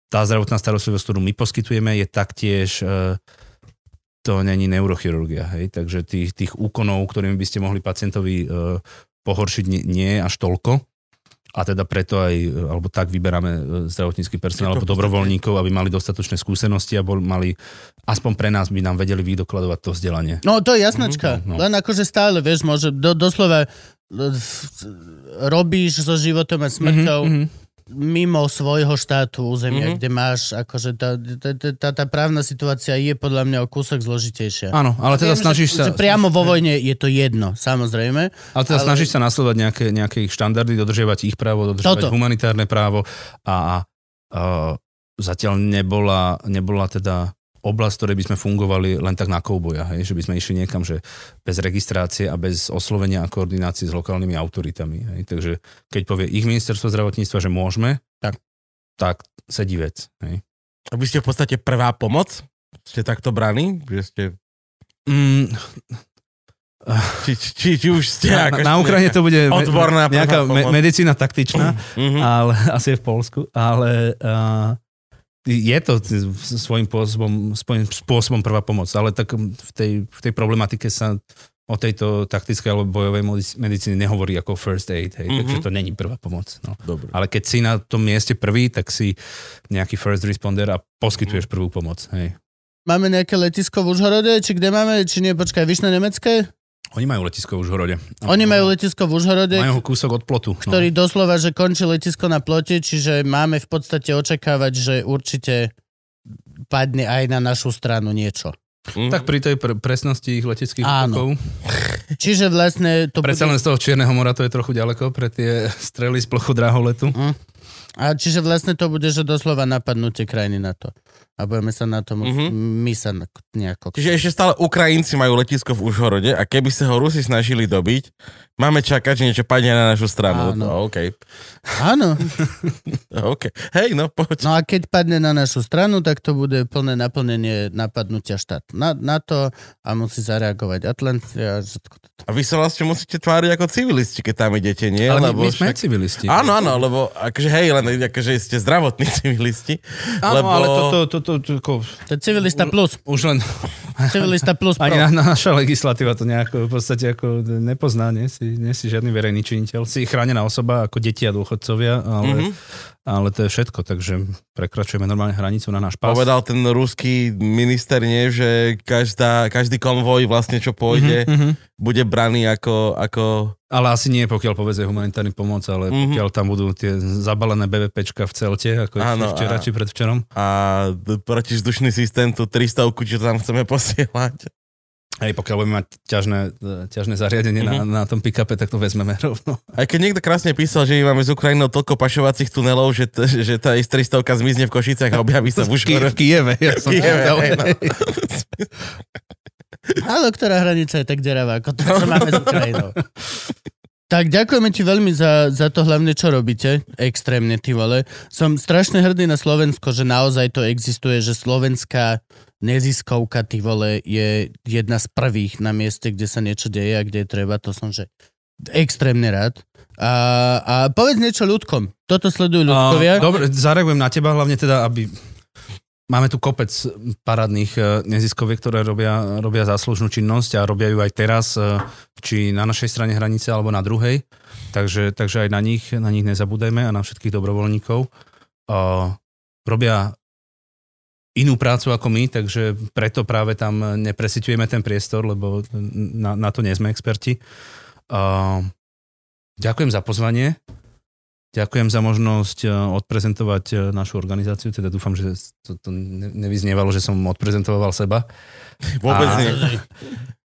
tá zdravotná starostlivosť, ktorú my poskytujeme, je taktiež uh, to není neurochirurgia. Hej? Takže tých, tých úkonov, ktorými by ste mohli pacientovi uh, pohoršiť, nie, nie je až toľko a teda preto aj, alebo tak vyberáme e, zdravotnícky personál alebo dobrovoľníkov, aby mali dostatočné skúsenosti a bol, mali, aspoň pre nás by nám vedeli vydokladovať to vzdelanie. No to je jasnačka, mm-hmm, no. len akože stále, vieš, môže do, doslova robíš so životom a smrťou mm-hmm mimo svojho štátu územia, mm-hmm. kde máš, akože tá, tá, tá, tá právna situácia je podľa mňa o kúsok zložitejšia. Áno, ale teda Viem, snažíš že, sa... Že priamo vo vojne je to jedno, samozrejme. Ale teda ale... snažíš sa nasledovať nejaké, nejaké ich štandardy, dodržiavať ich právo, dodržiavať Toto. humanitárne právo a, a, a zatiaľ nebola, nebola teda oblasť, ktorej by sme fungovali len tak na kouboja, hej? že by sme išli niekam, že bez registrácie a bez oslovenia a koordinácie s lokálnymi autoritami. Hej? Takže keď povie ich ministerstvo zdravotníctva, že môžeme, tak, tak sedí vec. Hej? A vy ste v podstate prvá pomoc? Ste takto braní? Že ste... Mm, či, či, či už ste na, na Ukrajine to bude odborná nejaká me, medicína taktičná, mm-hmm. ale asi je v Polsku, ale uh, je to svojím spôsobom, svojím spôsobom prvá pomoc, ale tak v tej, v tej problematike sa o tejto taktickej alebo bojovej medicíne nehovorí ako first aid, hej, mm-hmm. takže to není prvá pomoc. No. Dobre. Ale keď si na tom mieste prvý, tak si nejaký first responder a poskytuješ prvú pomoc. Hej. Máme nejaké letisko v Užhorode, či kde máme, či nie, počkaj, vyšné nemecké? Oni majú letisko v Užhorode. Oni majú letisko v Užhorode. Majú kúsok od plotu. No. Ktorý doslova, že končí letisko na plote, čiže máme v podstate očakávať, že určite padne aj na našu stranu niečo. Mm. Tak pri tej pre- presnosti ich leteckých útokov. Čiže vlastne to Predsa bude... len z toho Čierneho mora to je trochu ďaleko pre tie strely z plochu draholetu. Mm. A čiže vlastne to bude, že doslova napadnutie krajiny na to a budeme sa na tom mm-hmm. my sa nejako... Čiže ešte stále Ukrajinci majú letisko v Užhorode a keby sa ho Rusi snažili dobiť, máme čakať, že niečo padne na našu stranu. Áno. No, okay. Áno. OK. Hej, no poď. No a keď padne na našu stranu, tak to bude plné naplnenie napadnutia štát na, na to a musí zareagovať Atlantia. A vy sa vlastne musíte tváriť ako civilisti, keď tam idete, nie? Ale lebo my, my sme však... civilisti. Áno, áno, lebo akože hej, len akože ste zdravotní civilisti. Áno, lebo... ale toto, to, to, to, to, to je civilista plus. Už len... Civilista plus pro. Ani na, naša legislatíva to nejako v podstate ako nepozná, nie si, nie si žiadny verejný činiteľ. Si chránená osoba ako deti a dôchodcovia, ale, mm-hmm. ale to je všetko, takže prekračujeme normálne hranicu na náš pás. Povedal ten ruský minister, nie, že každá, každý konvoj vlastne, čo pôjde, mm-hmm. bude braný ako, ako ale asi nie, pokiaľ povedzuje humanitárny pomoc, ale mm-hmm. pokiaľ tam budú tie zabalené BVPčka v celte, ako Áno, včera a, či predvčerom. A protizdušný systém, tú 300, čo tam chceme posielať. Hej, pokiaľ budeme mať ťažné, ťažné zariadenie mm-hmm. na, na tom pick-upe, tak to vezmeme rovno. Aj keď niekto krásne písal, že máme z Ukrajinou toľko pašovacích tunelov, že, t- že tá S-300 zmizne v Košicách a objaví sa v Užhorode. V Kieve. Ja som Kieve, hej, no. Ale ktorá hranica je tak deravá, ako to, čo máme s Ukrajinou. Tak ďakujeme ti veľmi za, za to hlavne, čo robíte. Extrémne, ty vole. Som strašne hrdý na Slovensko, že naozaj to existuje, že slovenská neziskovka, ty vole, je jedna z prvých na mieste, kde sa niečo deje a kde je treba. To som, že extrémne rád. A, a povedz niečo ľudkom. Toto sledujú ľudkovia. dobre, zareagujem na teba, hlavne teda, aby Máme tu kopec parádnych e, neziskoviek, ktoré robia, robia záslužnú činnosť a robia ju aj teraz, e, či na našej strane hranice alebo na druhej. Takže, takže aj na nich, na nich nezabúdajme a na všetkých dobrovoľníkov. Uh, robia inú prácu ako my, takže preto práve tam nepresitujeme ten priestor, lebo na, na to nie sme experti. Ďakujem za pozvanie. Ďakujem za možnosť eh, odprezentovať eh, našu organizáciu, teda dúfam, že to, to ne- nevyznievalo, že som odprezentoval seba. Vôbec A- nie.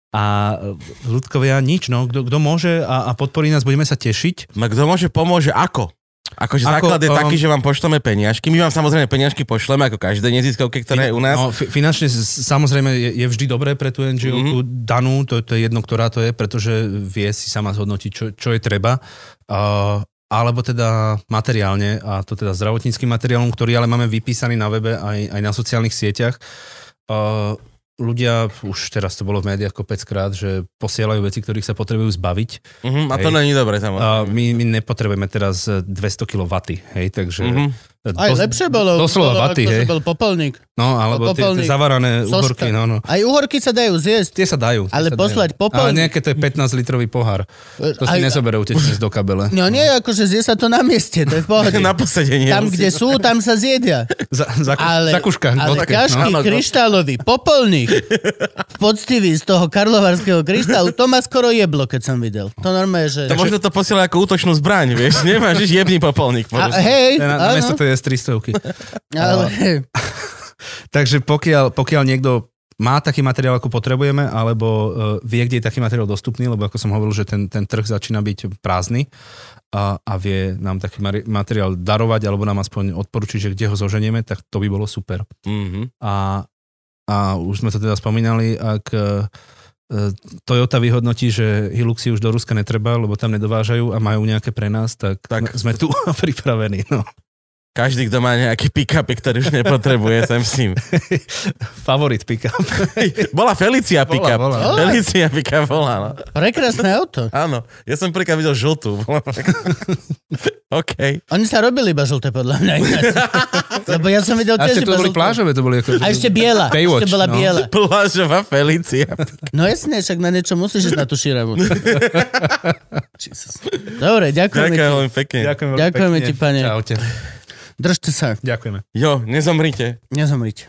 A ľudkovia, nič, no, kto, môže a, a podporí nás, budeme sa tešiť. No kto môže, pomôže, ako? Akože Ako, základ je um, taký, že vám pošleme peniažky. My vám samozrejme peniažky pošleme, ako každé neziskovke, ktoré je u nás. No, fi- finančne samozrejme je, je vždy dobré pre tú NGO mm-hmm. danú, to, to je jedno, ktorá to je, pretože vie si sama zhodnotiť, čo, čo je treba. Uh, alebo teda materiálne, a to teda zdravotníckým materiálom, ktorý ale máme vypísaný na webe aj, aj na sociálnych sieťach. Uh, ľudia, už teraz to bolo v médiách kopeckrát, že posielajú veci, ktorých sa potrebujú zbaviť. Uh-huh, a to není dobre, A samozrejme. my, my nepotrebujeme teraz eh, 200 kW, hej, takže... Mhm. Aj dos- lepšie bolo. Doslova bolo, vaty, hej. bol popolník. No, alebo tie, tie popolník, zavarané soška. uhorky, no, no. Aj uhorky sa dajú zjesť. Tie sa dajú. tie Ale sa poslať dajú. popolník? Ale nejaké to je 15 litrový pohár. To si Aj- nezoberé utečenec do kabele. No nie, akože zje sa to na mieste, to je v pohode. Na posedenie. Tam, kde sú, tam sa zjedia. Za, za, Ale, za kuška. ale vodke, ťažký no. No. kryštálový popolník poctivý z toho karlovarského kryštálu, to ma skoro jeblo, keď som videl. To normálne, že... To možno to posiela ako útočnú zbraň, vieš? Nemáš, že jebný popolník. Hej, na, na tej S300. ale Takže pokiaľ, pokiaľ niekto má taký materiál, ako potrebujeme, alebo uh, vie, kde je taký materiál dostupný, lebo ako som hovoril, že ten, ten trh začína byť prázdny a, a vie nám taký mari- materiál darovať, alebo nám aspoň odporučiť, že kde ho zoženieme, tak to by bolo super. mm-hmm. A, a už sme to teda spomínali, ak e, Toyota vyhodnotí, že Hiluxy už do Ruska netreba, lebo tam nedovážajú a majú nejaké pre nás, tak, Tak. tak. sme tu pripravení. No. Každý, kto má nejaký pick-up, ktorý už nepotrebuje, sem s ním. Favorit pick-up. Bola Felicia pick-up. bola. Felicia pick-up bola, no. prekrásne auto. Áno, ja som prvýkrát videl žltú. OK. Oni sa robili iba žlté, podľa mňa. Lebo ja som videl A tiež iba to boli plážové, to boli ako... A ešte biela. Baywatch, ešte bola no. biela. Plážová Felicia. No jasne, však na niečo musíš ísť na tú. Jesus. Dobre, ďakujeme Ďakujem ti. pekne. Ďakujem veľmi Ďakujeme pekne. ti, pane. Čaute. Držte sa. Ďakujeme. Jo, nezomrite. Nezomrite.